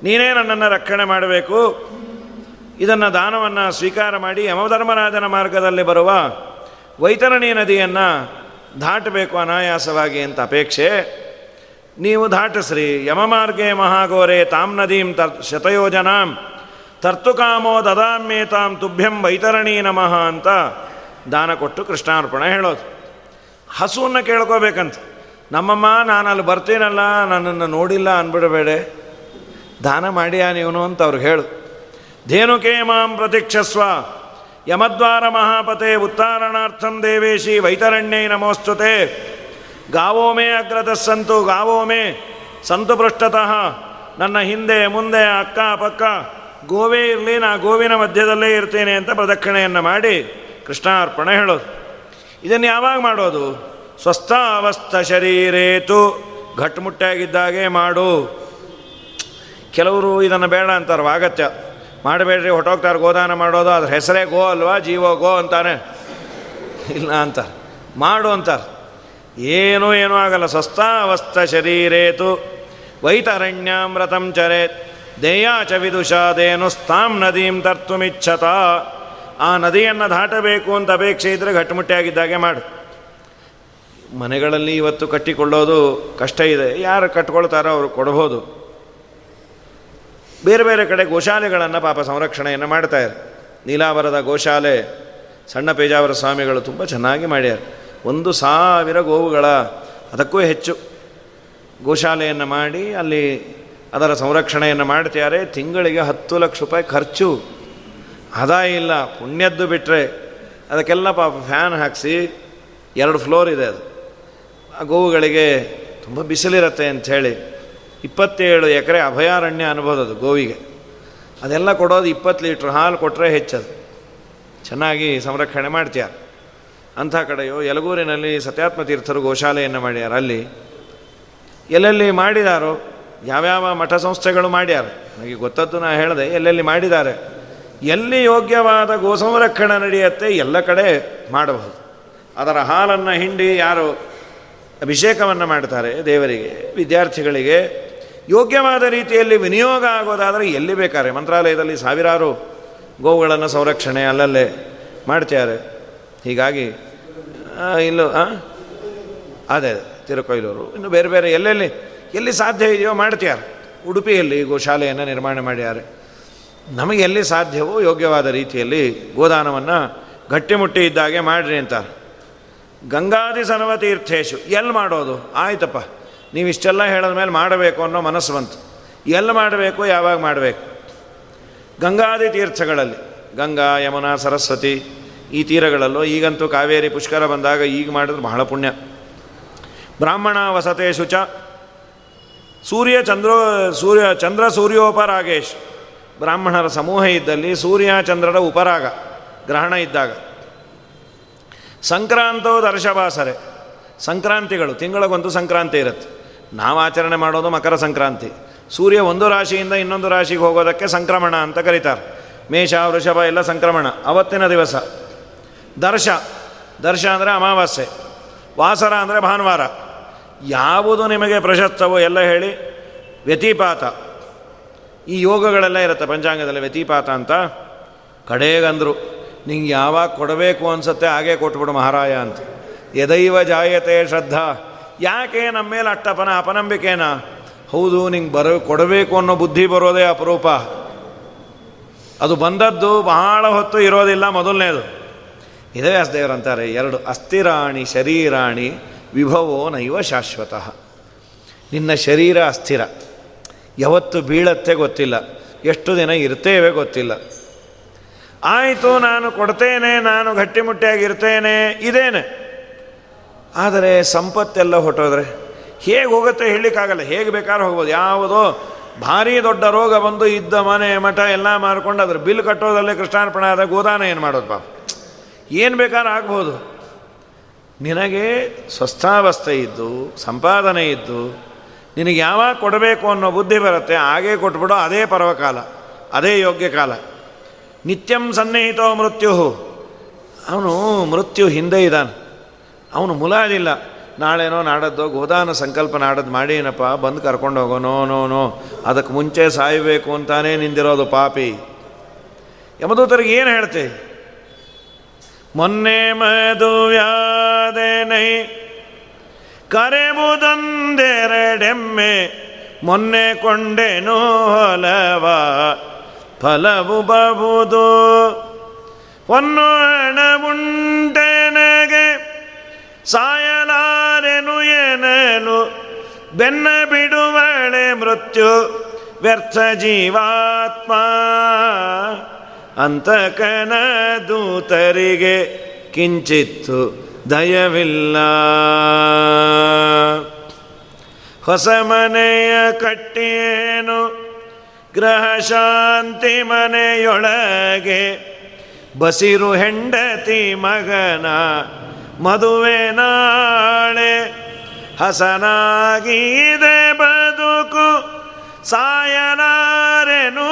ನೀನೇ ನನ್ನನ್ನು ರಕ್ಷಣೆ ಮಾಡಬೇಕು. ಇದನ್ನು ದಾನವನ್ನು ಸ್ವೀಕಾರ ಮಾಡಿ ಯಮಧರ್ಮರಾಜನ ಮಾರ್ಗದಲ್ಲಿ ಬರುವ ವೈತರಣಿ ನದಿಯನ್ನು ದಾಟಬೇಕು ಅನಾಯಾಸವಾಗಿ ಅಂತ ಅಪೇಕ್ಷೆ. ನೀವು ದಾಟಿಸ್ರಿ. ಯಮಮಾರ್ಗೆ ಮಹಾಗೋರೆ ತಾಮ್ ನದೀಂ ತರ್ ಶತಯೋಜನಾಂ. ತರ್ತುಕಾಮೋ ತಾಂ ತುಭ್ಯಂ ವೈತರಣಿ ನಮಃ ಅಂತ ದಾನ ಕೊಟ್ಟು ಕೃಷ್ಣಾರ್ಪಣೆ ಹೇಳೋದು. ಹಸುವನ್ನು ಕೇಳ್ಕೋಬೇಕಂತ. ನಮ್ಮಮ್ಮ ನಾನು ಅಲ್ಲಿ ಬರ್ತೀನಲ್ಲ, ನನ್ನನ್ನು ನೋಡಿಲ್ಲ ಅಂದ್ಬಿಡಬೇಡ. ದಾನ ಮಾಡ್ಯಾ ನೀವನು ಅಂತ ಅವ್ರಿಗೆ ಹೇಳು. ಧೇನುಕೇ ಮಾಂ ಪ್ರತೀಕ್ಷಸ್ವ. ಯಮದ್ವಾರ ಮಹಾಪತೆ ಉತ್ತಾರಣಾರ್ಥಂ ದೇವೇಶಿ ವೈತರಣ್ಯೈ ನಮೋಸ್ತುತೆ. ಗಾವೋ ಮೇ ಸಂತು ಗಾವೋ ಸಂತು ಪೃಷ್ಠತಃ. ನನ್ನ ಹಿಂದೆ, ಮುಂದೆ, ಅಕ್ಕ, ಪಕ್ಕ, ಗೋವೇ ಇರಲಿ, ನಾ ಗೋವಿನ ಮಧ್ಯದಲ್ಲೇ ಇರ್ತೇನೆ ಅಂತ ಪ್ರದಕ್ಷಿಣೆಯನ್ನು ಮಾಡಿ ಕೃಷ್ಣಾರ್ಪಣೆ ಹೇಳೋದು. ಇದನ್ನು ಯಾವಾಗ ಮಾಡೋದು? ಸ್ವಸ್ಥಾವಸ್ಥ ಶರೀರೇತು ಘಟ್ಮುಟ್ಟಾಗಿದ್ದಾಗೆ ಮಾಡು. ಕೆಲವರು ಇದನ್ನು ಬೇಡ ಅಂತಾರೆ ವಾಗತ್ಯ ಮಾಡಬೇಡ್ರಿ, ಹೊಟ್ಟೋಗ್ತಾರೆ, ಗೋದಾನ ಮಾಡೋದು, ಅದ್ರ ಹೆಸರೇ ಗೋ ಅಲ್ವಾ, ಜೀವೋ ಗೋ ಅಂತಾನೆ. ಇಲ್ಲ ಅಂತ ಮಾಡು ಅಂತಾರೆ. ಏನೂ ಏನೂ ಆಗಲ್ಲ. ಸ್ವಸ್ಥಾವಸ್ಥ ಶರೀರೇತು ವೈತರಣ್ಯಾಮೃತಂ ಚರೇತ್. ದೇಯಾ ಚ ವಿದುಷಾದೇನು ಸ್ಥಾಂ ನದೀಂ ತರ್ತುಮಿಚ್ಛತ. ಆ ನದಿಯನ್ನು ದಾಟಬೇಕು ಅಂತ ಅಪೇಕ್ಷೆ ಇದ್ದರೆ ಗಟ್ಟುಮುಟ್ಟಿಯಾಗಿದ್ದಾಗೆ ಮಾಡು. ಮನೆಗಳಲ್ಲಿ ಇವತ್ತು ಕಟ್ಟಿಕೊಳ್ಳೋದು ಕಷ್ಟ ಇದೆ. ಯಾರು ಕಟ್ಕೊಳ್ತಾರೋ ಅವರು ಕೊಡ್ಬೋದು. ಬೇರೆ ಬೇರೆ ಕಡೆ ಗೋಶಾಲೆಗಳನ್ನು ಪಾಪ ಸಂರಕ್ಷಣೆಯನ್ನು ಮಾಡ್ತಾರೆ ನೀಲಾವರದ ಗೋಶಾಲೆ, ಸಣ್ಣ ಪೇಜಾವರ ಸ್ವಾಮಿಗಳು ತುಂಬ ಚೆನ್ನಾಗಿ ಮಾಡ್ಯಾರ. ಒಂದು ಸಾವಿರ ಗೋವುಗಳ, ಅದಕ್ಕೂ ಹೆಚ್ಚು ಗೋಶಾಲೆಯನ್ನು ಮಾಡಿ ಅಲ್ಲಿ ಅದರ ಸಂರಕ್ಷಣೆಯನ್ನು ಮಾಡ್ತಾರೆ ತಿಂಗಳಿಗೆ ಹತ್ತು ಲಕ್ಷ ರೂಪಾಯಿ ಖರ್ಚು. ಆದಾಯ ಇಲ್ಲ, ಪುಣ್ಯದ್ದು ಬಿಟ್ಟರೆ ಅದಕ್ಕೆಲ್ಲ ಪಾಪ ಫ್ಯಾನ್ ಹಾಕಿಸಿ ಎರಡು ಫ್ಲೋರ್ ಇದೆ ಅದು. ಗೋವುಗಳಿಗೆ ತುಂಬ ಬಿಸಿಲಿರುತ್ತೆ ಅಂಥೇಳಿ ಇಪ್ಪತ್ತೇಳು ಎಕರೆ ಅಭಯಾರಣ್ಯ ಅನ್ಬೋದು ಗೋವಿಗೆ. ಅದೆಲ್ಲ ಕೊಡೋದು ಇಪ್ಪತ್ತು ಲೀಟ್ರ್ ಹಾಲು ಕೊಟ್ಟರೆ ಹೆಚ್ಚದು. ಚೆನ್ನಾಗಿ ಸಂರಕ್ಷಣೆ ಮಾಡ್ತೀಯಾರ ಅಂಥ ಕಡೆಯೋ ಯಲಗೂರಿನಲ್ಲಿ ಸತ್ಯಾತ್ಮ ತೀರ್ಥರು ಗೋಶಾಲೆಯನ್ನು ಮಾಡ್ಯಾರ. ಅಲ್ಲಿ ಎಲ್ಲೆಲ್ಲಿ ಮಾಡಿದಾರೋ, ಯಾವ್ಯಾವ ಮಠ ಸಂಸ್ಥೆಗಳು ಮಾಡ್ಯಾರ? ನನಗೆ ಗೊತ್ತದ್ದು ನಾ ಹೇಳಿದೆ, ಎಲ್ಲೆಲ್ಲಿ ಮಾಡಿದ್ದಾರೆ ಎಲ್ಲಿ ಯೋಗ್ಯವಾದ ಗೋ ಸಂರಕ್ಷಣೆ ನಡೆಯುತ್ತೆ ಎಲ್ಲ ಕಡೆ ಮಾಡಬಹುದು. ಅದರ ಹಾಲನ್ನು ಹಿಂಡಿ ಯಾರು ಅಭಿಷೇಕವನ್ನು ಮಾಡ್ತಾರೆ ದೇವರಿಗೆ, ವಿದ್ಯಾರ್ಥಿಗಳಿಗೆ. ಯೋಗ್ಯವಾದ ರೀತಿಯಲ್ಲಿ ವಿನಿಯೋಗ ಆಗೋದಾದರೆ ಎಲ್ಲಿ ಬೇಕಾದ್ರೆ, ಮಂತ್ರಾಲಯದಲ್ಲಿ ಸಾವಿರಾರು ಗೋವುಗಳನ್ನು ಸಂರಕ್ಷಣೆ ಅಲ್ಲಲ್ಲೇ ಮಾಡ್ತಾರೆ ಹೀಗಾಗಿ ಇಲ್ಲೂ ಅದೇ ತಿರುಕೊಯ್ಲೂರು. ಇನ್ನು ಬೇರೆ ಬೇರೆ ಎಲ್ಲೆಲ್ಲಿ, ಎಲ್ಲಿ ಸಾಧ್ಯ ಇದೆಯೋ ಮಾಡ್ತಾರೆ ಉಡುಪಿಯಲ್ಲಿ ಗೋಶಾಲೆಯನ್ನು ನಿರ್ಮಾಣ ಮಾಡ್ಯಾರೆ. ನಮಗೆ ಎಲ್ಲಿ ಸಾಧ್ಯವೋ ಯೋಗ್ಯವಾದ ರೀತಿಯಲ್ಲಿ ಗೋದಾನವನ್ನು ಗಟ್ಟಿಮುಟ್ಟಿ ಇದ್ದಾಗೆ ಮಾಡಿರಿ ಅಂತಾರೆ ಗಂಗಾದಿ ಸರ್ವತೀರ್ಥೇಶು ಎಲ್ಲಿ ಮಾಡೋದು? ಆಯ್ತಪ್ಪ, ನೀವು ಇಷ್ಟೆಲ್ಲ ಹೇಳಿದ ಮೇಲೆ ಮಾಡಬೇಕು ಅನ್ನೋ ಮನಸ್ಸು ಬಂತು. ಎಲ್ಲಿ ಮಾಡಬೇಕು, ಯಾವಾಗ ಮಾಡಬೇಕು? ಗಂಗಾದಿ ತೀರ್ಥಗಳಲ್ಲಿ. ಗಂಗಾ, ಯಮುನಾ, ಸರಸ್ವತಿ, ಈ ತೀರಗಳಲ್ಲೋ ಈಗಂತೂ ಕಾವೇರಿ, ಪುಷ್ಕರ ಬಂದಾಗ ಈಗ ಮಾಡಿದ್ರೆ ಬಹಳ ಪುಣ್ಯ. ಬ್ರಾಹ್ಮಣ ವಸತೆ ಶುಚ ಸೂರ್ಯ ಚಂದ್ರೋ, ಸೂರ್ಯ, ಚಂದ್ರ ಸೂರ್ಯೋಪರಾಗೇಶ್. ಬ್ರಾಹ್ಮಣರ ಸಮೂಹ ಇದ್ದಲ್ಲಿ ಸೂರ್ಯ, ಚಂದ್ರರ ಉಪರಾಗ, ಗ್ರಹಣ ಇದ್ದಾಗ. ಸಂಕ್ರಾಂತೋ ದರ್ಶವಾಸರೆ. ಸಂಕ್ರಾಂತಿಗಳು, ತಿಂಗಳಿಗೊಂದು ಸಂಕ್ರಾಂತಿ ಇರುತ್ತೆ. ನಾವು ಆಚರಣೆ ಮಾಡೋದು ಮಕರ ಸಂಕ್ರಾಂತಿ. ಸೂರ್ಯ ಒಂದು ರಾಶಿಯಿಂದ ಇನ್ನೊಂದು ರಾಶಿಗೆ ಹೋಗೋದಕ್ಕೆ ಸಂಕ್ರಮಣ ಅಂತ ಕರೀತಾರೆ. ಮೇಷ, ವೃಷಭ ಎಲ್ಲ ಸಂಕ್ರಮಣ, ಅವತ್ತಿನ ದಿವಸ. ದರ್ಶ ದರ್ಶ ಅಂದರೆ ಅಮಾವಾಸ್ಯೆ. ವಾಸರ ಅಂದರೆ ಭಾನುವಾರ. ಯಾವುದು ನಿಮಗೆ ಪ್ರಶಸ್ತವೋ ಎಲ್ಲ ಹೇಳಿ, ವ್ಯತಿಪಾತ. ಈ ಯೋಗಗಳೆಲ್ಲ ಇರುತ್ತೆ ಪಂಚಾಂಗದಲ್ಲಿ ವ್ಯತಿಪಾತ ಅಂತ. ಕಡೆಗಂದರು. ನಿಂಗೆ ಯಾವಾಗ ಕೊಡಬೇಕು ಅನ್ಸುತ್ತೆ ಹಾಗೆ ಕೊಟ್ಬಿಡು ಮಹಾರಾಯ ಅಂತ. ಯದೈವ ಜಾಯತೆ ಶ್ರದ್ಧಾ. ಯಾಕೆ ನಮ್ಮ ಮೇಲೆ ಅಟ್ಟಪನ, ಅಪನಂಬಿಕೆನಾ? ಹೌದು, ನಿಂಗೆ ಬರ, ಕೊಡಬೇಕು ಅನ್ನೋ ಬುದ್ಧಿ ಬರೋದೇ ಅಪರೂಪ. ಅದು ಬಂದದ್ದು ಬಹಳ ಹೊತ್ತು ಇರೋದಿಲ್ಲ ಮೊದಲನೇದು. ಇದೇ ವ್ಯಾಸದೇವರಂತಾರೆ ಎರಡು, ಅಸ್ಥಿರಾಣಿ ಶರೀರಾಣಿ ವಿಭವೋ ನೈವ ಶಾಶ್ವತಃ. ನಿನ್ನ ಶರೀರ ಅಸ್ಥಿರ. ಯಾವತ್ತು ಬೀಳತ್ತೆ ಗೊತ್ತಿಲ್ಲ. ಎಷ್ಟು ದಿನ ಇರ್ತೇವೆ ಗೊತ್ತಿಲ್ಲ. ಆಯಿತು, ನಾನು ಕೊಡ್ತೇನೆ, ನಾನು ಗಟ್ಟಿಮುಟ್ಟಿಯಾಗಿರ್ತೇನೆ, ಇದೇನೆ. ಆದರೆ ಸಂಪತ್ತೆಲ್ಲ ಹೊಟ್ಟೋದ್ರೆ ಹೇಗೆ ಹೋಗುತ್ತೆ ಹೇಳಲಿಕ್ಕಾಗಲ್ಲ, ಹೇಗೆ ಬೇಕಾದ್ರೂ ಹೋಗ್ಬೋದು. ಯಾವುದೋ ಭಾರಿ ದೊಡ್ಡ ರೋಗ ಬಂದು ಇದ್ದ ಮನೆ, ಮಠ ಎಲ್ಲ ಮಾರ್ಕೊಂಡು ಅದ್ರ ಬಿಲ್ ಕಟ್ಟೋದಲ್ಲೇ ಕೃಷ್ಣಾರ್ಪಣೆ ಆದ ಗೋದಾನ ಏನು ಮಾಡೋದು ಪಾಪ. ಏನು ಬೇಕಾದ್ರೂ ಆಗ್ಬೋದು. ನಿನಗೆ ಸ್ವಸ್ಥಾವಸ್ಥೆ ಇದ್ದು, ಸಂಪಾದನೆ ಇದ್ದು, ನಿನಗೆ ಯಾವಾಗ ಕೊಡಬೇಕು ಅನ್ನೋ ಬುದ್ಧಿ ಬರುತ್ತೆ, ಹಾಗೇ ಕೊಟ್ಬಿಡೋ, ಅದೇ ಪರ್ವಕಾಲ, ಅದೇ ಯೋಗ್ಯ ಕಾಲ. ನಿತ್ಯಂ ಸನ್ನಿಹಿತೋ ಮೃತ್ಯು. ಅವನು ಮೃತ್ಯು ಹಿಂದೆ ಇದ್ದಾನೆ. ಅವನು ಮುಲಾದಿಲ್ಲ. ನಾಳೆನೋ ನಾಡದ್ದು ಗೋದಾನ ಸಂಕಲ್ಪ ನಾಡದ್ದು ಮಾಡೇನಪ್ಪ ಬಂದು ಕರ್ಕೊಂಡು ಹೋಗೋ, ನೋ ನೋ ನೋ ಅದಕ್ಕೆ ಮುಂಚೆ ಸಾಯಬೇಕು ಅಂತಾನೇ ನಿಂದಿರೋದು ಪಾಪಿ. ಯಮದೂತರಿಗೆ ಏನು ಹೇಳ್ತೆ? ಮೊನ್ನೆ ಮದುವ್ಯಾದೇನೈ ಕರೆಬುದೊಂದೆರಡೆಮ್ಮೆ, ಮೊನ್ನೆ ಕೊಂಡೆನೋ ಹೊಲವ ಫಲವು ಬಹುದು ಹೊನ್ನು ಹಣವುಂಟೆನಗೆ ಸಾಯಲಾರೆನು ಏನನು? ಬೆನ್ನ ಬಿಡುವಳೆ ಮೃತ್ಯು ವ್ಯರ್ಥ ಜೀವಾತ್ಮ. ಅಂತಕನ ದೂತರಿಗೆ ಕಿಂಚಿತ್ತು ದಯವಿಲ್ಲ. ಹೊಸ ಮನೆಯ ಕಟ್ಟಿಯೇನು? ಗ್ರಹ ಶಾಂತಿ ಮನೆಯೊಳಗೆ, ಬಸಿರು ಹೆಂಡತಿ ಮಗನ ಮದುವೆ ನಾಳೆ, ಹಸನಾಗಿದೆ ಬದುಕು ಸಾಯನಾರೆನು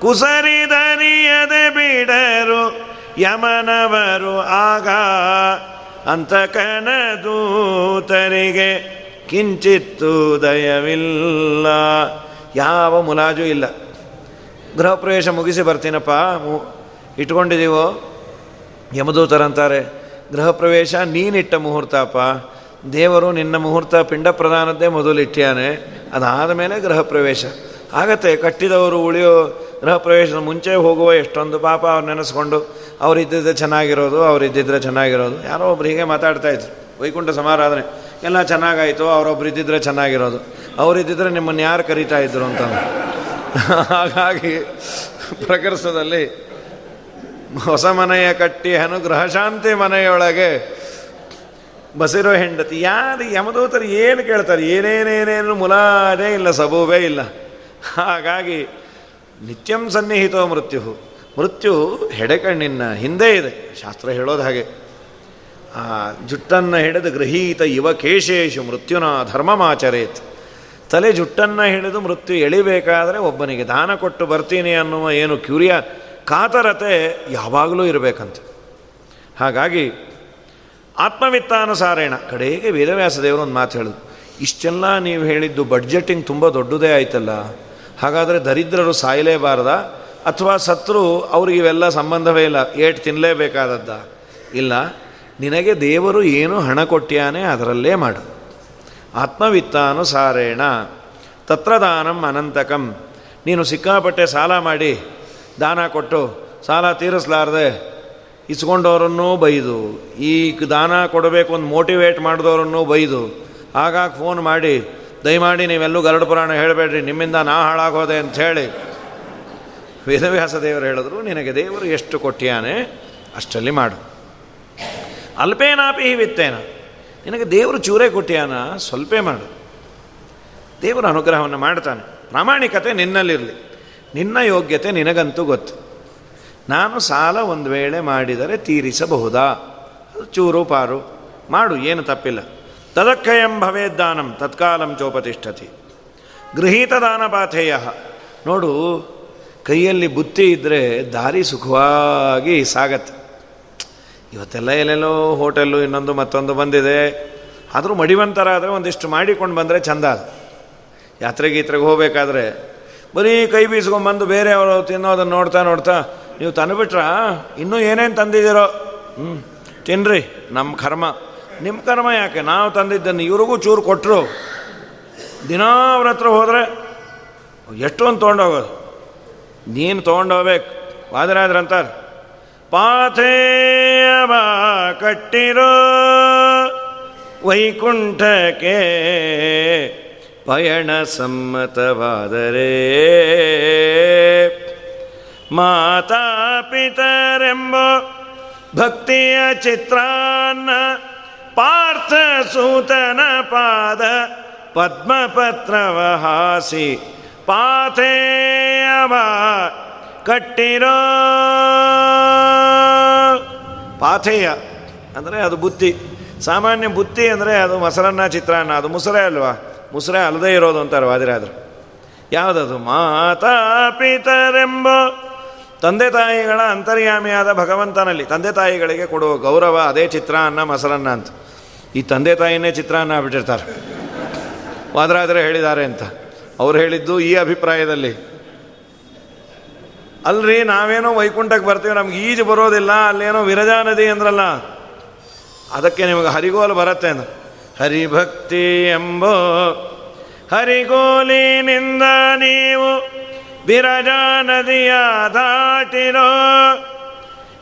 ಕುಸರಿ ಕುಸರಿದರಿಯದೆ ಬಿಡರು ಯಮನವರು ಆಗ, ಅಂತ ದೂತರಿಗೆ ಕಿಂಚಿತ್ತು ದಯವಿಲ್ಲ. ಯಾವ ಮುಲಾಜು ಇಲ್ಲ. ಗೃಹ ಪ್ರವೇಶ ಮುಗಿಸಿ ಬರ್ತೀನಪ್ಪ ಇಟ್ಕೊಂಡಿದ್ದೀವೋ ಯಮದೂತರಂತಾರೆ ಗೃಹ ಪ್ರವೇಶ ನೀನಿಟ್ಟ ಮುಹೂರ್ತಪ್ಪ, ದೇವರು ನಿನ್ನ ಮುಹೂರ್ತ ಪಿಂಡ ಪ್ರಧಾನದ್ದೇ ಮೊದಲಿಟ್ಟಿಯಾನೆ ಅದಾದ ಮೇಲೆ ಗೃಹ ಪ್ರವೇಶ ಆಗತ್ತೆ, ಕಟ್ಟಿದವರು ಉಳಿಯೋ ಗೃಹ ಪ್ರವೇಶದ ಮುಂಚೆ ಹೋಗುವ ಎಷ್ಟೊಂದು ಪಾಪ ಅವ್ರು ನೆನೆಸ್ಕೊಂಡು, ಅವರಿದ್ದಿದ್ರೆ ಚೆನ್ನಾಗಿರೋದು ಅವರಿದ್ದಿದ್ರೆ ಚೆನ್ನಾಗಿರೋದು. ಯಾರೋ ಒಬ್ರು ಹೀಗೆ ಮಾತಾಡ್ತಾ ಇದ್ರು, ವೈಕುಂಠ ಸಮಾರಾಧನೆ. ಎಲ್ಲ ಚೆನ್ನಾಗಾಯಿತು, ಅವರೊಬ್ರು ಇದ್ದಿದ್ರೆ ಚೆನ್ನಾಗಿರೋದು. ಅವರಿದ್ದಿದ್ರೆ ನಿಮ್ಮನ್ನು ಯಾರು ಕರೀತಾ ಇದ್ರು ಅಂತ. ಹಾಗಾಗಿ ಪ್ರಕರ್ಸದಲ್ಲಿ ಹೊಸ ಮನೆಯ ಕಟ್ಟಿ ಅನುಗ್ರಹ ಶಾಂತಿ ಮನೆಯೊಳಗೆ ಬಸಿರೋ ಹೆಂಡತಿ. ಯಾರು ಯಮದೂತರು ಏನು ಕೇಳ್ತಾರೆ? ಏನೇನೇನೇನು ಮುಲಾದೇ ಇಲ್ಲ, ಸಬೂಬೇ ಇಲ್ಲ. ಹಾಗಾಗಿ ನಿತ್ಯಂ ಸನ್ನಿಹಿತೋ ಮೃತ್ಯು. ಮೃತ್ಯು ಹೆಡೆಕಣ್ಣಿನ ಹಿಂದೆ ಇದೆ. ಶಾಸ್ತ್ರ ಹೇಳೋದು ಹಾಗೆ. ಆ ಜುಟ್ಟನ್ನು ಹಿಡಿದು ಗೃಹೀತ ಯುವ ಕೇಶೇಶು ಮೃತ್ಯುನ ಧರ್ಮಮಾಚರೇತ್. ತಲೆ ಜುಟ್ಟನ್ನು ಹಿಡಿದು ಮೃತ್ಯು ಎಳಿಬೇಕಾದರೆ ಒಬ್ಬನಿಗೆ ದಾನ ಕೊಟ್ಟು ಬರ್ತೀನಿ ಅನ್ನುವ ಏನು ಕ್ಯೂರಿಯ ಕಾತರತೆ ಯಾವಾಗಲೂ ಇರಬೇಕಂತೆ. ಹಾಗಾಗಿ ಆತ್ಮವಿತ್ತಾನುಸಾರೇಣ. ಕಡೆಗೆ ವೇದವ್ಯಾಸ ದೇವರು ಒಂದು ಮಾತು ಹೇಳಿದ್ರು. ಇಷ್ಟೆಲ್ಲ ನೀವು ಹೇಳಿದ್ದು ಬಡ್ಜೆಟಿಂಗ್ ತುಂಬ ದೊಡ್ಡದೇ ಆಯ್ತಲ್ಲ. ಹಾಗಾದರೆ ದರಿದ್ರರು ಸಾಯಲೇಬಾರ್ದ ಅಥವಾ ಸತ್ರು ಅವ್ರಿಗೆ ಇವೆಲ್ಲ ಸಂಬಂಧವೇ ಇಲ್ಲ. ಏಟ್ ತಿನ್ನಲೇಬೇಕಾದದ್ದ ಇಲ್ಲ, ನಿನಗೆ ದೇವರು ಏನು ಹಣ ಕೊಟ್ಟಿಯಾನೆ ಅದರಲ್ಲೇ ಮಾಡು. ಆತ್ಮವಿತ್ತಾನುಸಾರೇಣ. ತತ್ರದಾನಂ ಅನಂತಕಂ. ನೀನು ಸಿಕ್ಕಾಪಟ್ಟೆ ಸಾಲ ಮಾಡಿ, ದಾನ ಕೊಟ್ಟು, ಸಾಲ ತೀರಿಸ್ಲಾರ್ದೆ ಇಸ್ಕೊಂಡವರನ್ನೂ ಬೈದು, ಈ ದಾನ ಕೊಡಬೇಕು ಒಂದು ಮೋಟಿವೇಟ್ ಮಾಡಿದವರನ್ನೂ ಬೈದು, ಆಗಾಗ ಫೋನ್ ಮಾಡಿ, ದಯಮಾಡಿ ನೀವೆಲ್ಲೂ ಗರಡು ಪುರಾಣ ಹೇಳಬೇಡ್ರಿ, ನಿಮ್ಮಿಂದ ನಾ ಹಾಳಾಗೋದೆ ಅಂತ ಹೇಳಿ. ವೇದವ್ಯಾಸ ದೇವರು ಹೇಳಿದ್ರು, ನಿನಗೆ ದೇವರು ಎಷ್ಟು ಕೊಟ್ಟಿಯಾನೆ ಅಷ್ಟರಲ್ಲಿ ಮಾಡು. ಅಲ್ಪೇನಾಪಿ ವಿತ್ತೇನ. ನಿನಗೆ ದೇವರು ಚೂರೇ ಕೊಟ್ಟಿಯಾನ? ಸ್ವಲ್ಪೇ ಮಾಡು. ದೇವರು ಅನುಗ್ರಹವನ್ನು ಮಾಡ್ತಾನೆ. ಪ್ರಾಮಾಣಿಕತೆ ನಿನ್ನಲ್ಲಿರಲಿ. ನಿನ್ನ ಯೋಗ್ಯತೆ ನಿನಗಂತೂ ಗೊತ್ತು. ನಾನು ಸಾಲ ಒಂದು ವೇಳೆ ಮಾಡಿದರೆ ತೀರಿಸಬಹುದಾ? ಚೂರು ಪಾರು. ಮಾಡು, ಏನು ತಪ್ಪಿಲ್ಲ. ತದಕ್ಕಯಂ ಭವೇದ್ದಾನಂ ತತ್ಕಾಲಂ ಚೋಪತಿಷ್ಠತಿ. ಗೃಹೀತ ದಾನಪಾಥೇಯ ನೋಡು, ಕೈಯಲ್ಲಿ ಬುತ್ತಿ ಇದ್ದರೆ ದಾರಿ ಸುಖವಾಗಿ ಸಾಗತ್ತೆ. ಇವತ್ತೆಲ್ಲ ಎಲ್ಲೆಲ್ಲೋ ಹೋಟೆಲ್ಲು ಇನ್ನೊಂದು ಮತ್ತೊಂದು ಬಂದಿದೆ. ಆದರೂ ಮಡಿವಂತರ ಆದರೆ ಒಂದಿಷ್ಟು ಮಾಡಿಕೊಂಡು ಬಂದರೆ ಚಂದ ಅದು. ಯಾತ್ರೆ ಗೀತ್ರೆಗೆ ಹೋಗಬೇಕಾದ್ರೆ ಬರೀ ಕೈ ಬೀಸ್ಕೊಂಡ್ಬಂದು ಬೇರೆಯವರು ತಿನ್ನೋದನ್ನು ನೋಡ್ತಾ ನೋಡ್ತಾ ನೀವು ತಂದುಬಿಟ್ರ? ಇನ್ನೂ ಏನೇನು ತಂದಿದ್ದೀರೋ? ಹ್ಞೂ ತಿನ್ನಿರಿ ನಮ್ಮ ಕರ್ಮ. ನಿಮ್ಮ ಕರ್ಮ ಯಾಕೆ? ನಾವು ತಂದಿದ್ದನ್ನು ಇವ್ರಿಗೂ ಚೂರು ಕೊಟ್ಟರು ದಿನ ಅವ್ರ ಹತ್ರ ಹೋದರೆ ಎಷ್ಟೊಂದು ತೊಗೊಂಡೋಗೋದು. ನೀನು ತೊಗೊಂಡೋಗ್ಬೇಕು. ವಾದರಾದ್ರಂತಾರೆ ಪಾಥೇಯವ ಕಟ್ಟಿರೋ ವೈಕುಂಠಕ್ಕೆ ಪಯಣ ಸಮ್ಮತವಾದರೆ ಮಾತಾ ಪಿತರೆಂಬ ಭಕ್ತಿಯ ಚಿತ್ರಾನ್ನ ಪಾರ್ಥ ಸೂತನ ಪಾದ ಪದ್ಮಪತ್ರವ ಹಾಸಿ ಪಾಥೇಯವ ಕಟ್ಟಿರೋ ಪಾಥೇಯ ಅಂದರೆ ಅದು ಬುತ್ತಿ ಸಾಮಾನ್ಯ ಬುತ್ತಿ ಅಂದರೆ ಅದು ಮೊಸರನ್ನ ಚಿತ್ರಾನ್ನ, ಅದು ಮುಸರೆ ಅಲ್ವಾ? ಮುಸರೆ ಅಲ್ಲದೆ ಇರೋದು ಅಂತಾರೆ ವಾದಿರಾದ್ರು. ಯಾವುದದು? ಮಾತಾ ಪಿತರೆಂಬ ತಂದೆ ತಾಯಿಗಳ ಅಂತರ್ಯಾಮಿಯಾದ ಭಗವಂತನಲ್ಲಿ. ತಂದೆ ತಾಯಿಗಳಿಗೆ ಕೊಡುವ ಗೌರವ, ಅದೇ ಚಿತ್ರಾನ್ನ, ಮೊಸರನ್ನ ಅಂತ. ಈ ತಂದೆ ತಾಯಿನೇ ಚಿತ್ರಾನ್ನ ಬಿಟ್ಟಿರ್ತಾರೆ ವಾದರಾದರೆ ಹೇಳಿದ್ದಾರೆ ಅಂತ. ಅವ್ರು ಹೇಳಿದ್ದು ಈ ಅಭಿಪ್ರಾಯದಲ್ಲಿ. ಅಲ್ರಿ, ನಾವೇನೋ ವೈಕುಂಠಕ್ಕೆ ಬರ್ತೀವಿ, ನಮ್ಗೆ ಈಜು ಬರೋದಿಲ್ಲ, ಅಲ್ಲೇನೋ ವಿರಜಾ ನದಿ ಅಂದ್ರಲ್ಲ. ಅದಕ್ಕೆ ನಿಮಗೆ ಹರಿಗೋಲು ಬರುತ್ತೆ ಅಂದ್ರೆ. ಹರಿಭಕ್ತಿ ಎಂಬೋ, ಹರಿಗೋಲಿನಿಂದ ನೀವು ವಿರಜಾ ನದಿಯ ದಾಟಿರೋ,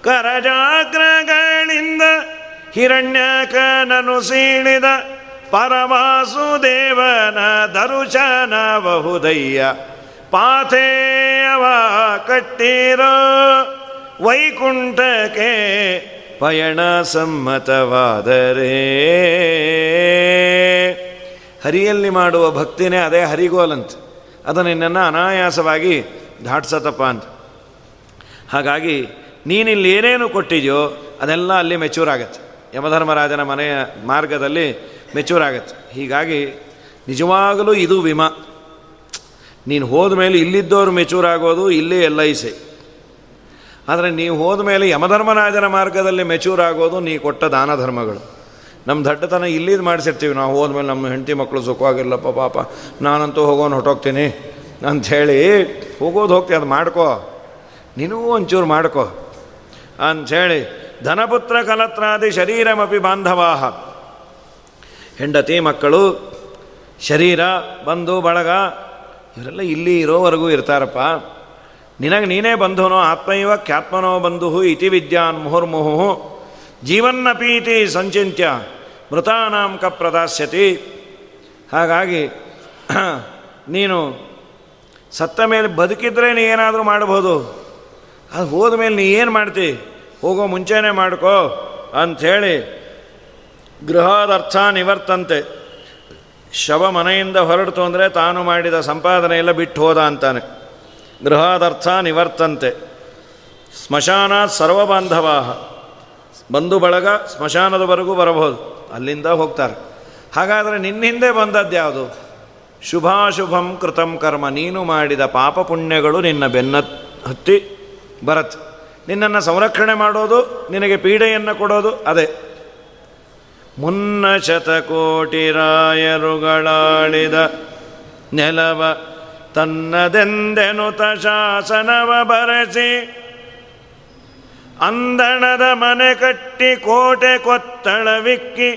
ಕರಜಾಗ್ರಗಳಿಂದ ಹಿರಣ್ಯಕನನು ಸೀಳಿದ ಪರಮಾಸುದೇವನ ದರುಶನ ಬಹುದಯ್ಯ ಕಟ್ಟಿರೋ ವೈಕುಂಠಕ್ಕೆ ಪಯಣ ಸಮ್ಮತವಾದರೆ. ಹರಿಯಲ್ಲಿ ಮಾಡುವ ಭಕ್ತಿನೇ ಅದೇ ಹರಿಗೋಲಂತ. ಅದನ್ನು ನಿನ್ನನ್ನು ಅನಾಯಾಸವಾಗಿ ಧಾಟ್ಸತ್ತಪ್ಪ ಅಂತ. ಹಾಗಾಗಿ ನೀನಿಲ್ಲಿ ಏನೇನು ಕೊಟ್ಟಿದೆಯೋ ಅದೆಲ್ಲ ಅಲ್ಲಿ ಮೆಚೂರ್ ಆಗತ್ತೆ ಯಮಧರ್ಮರಾಜನ ಮನೆಯ ಮಾರ್ಗದಲ್ಲಿ ಮೆಚೂರ್ ಆಗತ್ತೆ ಹೀಗಾಗಿ ನಿಜವಾಗಲೂ ಇದು ವಿಮಾ. ನೀನು ಹೋದ ಮೇಲೆ ಇಲ್ಲಿದ್ದವರು ಮೆಚೂರ್ ಆಗೋದು, ಇಲ್ಲೇ ಎಲ್ ಐ ಸಿ ಆದರೆ ನೀವು ಹೋದ ಮೇಲೆ ಯಮಧರ್ಮರಾಜನ ಮಾರ್ಗದಲ್ಲಿ ಮೆಚೂರ್ ಆಗೋದು, ನೀ ಕೊಟ್ಟ ದಾನ ಧರ್ಮಗಳು ನಮ್ಮ ದಡ್ಡತನ ಇಲ್ಲಿದ್ದು ಮಾಡಿಸಿರ್ತೀವಿ. ನಾವು ಹೋದ್ಮೇಲೆ ನಮ್ಮ ಹೆಂಡತಿ ಮಕ್ಕಳು ಸುಖವಾಗಿಲ್ಲಪ್ಪ ಪಾಪ. ನಾನಂತೂ ಹೋಗೋನು ಹೊಟ್ಟೋಗ್ತೀನಿ ಅಂಥೇಳಿ ಹೋಗೋದು ಹೋಗ್ತೀವಿ ಅದು ಮಾಡ್ಕೋ. ನೀನೂ ಒಂಚೂರು ಮಾಡ್ಕೋ. ಅಂಥೇಳಿ, ಧನಪುತ್ರ ಕಲತ್ರಾದಿ ಶರೀರಮಪಿ ಬಾಂಧವಾಹ. ಹೆಂಡತಿ ಮಕ್ಕಳು, ಶರೀರ, ಬಂಧು, ಬಳಗ ಇವರೆಲ್ಲ ಇಲ್ಲಿ ಇರೋವರೆಗೂ ಇರ್ತಾರಪ್ಪ. ನಿನಗೆ ನೀನೇ ಬಂಧುನೋ, ಆತ್ಮೈವ ಖ್ಯಾತ್ಮನೋ ಬಂಧು ಇತಿ ವಿದ್ಯಾನ್ ಮುಹುರ್ಮುಹು ಜೀವನ್ನಪೀತಿ ಸಂಚಿತ್ಯ ಮೃತಾನಾಂ ಕ ಪ್ರದಾಸ್ಯತಿ. ಹಾಗಾಗಿ, ನೀನು ಸತ್ತ ಮೇಲೆ ಬದುಕಿದ್ರೆ ನೀ ಏನಾದರೂ ಮಾಡ್ಬೋದು ಅದು ಹೋದ ಮೇಲೆ ನೀ ಏನು ಮಾಡ್ತಿ? ಹೋಗೋ ಮುಂಚೆನೇ ಮಾಡ್ಕೋ ಅಂಥೇಳಿ ಗೃಹದರ್ಥ ನಿವರ್ತಂತೆ. ಶವ ಮನೆಯಿಂದ ಹೊರಡ್ತು ಅಂದರೆ ತಾನು ಮಾಡಿದ ಸಂಪಾದನೆ ಎಲ್ಲ ಬಿಟ್ಟು ಹೋದ ಅಂತಾನೆ. ಗೃಹದರ್ಥ ನಿವರ್ತಂತೆ. ಸ್ಮಶಾನ ಸರ್ವಬಾಂಧವಾಹ. ಬಂಧು ಬಳಗ ಸ್ಮಶಾನದವರೆಗೂ ಬರಬಹುದು. ಅಲ್ಲಿಂದ ಹೋಗ್ತಾರೆ. ಹಾಗಾದರೆ ನಿನ್ನಿಂದೆ ಬಂದದ್ದು ಯಾವುದು? ಶುಭಾಶುಭಂ ಕೃತಂ ಕರ್ಮ. ನೀನು ಮಾಡಿದ ಪಾಪ ಪುಣ್ಯಗಳು ನಿನ್ನ ಬೆನ್ನ ಹತ್ತಿ ಬರತ್ತೆ. ನಿನ್ನನ್ನು ಸಂರಕ್ಷಣೆ ಮಾಡೋದು, ನಿನಗೆ ಪೀಡೆಯನ್ನು ಕೊಡೋದು ಅದೇ. ಮುನ್ನ ಶತಕೋಟಿ ರಾಯರುಗಳಾಳಿದ ನೆಲವ ತನ್ನದೆಂದೆನುತ ಶಾಸನವ ಬರೆಸಿ, ಅಂದಣದ ಮನೆ ಕಟ್ಟಿ ಕೋಟೆ ಕೊತ್ತಳವಿಕ್ಕಿ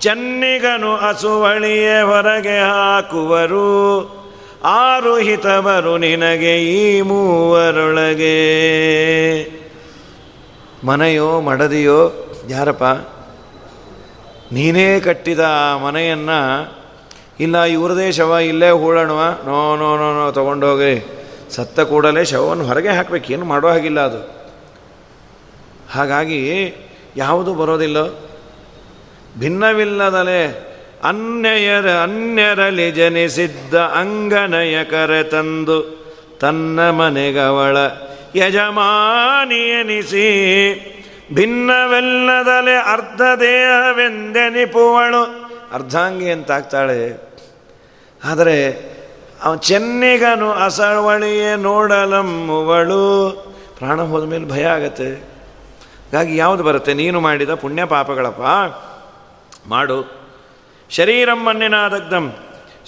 ಚೆನ್ನಿಗನು ಅಸುವಳಿಯೇ ಹೊರಗೆ ಹಾಕುವರು. ಆರುಹಿತವರು ನಿನಗೆ ಈ ಮೂವರೊಳಗೆ. ಮನೆಯೋ ಮಡದಿಯೋ, ಯಾರಪ್ಪ? ನೀನೇ ಕಟ್ಟಿದ ಮನೆಯನ್ನು, ಇಲ್ಲ ಇವ್ರದೇ ಶವ ಇಲ್ಲೇ ಹೂಳಣವ, ನೋ ನೋ ನೋ ನೋ ತೊಗೊಂಡೋಗಿ ಸತ್ತ ಕೂಡಲೇ ಶವವನ್ನು ಹೊರಗೆ ಹಾಕಬೇಕು, ಏನು ಮಾಡೋ ಹಾಗಿಲ್ಲ ಅದು. ಹಾಗಾಗಿ ಯಾವುದು ಬರೋದಿಲ್ಲ. ಭಿನ್ನವಿಲ್ಲದಲೆ ಅನ್ಯಯರ, ಅನ್ಯರಲ್ಲಿ ಜನಿಸಿದ್ದ ಅಂಗನಯ ಕರೆ ತಂದು ತನ್ನ ಮನೆಗವಳ ಯಜಮಾನಿಯನಿಸಿ ಭಿನ್ನವೆಲ್ಲದಲೆ ಅರ್ಧ ದೇಹವೆಂದೆನಿಪುವಳು ಅರ್ಧಾಂಗಿ ಅಂತಾಗ್ತಾಳೆ. ಆದರೆ ಅವ ಚೆನ್ನಿಗನು ಅಸಳವಳಿಯೇ ನೋಡಲಮ್ಮುವಳು. ಪ್ರಾಣ ಹೋದ ಮೇಲೆ ಭಯ ಆಗತ್ತೆ. ಹಾಗಾಗಿ ಯಾವುದು ಬರುತ್ತೆ? ನೀನು ಮಾಡಿದ ಪುಣ್ಯ ಪಾಪಗಳಪ್ಪ. ಮಾಡು. ಶರೀರಂ ಮಣ್ಣಿನಾದಗ್ಧಂ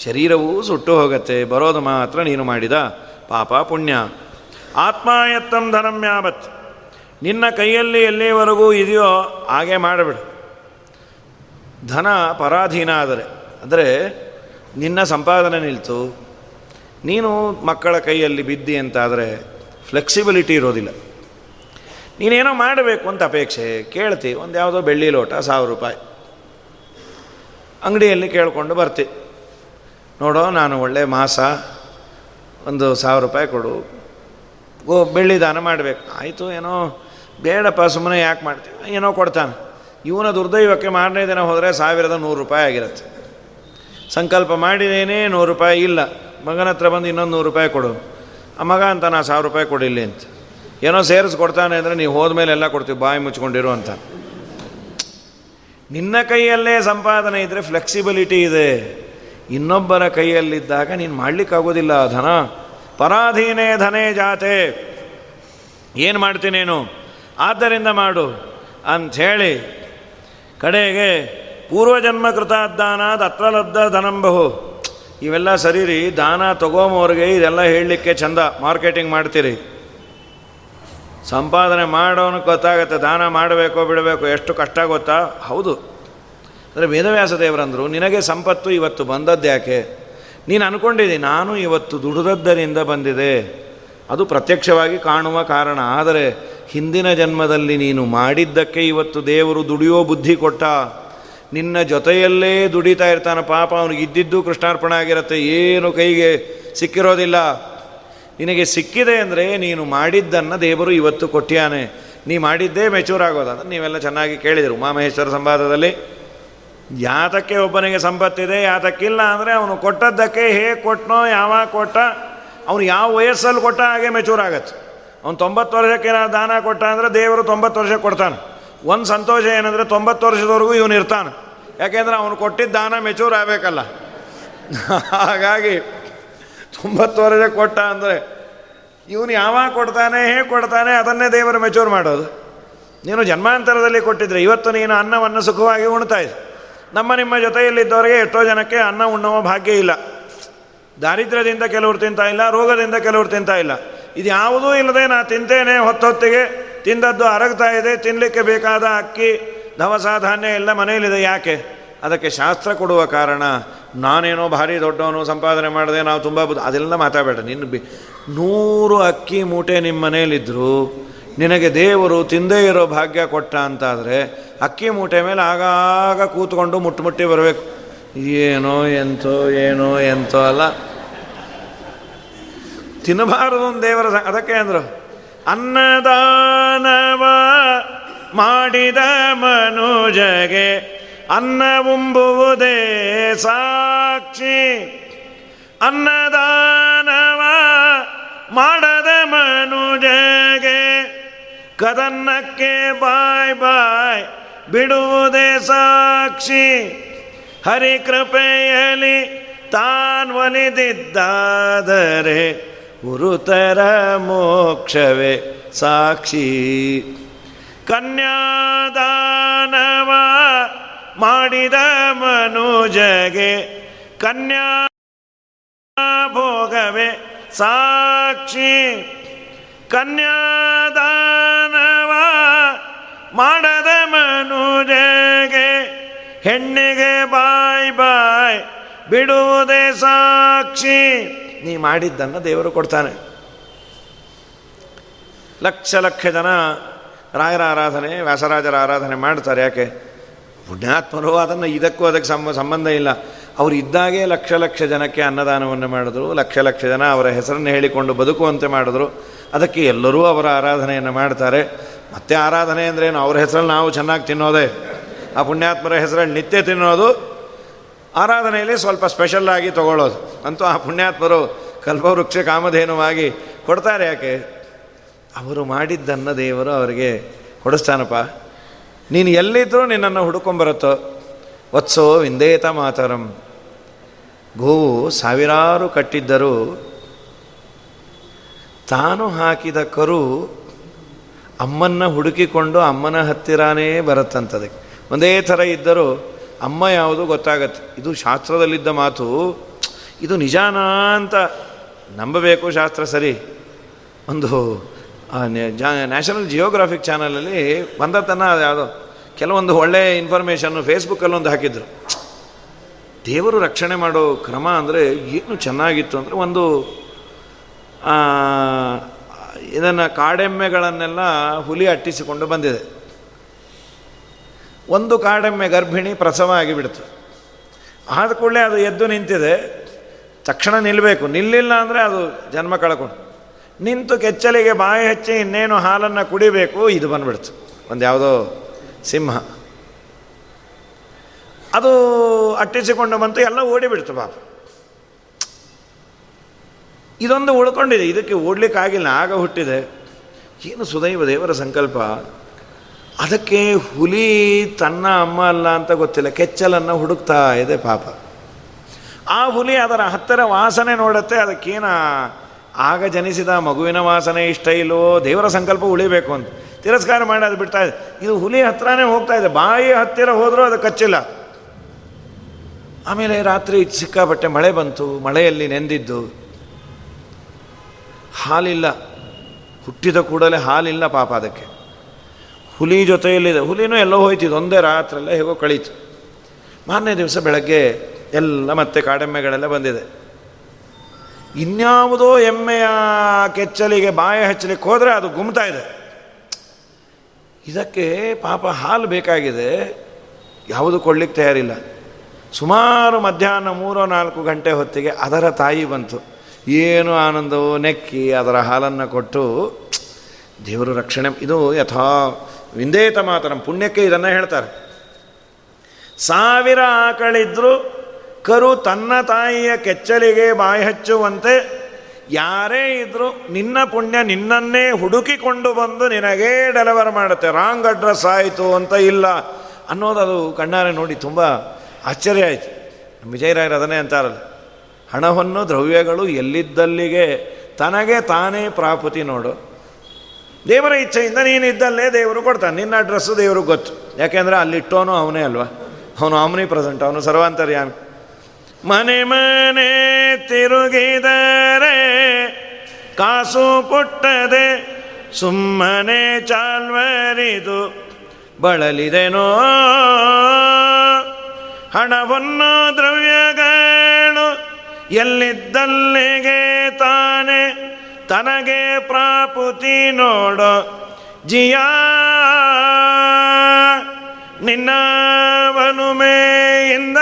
ಶರೀರವೂ ಸುಟ್ಟು ಹೋಗತ್ತೆ. ಬರೋದು ಮಾತ್ರ ನೀನು ಮಾಡಿದ ಪಾಪ ಪುಣ್ಯ. ಆತ್ಮಾಯತ್ತಂ ಧನಂ ಯಾವತ್. ನಿನ್ನ ಕೈಯಲ್ಲಿ ಎಲ್ಲಿವರೆಗೂ ಇದೆಯೋ ಹಾಗೆ ಮಾಡಿಬಿಡು. ಧನ ಪರಾಧೀನ ಆದರೆ, ಅಂದರೆ ನಿನ್ನ ಸಂಪಾದನೆ ನಿಲ್ತು, ನೀನು ಮಕ್ಕಳ ಕೈಯಲ್ಲಿ ಬಿದ್ದಿ ಅಂತಾದರೆ ಫ್ಲೆಕ್ಸಿಬಿಲಿಟಿ ಇರೋದಿಲ್ಲ. ನೀನೇನೋ ಮಾಡಬೇಕು ಅಂತ ಅಪೇಕ್ಷೆ, ಕೇಳ್ತಿ, ಒಂದು ಯಾವುದೋ ಬೆಳ್ಳಿ ಲೋಟ, ಸಾವಿರ ರೂಪಾಯಿ. ಅಂಗಡಿಯಲ್ಲಿ ಕೇಳಿಕೊಂಡು ಬರ್ತಿ. ನೋಡೋ, ನಾನು ಒಳ್ಳೆ ಮಾಸ, ಒಂದು ಸಾವಿರ ರೂಪಾಯಿ ಕೊಡು, ಓ, ಬೆಳ್ಳಿ ದಾನ ಮಾಡಬೇಕು. ಆಯಿತು, ಏನೋ ಬೇಡಪ್ಪ ಸುಮ್ಮನೆ ಯಾಕೆ ಮಾಡ್ತೀವಿ ಏನೋ ಕೊಡ್ತಾನೆ. ಇವನ ದುರ್ದೈವಕ್ಕೆ ಮಾರನೇ ದಿನ ಹೋದರೆ ಸಾವಿರದ ನೂರು ರೂಪಾಯಿ ಆಗಿರುತ್ತೆ. ಸಂಕಲ್ಪ ಮಾಡಿದೇನೇ ನೂರು ರೂಪಾಯಿ ಇಲ್ಲ. ಮಗನ ಹತ್ರ ಬಂದು ಇನ್ನೊಂದು ನೂರು ರೂಪಾಯಿ ಕೊಡು. ಆ ಮಗ ಅಂತ ನಾ ಸಾವಿರ ರೂಪಾಯಿ ಕೊಡಿಲ್ಲ ಅಂತ. ಏನೋ ಸೇರಿಸ್ಕೊಡ್ತಾನೆ ಅಂದರೆ ನೀವು ಹೋದ್ಮೇಲೆ ಎಲ್ಲ ಕೊಡ್ತೀವಿ, ಬಾಯಿ ಮುಚ್ಕೊಂಡಿರು ಅಂತ. ನಿನ್ನ ಕೈಯಲ್ಲೇ ಸಂಪಾದನೆ ಇದ್ದರೆ ಫ್ಲೆಕ್ಸಿಬಿಲಿಟಿ ಇದೆ. ಇನ್ನೊಬ್ಬರ ಕೈಯಲ್ಲಿದ್ದಾಗ ನೀನು ಮಾಡಲಿಕ್ಕಾಗೋದಿಲ್ಲ ಧನ. ಪರಾಧೀನೇ ಧನೇ ಜಾತೆ. ಏನು ಮಾಡ್ತೀನೇನು? ಆದ್ದರಿಂದ ಮಾಡು ಅಂಥೇಳಿ ಕಡೆಗೆ ಪೂರ್ವಜನ್ಮ ಕೃತಾದ್ದಾನಾದ ಅತ್ರ ಲಬ್ಧ ಧನಂಬಹು. ಇವೆಲ್ಲ ಸರಿ ರೀ ದಾನ ತಗೊಂಬೋರಿಗೆ ಇದೆಲ್ಲ ಹೇಳಲಿಕ್ಕೆ ಚಂದ. ಮಾರ್ಕೆಟಿಂಗ್ ಮಾಡ್ತೀರಿ. ಸಂಪಾದನೆ ಮಾಡೋನು ಗೊತ್ತಾಗತ್ತೆ, ದಾನ ಮಾಡಬೇಕೋ ಬಿಡಬೇಕು, ಎಷ್ಟು ಕಷ್ಟ ಗೊತ್ತಾ? ಹೌದು. ಅಂದರೆ ವೇದವ್ಯಾಸ ದೇವರಂದರು, ನಿನಗೆ ಸಂಪತ್ತು ಇವತ್ತು ಬಂದದ್ದು ಯಾಕೆ? ನೀನು ಅಂದ್ಕೊಂಡಿದ್ದಿ ನಾನು ಇವತ್ತು ದುಡಿದದ್ದರಿಂದ ಬಂದಿದೆ. ಅದು ಪ್ರತ್ಯಕ್ಷವಾಗಿ ಕಾಣುವ ಕಾರಣ. ಆದರೆ ಹಿಂದಿನ ಜನ್ಮದಲ್ಲಿ ನೀನು ಮಾಡಿದ್ದಕ್ಕೆ ಇವತ್ತು ದೇವರು ದುಡಿಯೋ ಬುದ್ಧಿ ಕೊಟ್ಟ, ನಿನ್ನ ಜೊತೆಯಲ್ಲೇ ದುಡಿತಾ ಇರ್ತಾನೆ ಪಾಪ, ಅವನಿಗೆ ಇದ್ದಿದ್ದು ಕೃಷ್ಣಾರ್ಪಣೆ ಆಗಿರುತ್ತೆ, ಏನು ಕೈಗೆ ಸಿಕ್ಕಿರೋದಿಲ್ಲ. ನಿನಗೆ ಸಿಕ್ಕಿದೆ ಅಂದರೆ ನೀನು ಮಾಡಿದ್ದನ್ನು ದೇವರು ಇವತ್ತು ಕೊಟ್ಟಿಯಾನೆ ನೀ ಮಾಡಿದ್ದೇ ಮೆಚೂರ್ ಆಗೋದು, ಅದನ್ನು ನೀವೆಲ್ಲ ಚೆನ್ನಾಗಿ ಕೇಳಿದರು ಉಮಾಮಹೇಶ್ವರ ಸಂವಾದದಲ್ಲಿ. ಯಾತಕ್ಕೆ ಒಬ್ಬನಿಗೆ ಸಂಪತ್ತಿದೆ, ಯಾತಕ್ಕಿಲ್ಲ ಅಂದರೆ ಅವನು ಕೊಟ್ಟದ್ದಕ್ಕೆ ಹೇಗೆ ಕೊಟ್ಟನೋ ಯಾವಾಗ ಕೊಟ್ಟ, ಅವನು ಯಾವ ವಯಸ್ಸಲ್ಲಿ ಕೊಟ್ಟ ಹಾಗೆ ಮೆಚೂರ್ ಆಗತ್ತೆ. ಅವ್ನು ತೊಂಬತ್ತು ವರ್ಷಕ್ಕೆ ಏನಾದ್ರು ದಾನ ಕೊಟ್ಟ ಅಂದರೆ ದೇವರು ತೊಂಬತ್ತು ವರ್ಷಕ್ಕೆ ಕೊಡ್ತಾನೆ. ಒಂದು ಸಂತೋಷ ಏನಂದರೆ ತೊಂಬತ್ತು ವರ್ಷದವರೆಗೂ ಇವನು ಇರ್ತಾನೆ. ಯಾಕೆಂದರೆ ಅವನು ಕೊಟ್ಟಿದ್ದ ದಾನ ಮೆಚೂರ್ ಆಗಬೇಕಲ್ಲ. ಹಾಗಾಗಿ ತೊಂಬತ್ತು ವರ್ಷ ಕೊಟ್ಟ ಅಂದರೆ ಇವನು ಯಾವಾಗ ಕೊಡ್ತಾನೆ, ಹೇಗೆ ಕೊಡ್ತಾನೆ ಅದನ್ನೇ ದೇವರು ಮೆಚೂರ್ ಮಾಡೋದು. ನೀನು ಜನ್ಮಾಂತರದಲ್ಲಿ ಕೊಟ್ಟಿದ್ರೆ ಇವತ್ತು ನೀನು ಅನ್ನವನ್ನು ಸುಖವಾಗಿ ಉಣ್ತಾ ಇದೆ ನಮ್ಮ ನಿಮ್ಮ ಜೊತೆಯಲ್ಲಿದ್ದವರಿಗೆ ಎಷ್ಟೋ ಜನಕ್ಕೆ ಅನ್ನ ಉಣ್ಣುವ ಭಾಗ್ಯ ಇಲ್ಲ. ದಾರಿದ್ರ್ಯದಿಂದ ಕೆಲವರು ತಿಂತಾ ರೋಗದಿಂದ ಕೆಲವರು ತಿಂತಾ ಇಲ್ಲ. ಇದು ಯಾವುದೂ ಇಲ್ಲದೆ ನಾ ತಿಂತೇನೆ ಹೊತ್ತೊತ್ತಿಗೆ. ತಿಂದದ್ದು ಅರಗ್ತಾ ಇದೆ ತಿನ್ನಲಿಕ್ಕೆ ಬೇಕಾದ ಅಕ್ಕಿ ದವಸ ಧಾನ್ಯ ಎಲ್ಲ ಮನೆಯಲ್ಲಿದೆ ಯಾಕೆ? ಅದಕ್ಕೆ ಶಾಸ್ತ್ರ ಕೊಡುವ ಕಾರಣ, ನಾನೇನೋ ಭಾರಿ ದೊಡ್ಡವನು, ಸಂಪಾದನೆ ಮಾಡಿದೆ ನಾವು ತುಂಬ ಅದೆಲ್ಲ ಮಾತಾಡಬೇಡ. ನಿನ್ನ ಬಿ, ನೂರು ಅಕ್ಕಿ ಮೂಟೆ ನಿಮ್ಮ ಮನೆಯಲ್ಲಿದ್ದರು ನಿನಗೆ ದೇವರು ತಿಂದೇ ಇರೋ ಭಾಗ್ಯ ಕೊಟ್ಟ ಅಂತಾದರೆ, ಅಕ್ಕಿ ಮೂಟೆ ಮೇಲೆ ಆಗಾಗ ಕೂತ್ಕೊಂಡು ಮುಟ್ಟು ಮುಟ್ಟಿ ಬರಬೇಕು. ಏನೋ ಎಂತೋ ಏನೋ ಎಂತೋ ಅಲ್ಲ. ತಿನ್ನಬಾರದು ದೇವರ ಅದಕ್ಕೆ ಅಂದರು. ಅನ್ನದಾನವ ಮಾಡಿದ ಮನುಜಗೆ ಅನ್ನ ಅನ್ನವುಂಬುವುದೇ ಸಾಕ್ಷಿ. ಅನ್ನದಾನವ ಮಾಡದ ಮನುಜಗೆ ಕದನ್ನಕ್ಕೆ ಬಾಯ್ ಬಾಯ್ ಬಿಡುವುದೇ ಸಾಕ್ಷಿ. ಹರಿಕೃಪೆಯಲ್ಲಿ ತಾನ್ ಒಲಿದಿದ್ದಾದರೆ ಗುರುತರ ಮೋಕ್ಷವೇ ಸಾಕ್ಷಿ. ಕನ್ಯಾದಾನವ ಮಾಡಿದ ಮನುಜಗೆ ಕನ್ಯಾ ಭೋಗವೇ ಸಾಕ್ಷಿ. ಕನ್ಯಾದಾನವ ಮಾಡದ ಮನುಜಗೆ ಹೆಣ್ಣಿಗೆ ಬಾಯ್ ಬಾಯ್ ಬಿಡುವುದೇ ಸಾಕ್ಷಿ. ನೀ ಮಾಡಿದ್ದನ್ನು ದೇವರು ಕೊಡ್ತಾನೆ. ಲಕ್ಷ ಲಕ್ಷ ಜನ ರಾಯರ ಆರಾಧನೆ, ವ್ಯಾಸರಾಜರ ಆರಾಧನೆ ಮಾಡ್ತಾರೆ. ಯಾಕೆ? ಪುಣ್ಯಾತ್ಮರು ಅದನ್ನು ಇದಕ್ಕೂ ಅದಕ್ಕೆ ಸಂಬ, ಸಂಬಂಧ ಇಲ್ಲ. ಅವರು ಇದ್ದಾಗೆ ಲಕ್ಷ ಲಕ್ಷ ಜನಕ್ಕೆ ಅನ್ನದಾನವನ್ನು ಮಾಡಿದ್ರು. ಲಕ್ಷ ಲಕ್ಷ ಜನ ಅವರ ಹೆಸರನ್ನು ಹೇಳಿಕೊಂಡು ಬದುಕುವಂತೆ ಮಾಡಿದ್ರು. ಅದಕ್ಕೆ ಎಲ್ಲರೂ ಅವರ ಆರಾಧನೆಯನ್ನು ಮಾಡ್ತಾರೆ. ಮತ್ತೆ ಆರಾಧನೆ ಅಂದ್ರೇನು ಅವ್ರ ಹೆಸರಲ್ಲಿ ನಾವು ಚೆನ್ನಾಗಿ ತಿನ್ನೋದೇ. ಆ ಪುಣ್ಯಾತ್ಮರ ಹೆಸರಲ್ಲಿ ನಿತ್ಯ ತಿನ್ನೋದು ಆರಾಧನೆಯಲ್ಲಿ ಸ್ವಲ್ಪ ಸ್ಪೆಷಲ್ ಆಗಿ ತಗೊಳ್ಳೋದು. ಅಂತೂ ಆ ಪುಣ್ಯಾತ್ಮರು ಕಲ್ಪವೃಕ್ಷ ಕಾಮಧೇನುವಾಗಿ ಕೊಡ್ತಾರೆ ಯಾಕೆ? ಅವರು ಮಾಡಿದ್ದನ್ನು ದೇವರು ಅವರಿಗೆ ಕೊಡಿಸ್ತಾನಪ್ಪ. ನೀನು ಎಲ್ಲಿದ್ದರೂ ನಿನ್ನನ್ನು ಹುಡುಕೊಂಬರುತ್ತೋ. ವತ್ಸೋ ವಿಂದೇತ ಮಾತರಂ. ಗೋವು ಸಾವಿರಾರು ಕಟ್ಟಿದ್ದರೂ ತಾನು ಹಾಕಿದ ಕರು ಅಮ್ಮನ್ನ ಹುಡುಕಿಕೊಂಡು ಅಮ್ಮನ ಹತ್ತಿರಾನೇ ಬರುತ್ತಂತದಕ್ಕೆ ಒಂದೇ ಥರ ಇದ್ದರೂ ಅಮ್ಮ ಯಾವುದು ಗೊತ್ತಾಗತ್ತೆ. ಇದು ಶಾಸ್ತ್ರದಲ್ಲಿದ್ದ ಮಾತು. ಇದು ನಿಜಾನ ಅಂತ ನಂಬಬೇಕು ಶಾಸ್ತ್ರ ಸರಿ. ಒಂದು ನ್ಯಾಷನಲ್ ಜಿಯೋಗ್ರಾಫಿಕ್ ಚಾನಲಲ್ಲಿ ಬಂದತನ ಯಾವುದೋ, ಕೆಲವೊಂದು ಒಳ್ಳೆಯ ಇನ್ಫಾರ್ಮೇಷನ್ನು ಫೇಸ್ಬುಕ್ಕಲ್ಲೊಂದು ಹಾಕಿದ್ರು. ದೇವರು ರಕ್ಷಣೆ ಮಾಡೋ ಕ್ರಮ ಅಂದರೆ ಏನು ಚೆನ್ನಾಗಿತ್ತು ಅಂದರೆ ಒಂದು ಇದನ್ನು ಕಾಡೆಮ್ಮೆಗಳನ್ನೆಲ್ಲ ಹುಲಿ ಅಟ್ಟಿಸಿಕೊಂಡು ಬಂದಿದೆ. ಒಂದು ಕಾಡೆಮ್ಮೆ ಗರ್ಭಿಣಿ ಪ್ರಸವ ಆಗಿಬಿಡ್ತು. ಆದ ಕೂಡಲೇ ಅದು ಎದ್ದು ನಿಂತಿದೆ. ತಕ್ಷಣ ನಿಲ್ಲಬೇಕು ನಿಲ್ಲಿಲ್ಲ ಅಂದರೆ ಅದು ಜನ್ಮ ಕಳ್ಕೊಂಡು ನಿಂತು ಕೆಚ್ಚಲಿಗೆ ಬಾಯಿ ಹಚ್ಚಿ ಇನ್ನೇನು ಹಾಲನ್ನು ಕುಡಿಬೇಕು, ಇದು ಬಂದ್ಬಿಡ್ತು. ಒಂದು ಯಾವುದೋ ಸಿಂಹ. ಅದು ಅಟ್ಟಿಸಿಕೊಂಡು ಬಂತು, ಎಲ್ಲ ಓಡಿಬಿಡ್ತು ಪಾಪ. ಇದೊಂದು ಉಳ್ಕೊಂಡಿದೆ. ಇದಕ್ಕೆ ಓಡ್ಲಿಕ್ಕಾಗಿಲ್ಲ. ಆಗ ಹುಟ್ಟಿದೆ. ಏನು ಸುದೈವ ದೇವರ ಸಂಕಲ್ಪ? ಅದಕ್ಕೆ ಹುಲಿ ತನ್ನ ಅಮ್ಮ ಅಲ್ಲ ಅಂತ ಗೊತ್ತಿಲ್ಲ. ಕೆಚ್ಚಲನ್ನು ಹುಡುಕ್ತಾ ಇದೆ ಪಾಪ. ಆ ಹುಲಿ ಅದರ ಹತ್ತಿರ ವಾಸನೆ ನೋಡುತ್ತೆ, ಅದಕ್ಕೇನ? ಆಗ ಜನಿಸಿದ ಮಗುವಿನ ವಾಸನೆ ಇಷ್ಟ ಇಲ್ಲೋ? ದೇವರ ಸಂಕಲ್ಪ ಉಳಿಬೇಕು ಅಂತ. ತಿರಸ್ಕಾರ ಮಾಡಿ ಅದು ಬಿಡ್ತಾ ಇದೆ. ಇದು ಹುಲಿ ಹತ್ರನೇ ಹೋಗ್ತಾ ಇದೆ. ಬಾಯಿ ಹತ್ತಿರ ಹೋದರೂ ಅದು ಕಚ್ಚಿಲ್ಲ. ಆಮೇಲೆ ರಾತ್ರಿ ಸಿಕ್ಕಾಪಟ್ಟೆ ಮಳೆ ಬಂತು. ಮಳೆಯಲ್ಲಿ ನೆಂದಿದ್ದು. ಹಾಲಿಲ್ಲ. ಹುಟ್ಟಿದ ಕೂಡಲೇ ಹಾಲಿಲ್ಲ ಪಾಪ ಅದಕ್ಕೆ. ಹುಲಿ ಜೊತೆಯಲ್ಲಿದೆ. ಹುಲಿನೂ ಎಲ್ಲೋ ಹೋಯ್ತಿದ್ದು ಒಂದೇ ರಾತ್ರೆಲ್ಲ ಹೇಗೋ ಕಳೀತು. ಮಾರನೇ ದಿವಸ ಬೆಳಗ್ಗೆ ಎಲ್ಲ ಮತ್ತೆ ಕಾಡೆಮ್ಮೆಗಳೆಲ್ಲ ಬಂದಿದೆ. ಇನ್ಯಾವುದೋ ಎಮ್ಮೆಯ ಕೆಚ್ಚಲಿಗೆ ಬಾಯ ಹಚ್ಚಲಿಕ್ಕೆ ಹೋದರೆ ಅದು ಗುಮ್ತಾ ಇದೆ. ಇದಕ್ಕೆ ಪಾಪ ಹಾಲು ಬೇಕಾಗಿದೆ. ಯಾವುದು ಕೊಡ್ಲಿಕ್ಕೆ ತಯಾರಿಲ್ಲ. ಸುಮಾರು ಮಧ್ಯಾಹ್ನ ಮೂರೋ ನಾಲ್ಕು ಗಂಟೆ ಹೊತ್ತಿಗೆ ಅದರ ತಾಯಿ ಬಂತು. ಏನು ಆನಂದವು ನೆಕ್ಕಿ ಅದರ ಹಾಲನ್ನು ಕೊಟ್ಟು ದೇವರು ರಕ್ಷಣೆ ಇದು ಯಥಾ ವಿಂದೇತ ಮಾತರಂ ಪುಣ್ಯಕ್ಕೆ ಇದನ್ನು ಹೇಳ್ತಾರೆ. ಸಾವಿರ ಆಕಳಿದ್ರು ಕರು ತನ್ನ ತಾಯಿಯ ಕೆಚ್ಚಲಿಗೆ ಬಾಯಿ ಹಚ್ಚುವಂತೆ, ಯಾರೇ ಇದ್ದರೂ ನಿನ್ನ ಪುಣ್ಯ ನಿನ್ನನ್ನೇ ಹುಡುಕಿಕೊಂಡು ಬಂದು ನಿನಗೇ ಡೆಲಿವರ್ ಮಾಡುತ್ತೆ. ರಾಂಗ್ ಅಡ್ರೆಸ್ ಆಯಿತು ಅಂತ ಇಲ್ಲ. ಅನ್ನೋದು ಅದು ಕಣ್ಣಾರೆ ನೋಡಿ ತುಂಬ ಆಶ್ಚರ್ಯ ಆಯಿತು. ವಿಜಯರಾಯರು ಅದನ್ನೇ ಅಂತಾರಲ್ಲ, ಹಣವನ್ನು ದ್ರವ್ಯಗಳು ಎಲ್ಲಿದ್ದಲ್ಲಿಗೆ ತನಗೆ ತಾನೇ ಪ್ರಾಪತಿ ನೋಡು. ದೇವರ ಇಚ್ಛೆಯಿಂದ ನೀನಿದ್ದಲ್ಲೇ ದೇವರು ಕೊಡ್ತಾನೆ. ನಿನ್ನ ಅಡ್ರೆಸ್ಸು ದೇವರು ಗೊತ್ತು. ಯಾಕೆಂದರೆ ಅಲ್ಲಿಟ್ಟೋನು ಅವನೇ ಅಲ್ವಾ? ಅವನು ಆಮ್ನಿ ಪ್ರೆಸೆಂಟ್ ಅವನು ಸರ್ವಾಂತರ್ಯಾಮಿ. ಮನೆ ಮನೆ ತಿರುಗಿದರೆ, ಕಾಸು ಪುಟ್ಟದೆ ಸುಮ್ಮನೆ ಚಾಲ್ವರಿದು ಬಳಲಿದೆನೋ? ಹಣವನ್ನು ದ್ರವ್ಯಗಳು ಎಲ್ಲಿದ್ದಲ್ಲಿಗೆ ತಾನೆ? ತನಗೆ ಪ್ರಾಪುತಿ ನೋಡೋ, ಜಿಯಾ. ನಿನ್ನವನು ಮೇಯಿಂದ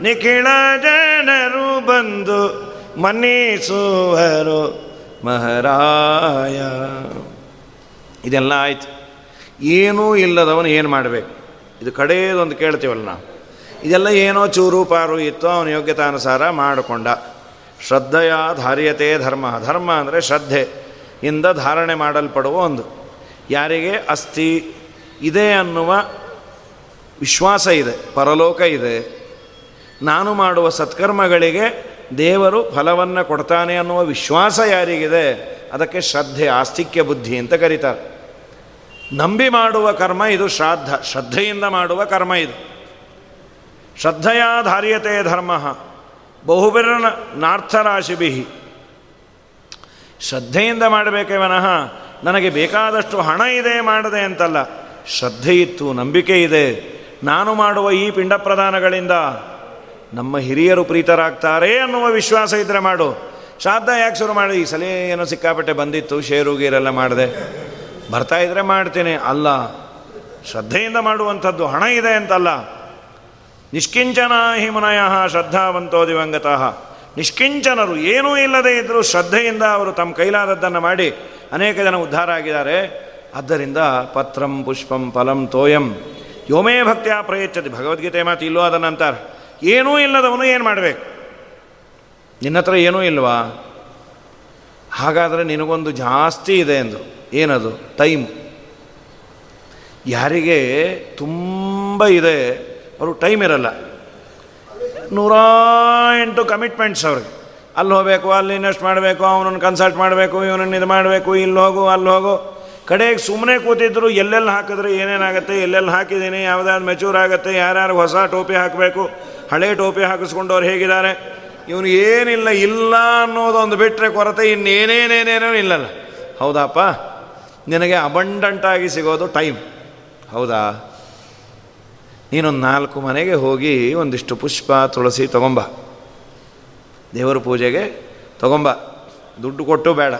ನಿಖಿಳ ಜನರು ಬಂದು ಮನ್ನಿಸುವರು ಮಹಾರಾಯ. ಇದೆಲ್ಲ ಆಯ್ತು. ಏನೂ ಇಲ್ಲದವನು ಏನು ಮಾಡಬೇಕು? ಇದು ಕಡೆಯದೊಂದು ಕೇಳ್ತೀವಲ್ಲ ನಾವು. ಇದೆಲ್ಲ ಏನೋ ಚೂರು ಪಾರು ಇತ್ತು, ಅವನ ಯೋಗ್ಯತಾನುಸಾರ ಮಾಡಿಕೊಂಡ. ಶ್ರದ್ಧೆಯ ಧಾರ್ಯತೆ ಧರ್ಮ. ಧರ್ಮ ಅಂದರೆ ಶ್ರದ್ಧೆ. ಇಂದ ಧಾರಣೆ ಮಾಡಲ್ಪಡುವ ಒಂದು. ಯಾರಿಗೆ ಅಸ್ಥಿ ಇದೆ ಅನ್ನುವ ವಿಶ್ವಾಸ ಇದೆ, ಪರಲೋಕ ಇದೆ. ನಾನು ಮಾಡುವ ಸತ್ಕರ್ಮಗಳಿಗೆ ದೇವರು ಫಲವನ್ನು ಕೊಡ್ತಾನೆ ಅನ್ನುವ ವಿಶ್ವಾಸ ಯಾರಿಗಿದೆ, ಅದಕ್ಕೆ ಶ್ರದ್ಧೆ, ಆಸ್ತಿಕ್ಯ, ಬುದ್ಧಿ ಅಂತ ಕರೀತಾರೆ. ನಂಬಿ ಮಾಡುವ ಕರ್ಮ ಇದು ಶ್ರಾದ್ದ. ಶ್ರದ್ಧೆಯಿಂದ ಮಾಡುವ ಕರ್ಮ ಇದು. ಶ್ರದ್ಧೆಯ ಧಾರ್ಯತೆ ಧರ್ಮ. ಬಹುಬಿರನ ನಾರ್ಥರಾಶಿಭಿ. ಶ್ರದ್ಧೆಯಿಂದ ಮಾಡಬೇಕೇ ವನಃ, ನನಗೆ ಬೇಕಾದಷ್ಟು ಹಣ ಇದೆ ಮಾಡದೆ ಅಂತಲ್ಲ, ಶ್ರದ್ಧೆ ಇತ್ತು, ನಂಬಿಕೆ ಇದೆ, ನಾನು ಮಾಡುವ ಈ ಪಿಂಡ ಪ್ರದಾನಗಳಿಂದ ನಮ್ಮ ಹಿರಿಯರು ಪ್ರೀತರಾಗ್ತಾರೆ ಅನ್ನುವ ವಿಶ್ವಾಸ ಇದ್ದರೆ ಮಾಡು. ಶ್ರಾದ್ದ ಯಾಕೆ ಶುರು ಮಾಡಿ ಈ ಸಲ ಏನೋ ಸಿಕ್ಕಾಪಟ್ಟೆ ಬಂದಿತ್ತು ಷೇರು ಗೀರೆಲ್ಲ ಮಾಡಿದೆ. ಬರ್ತಾ ಇದ್ರೆ ಮಾಡ್ತೀನಿ, ಅಲ್ಲ, ಶ್ರದ್ಧೆಯಿಂದ ಮಾಡುವಂಥದ್ದು ಹಣ ಇದೆ ಅಂತಲ್ಲ ನಿಷ್ಕಿಂಚನ ಹಿಮನಯ ಶ್ರದ್ಧಾವಂತೋ ದಿವಂಗತಃ. ನಿಷ್ಕಿಂಚನರು ಏನೂ ಇಲ್ಲದೆ ಇದ್ದರೂ ಶ್ರದ್ಧೆಯಿಂದ ಅವರು ತಮ್ಮ ಕೈಲಾದದ್ದನ್ನು ಮಾಡಿ ಅನೇಕ ಜನ ಉದ್ಧಾರ ಆಗಿದ್ದಾರೆ. ಆದ್ದರಿಂದ ಪತ್ರಂ ಪುಷ್ಪಂ ಫಲಂ ತೋಯಂ. ಯೋಮೇ ಭಕ್ತಿಯ ಪ್ರಯಚ್ಛತಿ. ಭಗವದ್ಗೀತೆ ಮಾತು ಇಲ್ಲೋ ಅದನ್ನಂತಾರೆ ಏನೂ ಇಲ್ಲದವನು ಏನು ಮಾಡಬೇಕು? ನಿನ್ನ ಹತ್ರ ಏನೂ ಇಲ್ವಾ? ಹಾಗಾದರೆ ನಿನಗೊಂದು ಜಾಸ್ತಿ ಇದೆ ಎಂದು. ಏನದು? ಟೈಮ್. ಯಾರಿಗೆ ತುಂಬ ಇದೆ ಅವರು ಟೈಮ್ ಇರಲ್ಲ. ನೂರ ಎಂಟು ಕಮಿಟ್ಮೆಂಟ್ಸ್ ಅವ್ರಿಗೆ. ಅಲ್ಲಿ ಹೋಗಬೇಕು, ಅಲ್ಲಿ ಇನ್ವೆಸ್ಟ್ ಮಾಡಬೇಕು, ಅವನನ್ನು ಕನ್ಸಲ್ಟ್ ಮಾಡಬೇಕು, ಇವನನ್ನು ಇದು ಮಾಡಬೇಕು, ಇಲ್ಲಿ ಹೋಗು, ಅಲ್ಲಿ ಹೋಗು. ಕಡೆಗೆ ಸುಮ್ಮನೆ ಕೂತಿದ್ರು, ಎಲ್ಲೆಲ್ಲಿ ಹಾಕಿದ್ರೆ ಏನೇನಾಗುತ್ತೆ, ಎಲ್ಲೆಲ್ಲಿ ಹಾಕಿದ್ದೀನಿ, ಯಾವುದಾದ್ರು ಮೆಚೂರ್ ಆಗುತ್ತೆ, ಯಾರ್ಯಾರು ಹೊಸ ಟೋಪಿ ಹಾಕಬೇಕು, ಹಳೆ ಟೋಪಿ ಹಾಕಿಸ್ಕೊಂಡವ್ರು ಹೇಗಿದ್ದಾರೆ? ಇವನು ಏನಿಲ್ಲ, ಇಲ್ಲ ಅನ್ನೋದೊಂದು ಬಿಟ್ಟರೆ ಕೊರತೆ ಇನ್ನೇನೇನೇನೇನೋ ಇಲ್ಲಲ್ಲ. ಹೌದಪ್ಪ? ನಿನಗೆ ಅಬಂಡಂಟಾಗಿ ಸಿಗೋದು ಟೈಮ್ ಹೌದಾ? ನೀನೊಂದು ನಾಲ್ಕು ಮನೆಗೆ ಹೋಗಿ ಒಂದಿಷ್ಟು ಪುಷ್ಪ, ತುಳಸಿ ತಗೊಂಬ. ದೇವರ ಪೂಜೆಗೆ ತಗೊಂಬ. ದುಡ್ಡು ಕೊಟ್ಟು ಬೇಡ.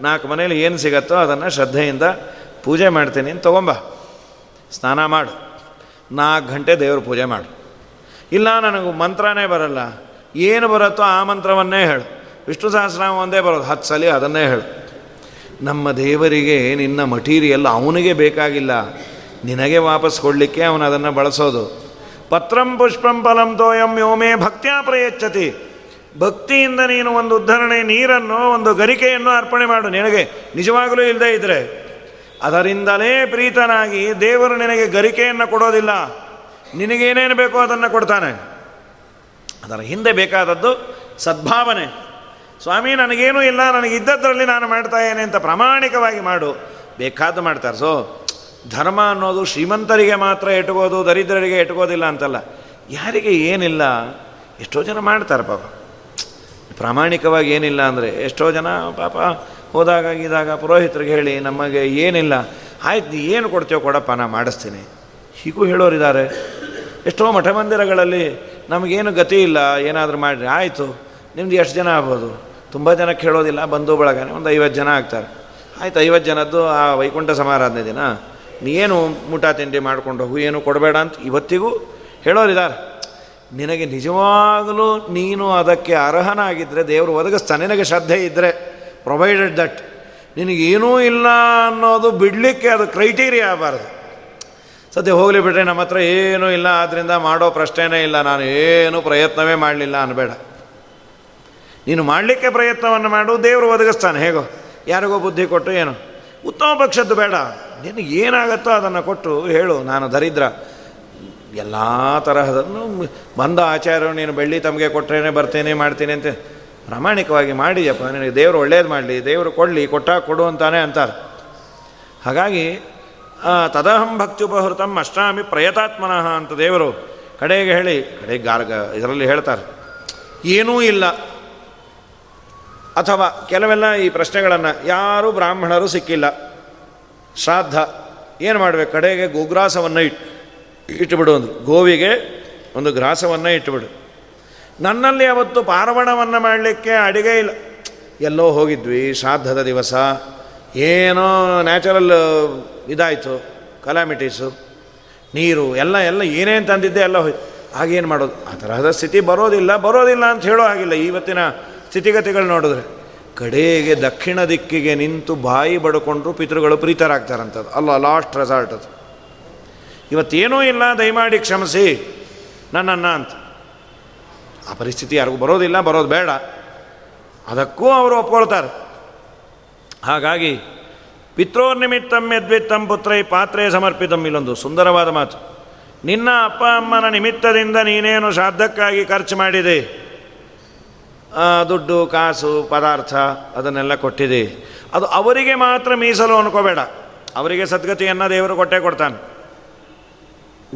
ನಾಲ್ಕು ಮನೇಲಿ ಏನು ಸಿಗತ್ತೋ ಅದನ್ನು ಶ್ರದ್ಧೆಯಿಂದ ಪೂಜೆ ಮಾಡ್ತೀನಿ ಅಂತ ತಗೊಂಬ. ಸ್ನಾನ ಮಾಡು. ನಾಲ್ಕು ಗಂಟೆ ದೇವ್ರ ಪೂಜೆ ಮಾಡು. ಇಲ್ಲ, ನನಗೆ ಮಂತ್ರನೇ ಬರಲ್ಲ. ಏನು ಬರುತ್ತೋ ಆ ಮಂತ್ರವನ್ನೇ ಹೇಳು. ವಿಷ್ಣು ಸಹಸ್ರನಾಮ ಒಂದೇ ಬರೋದು. ಹತ್ತು ಸಲ ಅದನ್ನೇ ಹೇಳು. ನಮ್ಮ ದೇವರಿಗೆ, ನಿನ್ನ ಮಟೀರಿಯಲ್ ಅವನಿಗೆ ಬೇಕಾಗಿಲ್ಲ. ನಿನಗೆ ವಾಪಸ್ ಕೊಡಲಿಕ್ಕೆ ಅವನು ಅದನ್ನು ಬಳಸೋದು. ಪತ್ರಂ ಪುಷ್ಪಂ ಫಲಂ ತೋಯಂ ಯೋಮೇ ಭಕ್ತ್ಯಾ ಪ್ರಯಚ್ಛತಿ. ಭಕ್ತಿಯಿಂದ ನೀನು ಒಂದು ಉದ್ಧರಣೆ, ನೀರನ್ನು, ಒಂದು ಗರಿಕೆಯನ್ನು ಅರ್ಪಣೆ ಮಾಡು. ನಿನಗೆ ನಿಜವಾಗಲೂ ಇಲ್ಲದೇ ಇದ್ದರೆ ಅದರಿಂದಲೇ ಪ್ರೀತನಾಗಿ ದೇವರು ನಿನಗೆ ಗರಿಕೆಯನ್ನು ಕೊಡೋದಿಲ್ಲ. ನಿನಗೇನೇನು ಬೇಕೋ ಅದನ್ನು ಕೊಡ್ತಾನೆ. ಅದರ ಹಿಂದೆ ಬೇಕಾದದ್ದು ಸದ್ಭಾವನೆ. ಸ್ವಾಮಿ, ನನಗೇನೂ ಇಲ್ಲ. ನನಗಿದ್ದದ್ರಲ್ಲಿ ನಾನು ಮಾಡ್ತಾ ಇದ್ದೇನೆ ಅಂತ ಪ್ರಾಮಾಣಿಕವಾಗಿ ಮಾಡು. ಬೇಕಾದ್ದು ಮಾಡ್ತಾರೆ. ಸೊ ಧರ್ಮ ಅನ್ನೋದು ಶ್ರೀಮಂತರಿಗೆ ಮಾತ್ರ ಇಟ್ಕೋದು ದರಿದ್ರರಿಗೆ ಇಟ್ಕೋದಿಲ್ಲ ಅಂತಲ್ಲ. ಯಾರಿಗೆ ಏನಿಲ್ಲ, ಎಷ್ಟೋ ಜನ ಮಾಡ್ತಾರೆ ಪಾಪ. ಪ್ರಾಮಾಣಿಕವಾಗಿ ಏನಿಲ್ಲ ಅಂದರೆ ಎಷ್ಟೋ ಜನ ಪಾಪ ಹೋದಾಗ ಇದಾಗ ಪುರೋಹಿತರಿಗೆ ಹೇಳಿ, ನಮಗೆ ಏನಿಲ್ಲ, ಆಯ್ತು ಏನು ಕೊಡ್ತೇವೆ ಕೊಡಪ್ಪ, ನಾ ಮಾಡಿಸ್ತೀನಿ. ಹೀಗೂ ಹೇಳೋರಿದ್ದಾರೆ. ಎಷ್ಟೋ ಮಠ ಮಂದಿರಗಳಲ್ಲಿ ನಮಗೇನು ಗತಿ ಇಲ್ಲ, ಏನಾದರೂ ಮಾಡಿರಿ ಆಯಿತು, ನಿಮ್ದು ಎಷ್ಟು ಜನ ಆಗ್ಬೋದು? ತುಂಬ ಜನಕ್ಕೆ ಹೇಳೋದಿಲ್ಲ, ಬಂಧು ಬಳಗನೆ ಒಂದು ಐವತ್ತು ಜನ ಆಗ್ತಾರೆ. ಆಯ್ತು, ಐವತ್ತು ಜನದ್ದು ಆ ವೈಕುಂಠ ಸಮಾರಾಧನೆ ದಿನ. ನೀನು ಊಟ ತಿಂಡಿ ಮಾಡಿಕೊಂಡು ಹೋಗು, ಏನು ಕೊಡಬೇಡ ಅಂತ ಇವತ್ತಿಗೂ ಹೇಳೋರಿದ್ದಾರೆ. ನಿನಗೆ ನಿಜವಾಗಲೂ ನೀನು ಅದಕ್ಕೆ ಅರ್ಹನಾಗಿದ್ದರೆ ದೇವರು ಒದಗಿಸ್ತಾನೆ ನಿನಗೆ ಶ್ರದ್ಧೆ ಇದ್ದರೆ ಪ್ರೊವೈಡೆಡ್ ದಟ್ ನಿನಗೇನೂ ಇಲ್ಲ ಅನ್ನೋದು ಬಿಡಲಿಕ್ಕೆ ಅದು ಕ್ರೈಟೀರಿಯಾ ಆಗಬಾರ್ದು. ಸದ್ಯ ಹೋಗಲಿ ಬಿಡ್ರಿ ನಮ್ಮ ಹತ್ರ ಏನೂ ಇಲ್ಲ ಆದ್ದರಿಂದ ಮಾಡೋ ಪ್ರಶ್ನೆನೇ ಇಲ್ಲ, ನಾನು ಏನೂ ಪ್ರಯತ್ನವೇ ಮಾಡಲಿಲ್ಲ ಅನ್ನಬೇಡ ನೀನು ಮಾಡಲಿಕ್ಕೆ ಪ್ರಯತ್ನವನ್ನು ಮಾಡು, ದೇವರು ಒದಗಿಸ್ತಾನೆ. ಹೇಗೋ, ಯಾರಿಗೋ ಬುದ್ಧಿ ಕೊಟ್ಟು ಏನು? ಉತ್ತಮ ಪಕ್ಷದ್ದು ಬೇಡ. ನಿನಗೆ ಏನಾಗತ್ತೋ ಅದನ್ನು ಕೊಟ್ಟು ಹೇಳು, ನಾನು ದರಿದ್ರ. ಎಲ್ಲ ತರಹದನ್ನು ಬಂದ ಆಚಾರ್ಯರು ನೀನು ಬೆಳ್ಳಿ ತಮಗೆ ಕೊಟ್ಟರೇನೆ ಬರ್ತೇನೆ, ಮಾಡ್ತೀನಿ ಅಂತ ಪ್ರಾಮಾಣಿಕವಾಗಿ ಮಾಡಿಯಪ್ಪ ನಿನಗೆ ದೇವರು ಒಳ್ಳೇದು ಮಾಡಲಿ, ದೇವರು ಕೊಡಲಿ, ಕೊಟ್ಟಾಗ ಕೊಡು ಅಂತಾನೆ ಅಂತಾರೆ. ಹಾಗಾಗಿ ತದಹಂ ಭಕ್ತ್ಯುಪಹೃತಂ ಅಷ್ಟಾಮಿ ಪ್ರಯತಾತ್ಮನಃ ಅಂತ ದೇವರು ಕಡೆಗೆ ಹೇಳಿ, ಕಡೆಗೆ ಗಾರ್ಗ ಇದರಲ್ಲಿ ಹೇಳ್ತಾರೆ. ಏನೂ ಇಲ್ಲ. ಅಥವಾ ಕೆಲವೆಲ್ಲ ಈ ಪ್ರಶ್ನೆಗಳನ್ನು ಯಾರೂ ಬ್ರಾಹ್ಮಣರು ಸಿಕ್ಕಿಲ್ಲ. ಶ್ರಾದ್ದ, ಏನು ಮಾಡಬೇಕು ಕಡೆಗೆ ಗೋಗ್ರಾಸವನ್ನು ಇಟ್ಟು ಇಟ್ಟುಬಿಡು ಒಂದು ಗೋವಿಗೆ ಒಂದು ಗ್ರಾಸವನ್ನು ಇಟ್ಟುಬಿಡು ನನ್ನಲ್ಲಿ ಅವತ್ತು ಪಾರವಣವನ್ನು ಮಾಡಲಿಕ್ಕೆ ಅಡಿಗೆ ಇಲ್ಲ. ಎಲ್ಲೋ ಹೋಗಿದ್ವಿ, ಶ್ರಾದ್ದದ ದಿವಸ. ಏನೋ ನ್ಯಾಚುರಲ್ ಇದಾಯಿತು ಕಲಾಮಿಟೀಸು ನೀರು, ಎಲ್ಲ ಎಲ್ಲ ಏನೇನು ತಂದಿದ್ದೆ ಎಲ್ಲ ಹೋಯ್ತು. ಹಾಗೇನು ಮಾಡೋದು? ಆ ತರಹದ ಸ್ಥಿತಿ ಬರೋದಿಲ್ಲ ಬರೋದಿಲ್ಲ ಅಂತ ಹೇಳೋ ಹಾಗಿಲ್ಲ. ಇವತ್ತಿನ ಸ್ಥಿತಿಗತಿಗಳು ನೋಡಿದ್ರೆ. ಕಡೆಗೆ ದಕ್ಷಿಣ ದಿಕ್ಕಿಗೆ ನಿಂತು ಬಾಯಿ ಬಡ್ಕೊಂಡ್ರು ಪಿತೃಗಳು ಪ್ರೀತರಾಗ್ತಾರಂಥದ್ದು ಅಲ್ಲ ಲಾಸ್ಟ್ ರೆಸಾರ್ಟ್ ಅದು. ಇವತ್ತೇನೂ ಇಲ್ಲ, ದಯಮಾಡಿ ಕ್ಷಮಿಸಿ. ನನ್ನನ್ನ ಅಂತ. ಆ ಪರಿಸ್ಥಿತಿ ಯಾರಿಗೂ ಬರೋದಿಲ್ಲ, ಬರೋದು ಬೇಡ. ಅದಕ್ಕೂ ಅವರು ಒಪ್ಕೊಳ್ತಾರೆ. ಹಾಗಾಗಿ ಪಿತ್ರೋರ್ನಿಮಿತ್ತಂ ಯದ್ವಿತ್ತಂ ಪುತ್ರೈ ಪಾತ್ರೆ ಸಮರ್ಪಿತಂ ಇಲ್ಲೊಂದು ಸುಂದರವಾದ ಮಾತು. ನಿನ್ನ ಅಪ್ಪ ಅಮ್ಮನ ನಿಮಿತ್ತದಿಂದ ನೀನೇನು ಶ್ರಾದ್ದಕ್ಕಾಗಿ ಖರ್ಚು ಮಾಡಿದೆ? ದುಡ್ಡು, ಕಾಸು, ಪದಾರ್ಥ ಅದನ್ನೆಲ್ಲ ಕೊಟ್ಟಿದೆ. ಅದು ಅವರಿಗೆ ಮಾತ್ರ ಮೀಸಲು ಅನ್ಕೋಬೇಡ. ಅವರಿಗೆ ಸದ್ಗತಿಯನ್ನು ದೇವರು ಕೊಟ್ಟೆ ಕೊಡ್ತಾನೆ.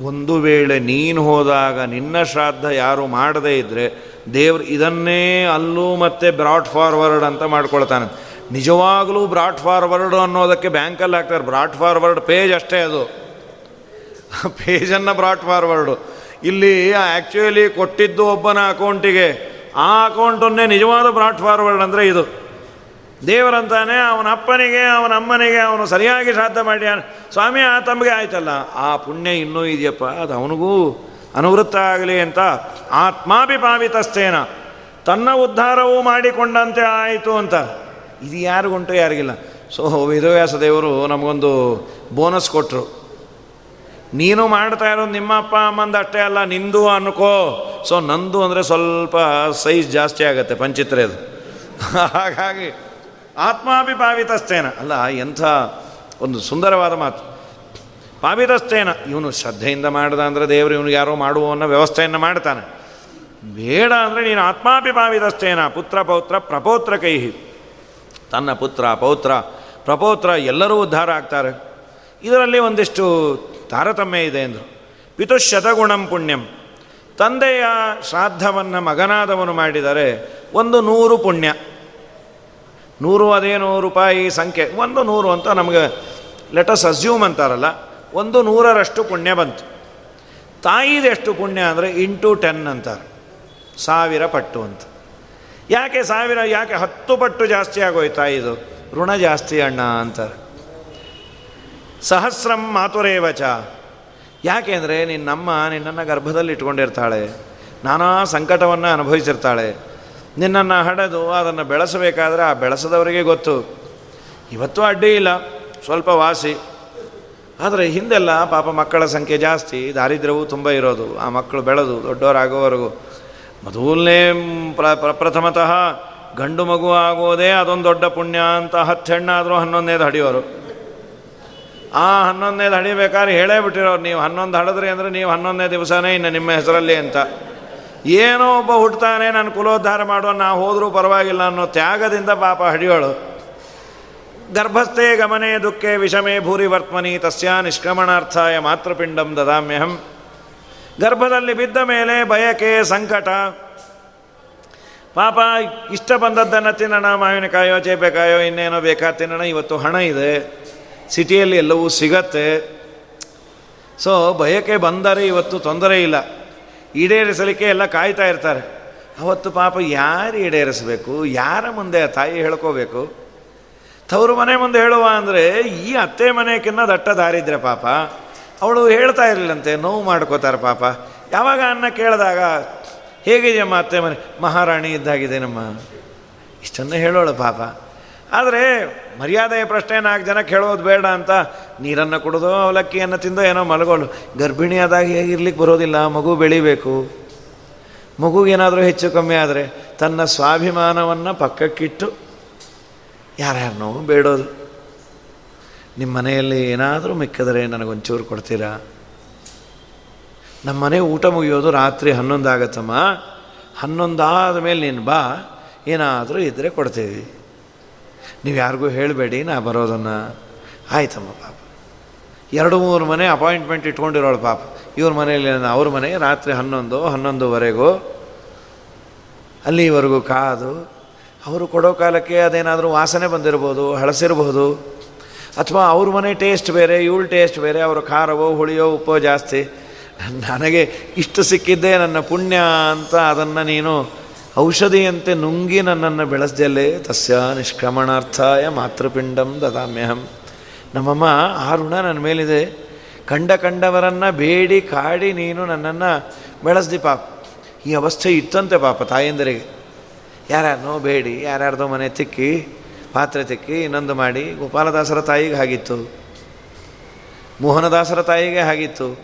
ಒಂದು ವೇಳೆ ನೀನು ಹೋದಾಗ ನಿನ್ನ ಶ್ರಾದ್ದ ಯಾರು ಮಾಡದೇ ಇದ್ದರೆ ದೇವ್ರು ಇದನ್ನೇ ಅಲ್ಲೂ ಮತ್ತೆ ಬ್ರಾಡ್ ಫಾರ್ವರ್ಡ್ ಅಂತ ಮಾಡ್ಕೊಳ್ತಾನೆ. ನಿಜವಾಗಲೂ ಬ್ರಾಡ್ ಫಾರ್ವರ್ಡ್ ಅನ್ನೋದಕ್ಕೆ ಬ್ಯಾಂಕಲ್ಲಿ ಹಾಕ್ತಾರೆ. ಬ್ರಾಡ್ ಫಾರ್ವರ್ಡ್ ಪೇಜ್ ಅಷ್ಟೇ ಅದು. ಪೇಜನ್ನು ಬ್ರಾಡ್ ಫಾರ್ವರ್ಡು. ಇಲ್ಲಿ ಆ್ಯಕ್ಚುಲಿ ಕೊಟ್ಟಿದ್ದು ಒಬ್ಬನ ಅಕೌಂಟಿಗೆ ಆ ಅಕೌಂಟನ್ನೇ ನಿಜವಾದ ಬ್ರಾಟ್ ಫಾರ್ವರ್ಡ್ ಅಂದರೆ ಇದು. ದೇವರಂತಾನೆ ಅವನ ಅಪ್ಪನಿಗೆ, ಅವನ ಅಮ್ಮನಿಗೆ, ಅವನು ಸರಿಯಾಗಿ ಶ್ರಾದ್ದ ಮಾಡಿ ಸ್ವಾಮಿ, ಆ ತಮಗೆ ಆಯ್ತಲ್ಲ. ಆ ಪುಣ್ಯ ಇನ್ನೂ ಇದೆಯಪ್ಪ, ಅದು ಅವನಿಗೂ ಅನುವೃತ್ತ ಆಗಲಿ ಅಂತ ಆತ್ಮಾಭಿಪಾವಿತಸ್ತೇನ ತನ್ನ ಉದ್ಧಾರವೂ ಮಾಡಿಕೊಂಡಂತೆ ಆಯಿತು ಅಂತ. ಇದು ಯಾರಿಗುಂಟು ಯಾರಿಗಿಲ್ಲ. ಸೊ ವೇದವ್ಯಾಸ ದೇವರು ನಮಗೊಂದು ಬೋನಸ್ ಕೊಟ್ಟರು ನೀನು ಮಾಡ್ತಾ ಇರೋದು ನಿಮ್ಮ ಅಪ್ಪ ಅಮ್ಮಂದು ಅಷ್ಟೇ ಅಲ್ಲ, ನಿಂದು ಅನ್ಕೋ. ಸೊ ನಂದು ಅಂದರೆ ಸ್ವಲ್ಪ ಸೈಜ್ ಜಾಸ್ತಿ ಆಗುತ್ತೆ ಪಂಚಿತ್ರೆದು ಹಾಗಾಗಿ ಆತ್ಮಾಭಿಪಾವಿತಸ್ತೇನ ಅಲ್ಲ, ಎಂಥ ಒಂದು ಸುಂದರವಾದ ಮಾತು. ಪಾವಿತಸ್ತೇನ. ಇವನು ಶ್ರದ್ಧೆಯಿಂದ ಮಾಡ್ದ ಅಂದರೆ ದೇವರು ಇವನಿಗೆ ಯಾರೋ ಮಾಡುವ ಅನ್ನೋ ವ್ಯವಸ್ಥೆಯನ್ನು ಮಾಡ್ತಾನೆ. ಬೇಡ ಅಂದರೆ ನೀನು ಆತ್ಮಾಭಿಪಾವಿತಸ್ತೇನ ಪುತ್ರ ಪೌತ್ರ ಪ್ರಪೌತ್ರ ಕೈಹಿ ತನ್ನ ಪುತ್ರ, ಪೌತ್ರ, ಪ್ರಪೌತ್ರ ಎಲ್ಲರೂ ಉದ್ಧಾರ ಆಗ್ತಾರೆ. ಇದರಲ್ಲಿ ಒಂದಿಷ್ಟು ತಾರತಮ್ಯ ಇದೆ ಎಂದರು ಪಿತುಶತಗುಣಂ ಪುಣ್ಯಂ. ತಂದೆಯ ಶ್ರಾದ್ದವನ್ನು ಮಗನಾದವನು ಮಾಡಿದರೆ ಒಂದು ನೂರು ಪುಣ್ಯ. ನೂರು ಅದೇನು ರೂಪಾಯಿ ಸಂಖ್ಯೆ. ಒಂದು ನೂರು ಅಂತ ನಮಗೆ ಲೆಟಸ್ ಅಸ್ಯೂಮ್ ಅಂತಾರಲ್ಲ, ಒಂದು ನೂರರಷ್ಟು ಪುಣ್ಯ ಬಂತು. ತಾಯಿದೆಷ್ಟು ಪುಣ್ಯ ಅಂದರೆ ಇಂಟು ಟೆನ್ ಅಂತಾರೆ. ಸಾವಿರ ಪಟ್ಟು ಅಂತ. ಯಾಕೆ ಸಾವಿರ? ಯಾಕೆ ಹತ್ತು ಪಟ್ಟು ಜಾಸ್ತಿ ಆಗೋಯ್ತು ತಾಯಿದು? ಋಣ ಜಾಸ್ತಿ ಅಣ್ಣ ಅಂತಾರೆ. ಸಹಸ್ರಂ ಮಾತುರೇವಚ ಯಾಕೆ ಅಂದರೆ ನಿನ್ನಮ್ಮ ನಿನ್ನನ್ನು ಗರ್ಭದಲ್ಲಿ ಇಟ್ಕೊಂಡಿರ್ತಾಳೆ. ನಾನಾ ಸಂಕಟವನ್ನು ಅನುಭವಿಸಿರ್ತಾಳೆ. ನಿನ್ನನ್ನು ಹಡೆದು ಅದನ್ನು ಬೆಳೆಸಬೇಕಾದ್ರೆ ಆ ಬೆಳೆಸದವರಿಗೆ ಗೊತ್ತು. ಇವತ್ತು ಅಡ್ಡಿ ಇಲ್ಲ, ಸ್ವಲ್ಪ ವಾಸಿ. ಆದರೆ ಹಿಂದೆಲ್ಲ ಪಾಪ ಮಕ್ಕಳ ಸಂಖ್ಯೆ ಜಾಸ್ತಿ, ದಾರಿದ್ರ್ಯವೂ ತುಂಬ ಇರೋದು. ಆ ಮಕ್ಕಳು ಬೆಳೆದು ದೊಡ್ಡವರಾಗೋವರೆಗೂ ಮೊದಲನೇ ಪ್ರ ಪ್ರಥಮತಃ ಗಂಡು ಮಗು ಆಗೋದೇ ಅದೊಂದು ದೊಡ್ಡ ಪುಣ್ಯ ಅಂತ ಹತ್ತು ಹೆಣ್ಣಾದರೂ ಹನ್ನೊಂದನೇದು ಹಡಿಯೋರು. ಆ ಹನ್ನೊಂದನೇದು ಹಡಿಬೇಕಾದ್ರೆ ಹೇಳೇ ಬಿಟ್ಟಿರೋರು, ನೀವು ಹನ್ನೊಂದು ಹಡಿದ್ರಿ ಅಂದರೆ ನೀವು ಹನ್ನೊಂದನೇ ದಿವಸನೇ ಇನ್ನು ನಿಮ್ಮ ಹೆಸರಲ್ಲಿ ಅಂತ. ಏನೋ ಒಬ್ಬ ಹುಟ್ತಾನೆ, ನಾನು ಕುಲೋದ್ಧಾರ ಮಾಡುವ ನಾ ಹೋದರೂ ಪರವಾಗಿಲ್ಲ ಅನ್ನೋ ತ್ಯಾಗದಿಂದ ಪಾಪ ಹಡಿಯೋಳು. ಗರ್ಭಸ್ಥೆ ಗಮನೆ ದುಃಖೆ ವಿಷಮೇ ಭೂರಿ ವರ್ತ್ಮನಿ, ತಸ್ಯ ನಿಷ್ಕ್ರಮಣಾರ್ಥಾಯ ಮಾತೃಪಿಂಡಂ ದದಾಮ್ಯಹಂ. ಗರ್ಭದಲ್ಲಿ ಬಿದ್ದ ಮೇಲೆ ಬಯಕೆ ಸಂಕಟ. ಪಾಪ, ಇಷ್ಟ ಬಂದದ್ದನ್ನು ತಿನ್ನೋಣ, ಮಾವಿನಕಾಯೋ, ಚೇಪೆಕಾಯೋ, ಇನ್ನೇನೋ ಬೇಕಾ ತಿನ್ನೋಣ, ಇವತ್ತು ಹಣ ಇದೆ. ಸಿಟಿಯಲ್ಲಿ ಎಲ್ಲವೂ ಸಿಗತ್ತೆ. ಸೊ ಬಯಕೆ ಬಂದರೆ ಇವತ್ತು ತೊಂದರೆ ಇಲ್ಲ. ಈಡೇರಿಸಲಿಕ್ಕೆ ಎಲ್ಲ ಕಾಯ್ತಾ ಇರ್ತಾರೆ. ಅವತ್ತು ಪಾಪ ಯಾರು ಈಡೇರಿಸಬೇಕು? ಯಾರ ಮುಂದೆ ತಾಯಿ ಹೇಳ್ಕೋಬೇಕು? ತವರು ಮನೆ ಮುಂದೆ ಹೇಳುವ ಅಂದರೆ ಈ ಅತ್ತೆ ಮನೆಯಕ್ಕಿನ್ನ ದಟ್ಟ ದಾರಿದ್ರೆ ಪಾಪ. ಅವಳು ಹೇಳ್ತಾ ಇರಲಿಲ್ಲಂತೆ, ನೋವು ಮಾಡ್ಕೋತಾರೆ ಪಾಪ. ಯಾವಾಗ ಅನ್ನ ಕೇಳಿದಾಗ, ಹೇಗಿದೆಯಮ್ಮ ಅತ್ತೆ ಮನೆ? ಮಹಾರಾಣಿ ಇದ್ದಾಗಿದೆ ನಮ್ಮ ಇಷ್ಟನ್ನು ಹೇಳೋಳು ಪಾಪ. ಆದರೆ ಮರ್ಯಾದೆಯ ಪ್ರಶ್ನೆ ನಾಲ್ಕು ಜನ ಕೇಳೋದು ಬೇಡ ಅಂತ, ನೀರನ್ನು ಕುಡಿದು ಅವಲಕ್ಕಿಯನ್ನು ತಿಂದೋ ಏನೋ ಮಲಗೋಳು ಗರ್ಭಿಣಿಯಾದಾಗ ಹೇಗಿರ್ಲಿಕ್ಕೆ ಬರೋದಿಲ್ಲ, ಮಗು ಬೆಳಿಬೇಕು. ಮಗುಗೇನಾದರೂ ಹೆಚ್ಚು ಕಮ್ಮಿ ಆದರೆ ತನ್ನ ಸ್ವಾಭಿಮಾನವನ್ನು ಪಕ್ಕಕ್ಕಿಟ್ಟು ಯಾರ್ಯಾರನೋ ಬೇಡೋದು. ನಿಮ್ಮ ಮನೆಯಲ್ಲಿ ಏನಾದರೂ ಮಿಕ್ಕಿದರೆ ನನಗೊಂಚೂರು ಕೊಡ್ತೀರಾ? ನಮ್ಮ ಮನೆ ಊಟ ಮುಗಿಯೋದು ರಾತ್ರಿ ಹನ್ನೊಂದು ಆಗತ್ತಮ್ಮ. ಹನ್ನೊಂದಾದ ಮೇಲೆ ನೀನು ಬಾ, ಏನಾದರೂ ಇದ್ದರೆ ಕೊಡ್ತೀವಿ. ನೀವು ಯಾರಿಗೂ ಹೇಳಬೇಡಿ, ನಾ ಬರೋದನ್ನು. ಆಯ್ತಮ್ಮ ಪಾಪ. ಎರಡು ಮೂರು ಮನೆ ಅಪಾಯಿಂಟ್ಮೆಂಟ್ ಇಟ್ಕೊಂಡಿರೋಳು ಪಾಪ. ಇವ್ರ ಮನೆಯಲ್ಲಿ ಅವ್ರ ಮನೆ, ರಾತ್ರಿ ಹನ್ನೊಂದು, ಹನ್ನೊಂದುವರೆಗೂ. ಅಲ್ಲಿವರೆಗೂ ಕಾದು, ಅವರು ಕೊಡೋ ಕಾಲಕ್ಕೆ ಅದೇನಾದರೂ ವಾಸನೆ ಬಂದಿರ್ಬೋದು, ಹಳಸಿರ್ಬೋದು. ಅಥವಾ ಅವ್ರ ಮನೆ ಟೇಸ್ಟ್ ಬೇರೆ, ಇವಳು ಟೇಸ್ಟ್ ಬೇರೆ, ಅವರ ಖಾರವೋ, ಹುಳಿಯೋ, ಉಪ್ಪೋ ಜಾಸ್ತಿ. ನನಗೆ ಇಷ್ಟು ಸಿಕ್ಕಿದ್ದೇ ನನ್ನ ಪುಣ್ಯ ಅಂತ ಅದನ್ನು ನೀನು ಔಷಧಿಯಂತೆ ನುಂಗಿ ನನ್ನನ್ನು ಬೆಳೆಸ್ದಲ್ಲೇ ತಸ್ಯ ನಿಷ್ಕ್ರಮಣಾರ್ಥಾಯ ಮಾತೃಪಿಂಡಂ ದದಾಮ್ಯಹಂ. ನಮ್ಮಮ್ಮ ಆ ಋಣ ನನ್ನ ಮೇಲಿದೆ. ಕಂಡ ಕಂಡವರನ್ನು ಬೇಡಿ ಕಾಡಿ ನೀನು ನನ್ನನ್ನು ಬೆಳೆಸ್ದಿ ಪಾಪ. ಈ ಅವಸ್ಥೆ ಇತ್ತಂತೆ ಪಾಪ ತಾಯಂದರಿಗೆ. ಯಾರ್ಯಾರನೋ ಬೇಡಿ, ಯಾರ್ಯಾರ್ದೋ ಮನೆ ತಿಕ್ಕಿ, ಪಾತ್ರೆ ತಿಕ್ಕಿ, ಇನ್ನೊಂದು ಮಾಡಿ, ಗೋಪಾಲದಾಸರ ತಾಯಿಗೆ ಆಗಿತ್ತು ಮೋಹನದಾಸರ ತಾಯಿಗೆ ಆಗಿತ್ತು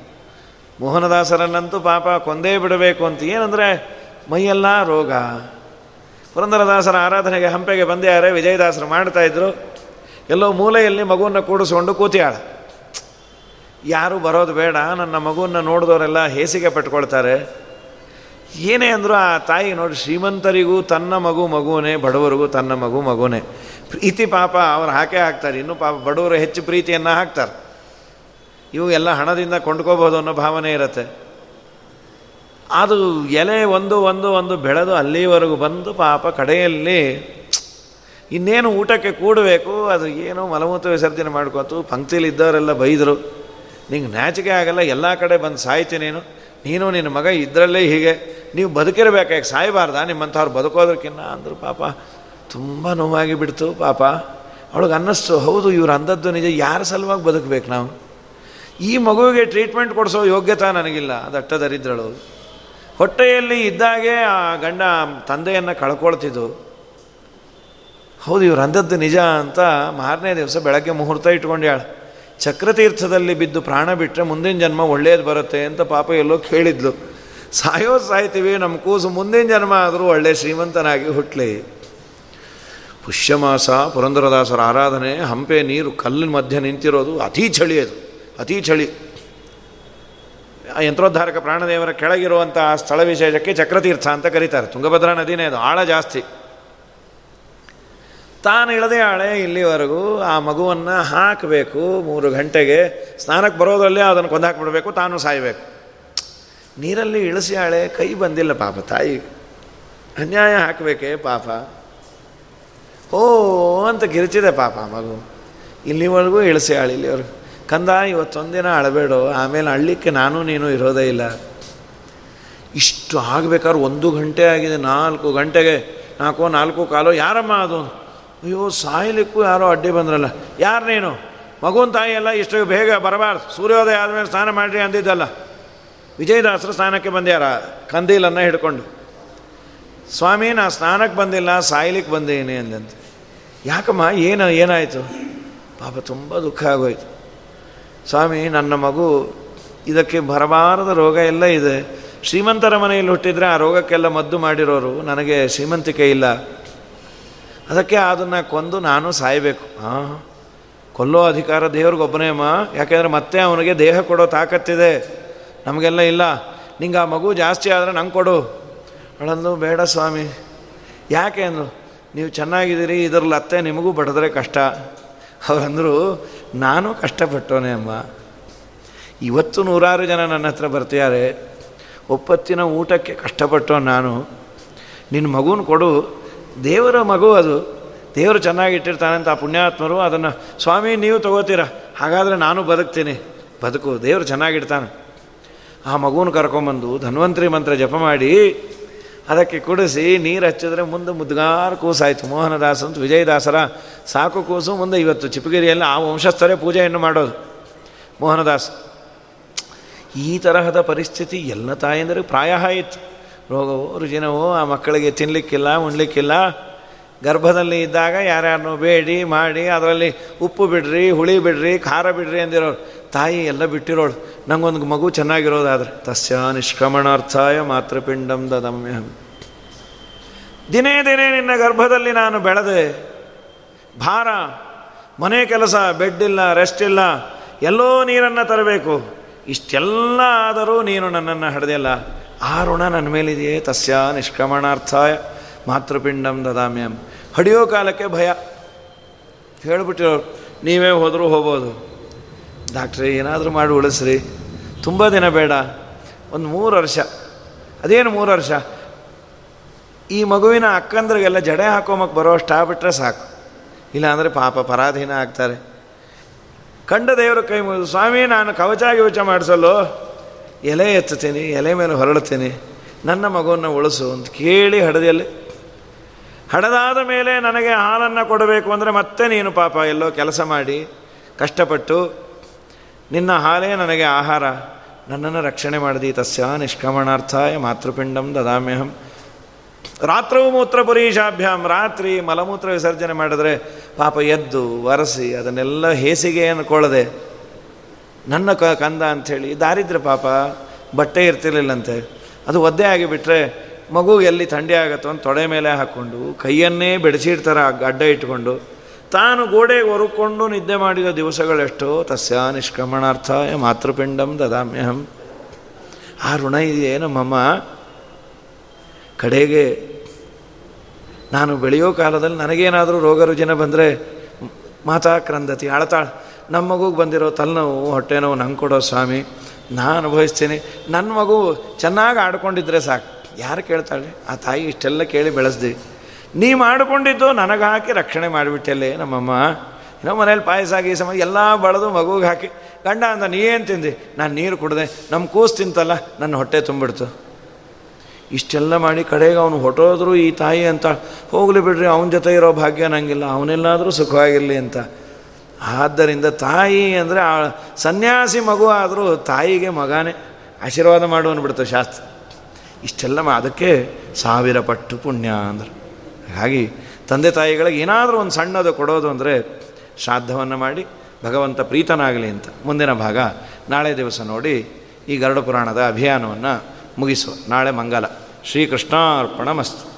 ಮೋಹನದಾಸರನ್ನಂತೂ ಪಾಪ ಕೊಂದೇ ಬಿಡಬೇಕು ಅಂತ ಏನಂದರೆ ಮೈಯೆಲ್ಲ ರೋಗ. ಪುರಂದರದಾಸರ ಆರಾಧನೆಗೆ ಹಂಪೆಗೆ ಬಂದ್ಯಾರೆ ವಿಜಯದಾಸರು ಮಾಡ್ತಾಯಿದ್ರು ಎಲ್ಲೋ ಮೂಲೆಯಲ್ಲಿ ಮಗುವನ್ನು ಕೂಡಿಸ್ಕೊಂಡು ಕೂತಿಯಾಳ. ಯಾರು ಬರೋದು ಬೇಡ, ನನ್ನ ಮಗುವನ್ನು ನೋಡಿದವರೆಲ್ಲ ಹೇಸಿಗೆ ಪಟ್ಕೊಳ್ತಾರೆ. ಏನೇ ಅಂದರೂ ಆ ತಾಯಿ ನೋಡಿ, ಶ್ರೀಮಂತರಿಗೂ ತನ್ನ ಮಗು ಮಗುವೇ ಬಡವರಿಗೂ ತನ್ನ ಮಗು ಮಗುನೇ ಪ್ರೀತಿ ಪಾಪ ಅವ್ರು ಹಾಕೇ ಹಾಕ್ತಾರೆ, ಇನ್ನೂ ಪಾಪ ಬಡವರು ಹೆಚ್ಚು ಪ್ರೀತಿಯನ್ನು ಹಾಕ್ತಾರೆ. ಇವು ಎಲ್ಲ ಹಣದಿಂದ ಕೊಂಡ್ಕೋಬೋದು ಅನ್ನೋ ಭಾವನೆ ಇರುತ್ತೆ. ಅದು ಎಲೆ ಒಂದು ಒಂದು ಒಂದು ಬೆಳೆದು ಅಲ್ಲಿವರೆಗೂ ಬಂದು ಪಾಪ ಕಡೆಯಲ್ಲಿ ಇನ್ನೇನು ಊಟಕ್ಕೆ ಕೂಡಬೇಕು, ಅದು ಏನು ಮಲಮೂತ್ರ ವಿಸರ್ಜನೆ ಮಾಡ್ಕೋತು ಪಂಕ್ತಿಲಿ ಇದ್ದವರೆಲ್ಲ ಬೈದರು. ನಿಂಗೆ ನಾಚಿಕೆ ಆಗಲ್ಲ, ಎಲ್ಲ ಕಡೆ ಬಂದು ಸಾಯ್ತಿ ನೀನು. ನೀನು ನಿನ್ನ ಮಗ ಇದರಲ್ಲೇ ಹೀಗೆ. ನೀವು ಬದುಕಿರಬೇಕಾಗಿ ಸಾಯಬಾರ್ದಾ? ನಿಮ್ಮಂಥವ್ರು ಬದುಕೋದಕ್ಕಿನ್ನ ಅಂದರು ಪಾಪ. ತುಂಬ ನೋವಾಗಿ ಬಿಡ್ತು ಪಾಪ. ಅವಳಿಗೆ ಅನ್ನಿಸ್ತು, ಹೌದು, ಇವ್ರು ಅಂದದ್ದು ನಿಜ, ಯಾರ ಸಲುವಾಗಿ ಬದುಕಬೇಕು ನಾವು? ಈ ಮಗುವಿಗೆ ಟ್ರೀಟ್ಮೆಂಟ್ ಕೊಡಿಸೋ ಯೋಗ್ಯತಾ ನನಗಿಲ್ಲ. ದಟ್ಟ ದರಿದ್ರಳು ಹೊಟ್ಟೆಯಲ್ಲಿ ಇದ್ದಾಗೆ ಆ ಗಂಡ ತಂದೆಯನ್ನು ಕಳ್ಕೊಳ್ತಿದ್ದು. ಹೌದು, ಇವ್ರು ಅಂದದ್ದು ನಿಜ ಅಂತ ಮಾರನೇ ದಿವಸ ಬೆಳಗ್ಗೆ ಮುಹೂರ್ತ ಇಟ್ಕೊಂಡ್ಯಾಳ. ಚಕ್ರತೀರ್ಥದಲ್ಲಿ ಬಿದ್ದು ಪ್ರಾಣ ಬಿಟ್ಟರೆ ಮುಂದಿನ ಜನ್ಮ ಒಳ್ಳೇದು ಬರುತ್ತೆ ಅಂತ ಪಾಪ ಎಲ್ಲೋ ಕೇಳಿದ್ಲು. ಸಾಯೋ ಸಾಯ್ತೀವಿ ನಮ್ಮ ಕೂಸು ಮುಂದಿನ ಜನ್ಮ ಆದರೂ ಒಳ್ಳೆ ಶ್ರೀಮಂತನಾಗಿ ಹುಟ್ಟಲಿ ಪುಷ್ಯಮಾಸ, ಪುರಂದರದಾಸರ ಆರಾಧನೆ, ಹಂಪೆ ನೀರು ಕಲ್ಲಿನ ಮಧ್ಯೆ ನಿಂತಿರೋದು ಅತೀ ಚಳಿ ಅದು, ಅತೀ ಚಳಿ. ಯಂತ್ರೋದ್ಧಾರಕ ಪ್ರಾಣದೇವರ ಕೆಳಗಿರುವಂಥ ಸ್ಥಳ ವಿಶೇಷಕ್ಕೆ ಚಕ್ರತೀರ್ಥ ಅಂತ ಕರೀತಾರೆ. ತುಂಗಭದ್ರಾ ನದಿನೇ ಅದು, ಆಳ ಜಾಸ್ತಿ. ತಾನು ಇಳದೆ ಆಳೆ ಇಲ್ಲಿವರೆಗೂ ಆ ಮಗುವನ್ನು ಹಾಕಬೇಕು, ಮೂರು ಗಂಟೆಗೆ ಸ್ನಾನಕ್ಕೆ ಬರೋದ್ರಲ್ಲೇ ಅದನ್ನು ಕೊಂದಾಕ್ಬಿಡ್ಬೇಕು ತಾನು ಸಾಯಬೇಕು. ನೀರಲ್ಲಿ ಇಳಿಸಿ ಆಳೆ, ಕೈ ಬಂದಿಲ್ಲ ಪಾಪ ತಾಯಿ. ಅನ್ಯಾಯ ಹಾಕಬೇಕೇ ಪಾಪ. ಓ ಅಂತ ಗಿರಿಚಿದೆ ಪಾಪ ಮಗು. ಇಲ್ಲಿವರೆಗೂ ಇಳಿಸಿ ಆಳೆ, ಇಲ್ಲಿವರೆಗೂ. ಕಂದ, ಇವತ್ತೊಂದಿನ ಅಳಬೇಡು. ಆಮೇಲೆ ಅಳ್ಳಿಕ್ಕೆ ನಾನು ನೀನು ಇರೋದೇ ಇಲ್ಲ. ಇಷ್ಟು ಆಗಬೇಕಾದ್ರೆ ಒಂದು ಗಂಟೆ ಆಗಿದೆ, ನಾಲ್ಕು ಗಂಟೆಗೆ. ನಾಲ್ಕು ನಾಲ್ಕು ಕಾಲು, ಯಾರಮ್ಮ ಅದು? ಅಯ್ಯೋ, ಸಾಯಲಿಕ್ಕೂ ಯಾರೋ ಅಡ್ಡಿ ಬಂದ್ರಲ್ಲ. ಯಾರು ನೀನು? ಮಗುನ ತಾಯಿ ಎಲ್ಲ ಇಷ್ಟು ಬೇಗ ಬರಬಾರ್ದು. ಸೂರ್ಯೋದಯ ಆದಮೇಲೆ ಸ್ನಾನ ಮಾಡಿರಿ ಅಂದಿದ್ದಲ್ಲ. ವಿಜಯದಾಸರು ಸ್ನಾನಕ್ಕೆ ಬಂದ್ಯಾರ? ಕಂದೀಲನ್ನು ಹಿಡ್ಕೊಂಡು. ಸ್ವಾಮಿ, ನಾ ಸ್ನಾನಕ್ಕೆ ಬಂದಿಲ್ಲ, ಸಾಯ್ಲಿಕ್ಕೆ ಬಂದೇನೆ ಅಂದಂತೆ. ಯಾಕಮ್ಮ, ಏನು, ಏನಾಯಿತು? ಪಾಪ ತುಂಬ ದುಃಖ ಆಗೋಯ್ತು. ಸ್ವಾಮಿ, ನನ್ನ ಮಗು ಇದಕ್ಕೆ ಬರಬಾರದ ರೋಗ ಎಲ್ಲ ಇದೆ. ಶ್ರೀಮಂತರ ಮನೆಯಲ್ಲಿ ಹುಟ್ಟಿದರೆ ಆ ರೋಗಕ್ಕೆಲ್ಲ ಮದ್ದು ಮಾಡಿರೋರು ನನಗೆ ಶ್ರೀಮಂತಿಕೆ ಇಲ್ಲ. ಅದಕ್ಕೆ ಅದನ್ನು ಕೊಂದು ನಾನು ಸಾಯಬೇಕು. ಹಾಂ ಕೊಲ್ಲೋ ಅಧಿಕಾರ ದೇವ್ರಿಗೊಬ್ಬನೇ ಅಮ್ಮ. ಯಾಕೆಂದರೆ ಮತ್ತೆ ಅವನಿಗೆ ದೇಹ ಕೊಡೋ ತಾಕತ್ತಿದೆ. ನಮಗೆಲ್ಲ ಇಲ್ಲ. ನಿಂಗೆ ಆ ಮಗು ಜಾಸ್ತಿ ಆದರೆ ನಂಗೆ ಕೊಡು. ಅವಳಂದು, ಬೇಡ ಸ್ವಾಮಿ. ಯಾಕೆ ಅಂದರು, ನೀವು ಚೆನ್ನಾಗಿದ್ದೀರಿ, ಇದರಲ್ಲಿ ಅತ್ತೆ ನಿಮಗೂ ಬಡಿದ್ರೆ ಕಷ್ಟ. ಅವರಂದರು ನಾನು ಕಷ್ಟಪಟ್ಟವನೇ ಅಮ್ಮ. ಇವತ್ತು ನೂರಾರು ಜನ ನನ್ನ ಹತ್ರ ಬರ್ತಿದ್ದಾರೆ. ಒಪ್ಪತ್ತಿನ ಊಟಕ್ಕೆ ಕಷ್ಟಪಟ್ಟೋ ನಾನು. ನಿನ್ನ ಮಗುನ ಕೊಡು. ದೇವರ ಮಗು ಅದು. ದೇವರು ಚೆನ್ನಾಗಿಟ್ಟಿರ್ತಾನೆ ಅಂತ ಆ ಪುಣ್ಯಾತ್ಮರು ಅದನ್ನು, ಸ್ವಾಮಿ, ನೀವು ತಗೋತೀರ? ಹಾಗಾದರೆ ನಾನು ಬದುಕ್ತೀನಿ. ಬದುಕು. ದೇವರು ಚೆನ್ನಾಗಿಡ್ತಾನೆ ಆ ಮಗುನ ಕರ್ಕೊಂಬಂದು ಧನ್ವಂತರಿ ಮಂತ್ರ ಜಪ ಮಾಡಿ ಅದಕ್ಕೆ ಕುಡಿಸಿ ನೀರು ಹಚ್ಚಿದ್ರೆ ಮುಂದೆ ಮುದ್ಗಾರ ಕೂಸಾಯಿತು. ಮೋಹನದಾಸ್ ಅಂತ ವಿಜಯದಾಸರ ಸಾಕು ಕೂಸು ಮುಂದೆ ಇವತ್ತು ಚಿಪಗಿರಿಯಲ್ಲಿ ಆ ವಂಶಸ್ಥರೇ ಪೂಜೆಯನ್ನು ಮಾಡೋದು. ಮೋಹನದಾಸ್, ಈ ತರಹದ ಪರಿಸ್ಥಿತಿ ಎಲ್ಲ ತಾಯಂದರೆ ಪ್ರಾಯ ಇತ್ತು. ರೋಗವೋ, ರುಜಿನವೋ, ಆ ಮಕ್ಕಳಿಗೆ ತಿನ್ನಲಿಕ್ಕಿಲ್ಲ ಉಣ್ಲಿಕ್ಕಿಲ್ಲ. ಗರ್ಭದಲ್ಲಿ ಇದ್ದಾಗ ಯಾರ್ಯಾರನ್ನೂ ಬೇಡಿ, ಮಾಡಿ, ಅದರಲ್ಲಿ ಉಪ್ಪು ಬಿಡ್ರಿ, ಹುಳಿ ಬಿಡ್ರಿ, ಖಾರ ಬಿಡ್ರಿ ಅಂದಿರೋರು ತಾಯಿ ಎಲ್ಲ ಬಿಟ್ಟಿರೋಳು. ನಂಗೊಂದು ಮಗು ಚೆನ್ನಾಗಿರೋದಾದ್ರೆ. ತಸ್ಯ ನಿಷ್ಕ್ರಮಣಾರ್ಥಾಯ ಮಾತೃಪಿಂಡಂ ದದಮ್ಯಹಂ. ದಿನೇ ದಿನೇ ನಿನ್ನ ಗರ್ಭದಲ್ಲಿ ನಾನು ಬೆಳೆದೆ. ಭಾರ, ಮನೆ ಕೆಲಸ, ಬೆಡ್ ಇಲ್ಲ, ರೆಸ್ಟ್ ಇಲ್ಲ, ಎಲ್ಲೋ ನೀರನ್ನು ತರಬೇಕು. ಇಷ್ಟೆಲ್ಲ ಆದರೂ ನೀನು ನನ್ನನ್ನು ಹಡೆದಿಲ್ಲ. ಆ ಋಣ ನನ್ನ ಮೇಲಿದೆಯೇ? ತಸ್ಯ ನಿಷ್ಕ್ರಮಣಾರ್ಥಾಯ ಮಾತೃಪಿಂಡಂ ದದಾಮ್ಯಂ ಹಡಿಯೋ ಕಾಲಕ್ಕೆ ಭಯ. ಹೇಳಿಬಿಟ್ಟಿರೋರು, ನೀವೇ ಹೋದರೂ ಹೋಗ್ಬೋದು. ಡಾಕ್ಟ್ರೇ, ಏನಾದರೂ ಮಾಡಿ ಉಳಿಸ್ರಿ. ತುಂಬ ದಿನ ಬೇಡ. ಒಂದು ಮೂರು ವರ್ಷ. ಅದೇನು ಮೂರು ವರ್ಷ? ಈ ಮಗುವಿನ ಅಕ್ಕಂದ್ರಿಗೆಲ್ಲ ಜಡೆ ಹಾಕೋಮಕ್ಕೆ ಬರೋಷ್ಟು ಬಿಟ್ಟರೆ ಸಾಕು. ಇಲ್ಲಾಂದರೆ ಪಾಪ ಪರಾಧೀನ ಆಗ್ತಾರೆ. ಕಂಡ ದೇವರ ಕೈ ಮುಗಿದು, ಸ್ವಾಮಿ, ನಾನು ಕವಚ ಗಿವಚ ಮಾಡಿಸಲು ಎಲೆ ಎತ್ತುತ್ತೀನಿ, ಎಲೆ ಮೇಲೆ ಹೊರಳುತ್ತೀನಿ ನನ್ನ ಮಗುವನ್ನು ಉಳಿಸು, ಅಂತ ಕೇಳಿ ಹಡದಿಯಲ್ಲಿ. ಹಡದಾದ ಮೇಲೆ ನನಗೆ ಹಾಲನ್ನು ಕೊಡಬೇಕು ಅಂದರೆ ಮತ್ತೆ ನೀನು ಪಾಪ ಎಲ್ಲೋ ಕೆಲಸ ಮಾಡಿ ಕಷ್ಟಪಟ್ಟು ನಿನ್ನ ಹಾಲೇ ನನಗೆ ಆಹಾರ. ನನ್ನನ್ನು ರಕ್ಷಣೆ ಮಾಡಿದಿ. ತಸ್ಯ ನಿಷ್ಕ್ರಮಣಾರ್ಥಾಯ ಮಾತೃಪಿಂಡಂ ದದಾಮ್ಯಹಂ. ರಾತ್ರವು ಮೂತ್ರ ಪುರೀಷಾಭ್ಯಾಮ್ ರಾತ್ರಿ ಮಲಮೂತ್ರ ವಿಸರ್ಜನೆ ಮಾಡಿದ್ರೆ ಪಾಪ ಎದ್ದು, ಒರೆಸಿ, ಅದನ್ನೆಲ್ಲ ಹೇಸಿಗೆ ಅನ್ಕೊಳ್ಳದೆ. ನನ್ನ ಕ ಕಂದ ಅಂಥೇಳಿ ದಾರಿದ್ರೆ ಪಾಪ, ಬಟ್ಟೆ ಇರ್ತಿರ್ಲಿಲ್ಲಂತೆ. ಅದು ಒದ್ದೆ ಆಗಿಬಿಟ್ರೆ ಮಗು ಎಲ್ಲಿ ಥಂಡಿ ಆಗತ್ತೋ ಅಂತ ತೊಡೆ ಮೇಲೆ ಹಾಕ್ಕೊಂಡು, ಕೈಯನ್ನೇ ಬೆಳೆಸಿಡ್ತಾರೆ ಅಡ್ಡ ಇಟ್ಕೊಂಡು ತಾನು ಗೋಡೆಗೆ ಹೊರಕೊಂಡು ನಿದ್ದೆ ಮಾಡಿದ ದಿವಸಗಳೆಷ್ಟೋ, ತಸ್ಯ ನಿಷ್ಕ್ರಮಣಾರ್ಥಾಯ ಮಾತೃಪಿಂಡಂ ದದಾಮ್ಯಹಂ. ಆ ಋಣ ಇದೆಯೇ ನಮ್ಮಮ್ಮ ಕಡೆಗೆ ನಾನು ಬೆಳೆಯೋ ಕಾಲದಲ್ಲಿ ನನಗೇನಾದರೂ ರೋಗ ರುಜಿನ ಬಂದರೆ ಮಾತಾ ಕ್ರಂದತಿ ಅಳತಾಳೆ ನಮ್ಮ ಮಗುಗೆ ಬಂದಿರೋ ತಲೆನೋವು, ಹೊಟ್ಟೆ ನೋವು ನಂಗೆ ಕೊಡೋ ಸ್ವಾಮಿ, ನಾನು ಅನುಭವಿಸ್ತೀನಿ. ನನ್ನ ಮಗು ಚೆನ್ನಾಗಿ ಆಡ್ಕೊಂಡಿದ್ರೆ ಸಾಕು. ಯಾರು ಕೇಳ್ತಾಳೆ? ಆ ತಾಯಿ ಇಷ್ಟೆಲ್ಲ ಕೇಳಿ ಬೆಳೆಸ್ದಿ. ನೀ ಮಾಡಿಕೊಂಡಿದ್ದು ನನಗೆ ಹಾಕಿ ರಕ್ಷಣೆ ಮಾಡಿಬಿಟ್ಟಲ್ಲೇ ನಮ್ಮಮ್ಮ. ನಮ್ಮ ಮನೇಲಿ ಪಾಯಸ ಗೀಸಮ ಎಲ್ಲ ಬಳದು ಮಗುಗೆ ಹಾಕಿ, ಗಂಡ ಅಂದ, ನೀ ಏನು ತಿಂದೆ? ನಾನು ನೀರು ಕುಡ್ದೆ ನಮ್ಮ ಕೂಸು ತಿಂತಲ್ಲ ನನ್ನ ಹೊಟ್ಟೆ ತುಂಬಿಡ್ತು. ಇಷ್ಟೆಲ್ಲ ಮಾಡಿ ಕಡೆಗೆ ಅವನು ಹೊಟ್ಟೋದ್ರು ಈ ತಾಯಿ ಅಂತ, ಹೋಗಲಿ ಬಿಡ್ರಿ, ಅವನ ಜೊತೆ ಇರೋ ಭಾಗ್ಯ ನನಗಿಲ್ಲ ಅವನೆಲ್ಲಾದರೂ ಸುಖವಾಗಿರಲಿ ಅಂತ. ಆದ್ದರಿಂದ ತಾಯಿ ಅಂದರೆ ಆ ಸನ್ಯಾಸಿ ಮಗು ಆದರೂ ತಾಯಿಗೆ ಮಗನೇ ಆಶೀರ್ವಾದ ಮಾಡು ಅಂದ್ಬಿಡ್ತು ಶಾಸ್ತ್ರ. ಇಷ್ಟೆಲ್ಲ ಅದಕ್ಕೆ ಸಾವಿರ ಪಟ್ಟು ಪುಣ್ಯ ಅಂದ್ರೆ. ಹಾಗಾಗಿ ತಂದೆ ತಾಯಿಗಳಿಗೆ ಏನಾದರೂ ಒಂದು ಸಣ್ಣದು ಕೊಡೋದು ಅಂದರೆ ಶ್ರಾದ್ದವನ್ನು ಮಾಡಿ, ಭಗವಂತ ಪ್ರೀತನಾಗಲಿ ಅಂತ. ಮುಂದಿನ ಭಾಗ, ನಾಳೆ ದಿವಸ ನೋಡಿ ಈ ಗರುಡ ಪುರಾಣದ ಅಭಿಯಾನವನ್ನು ಮುಗಿಸುವ. ನಾಳೆ ಮಂಗಲ. ಶ್ರೀಕೃಷ್ಣಾರ್ಪಣ ಮಸ್ತು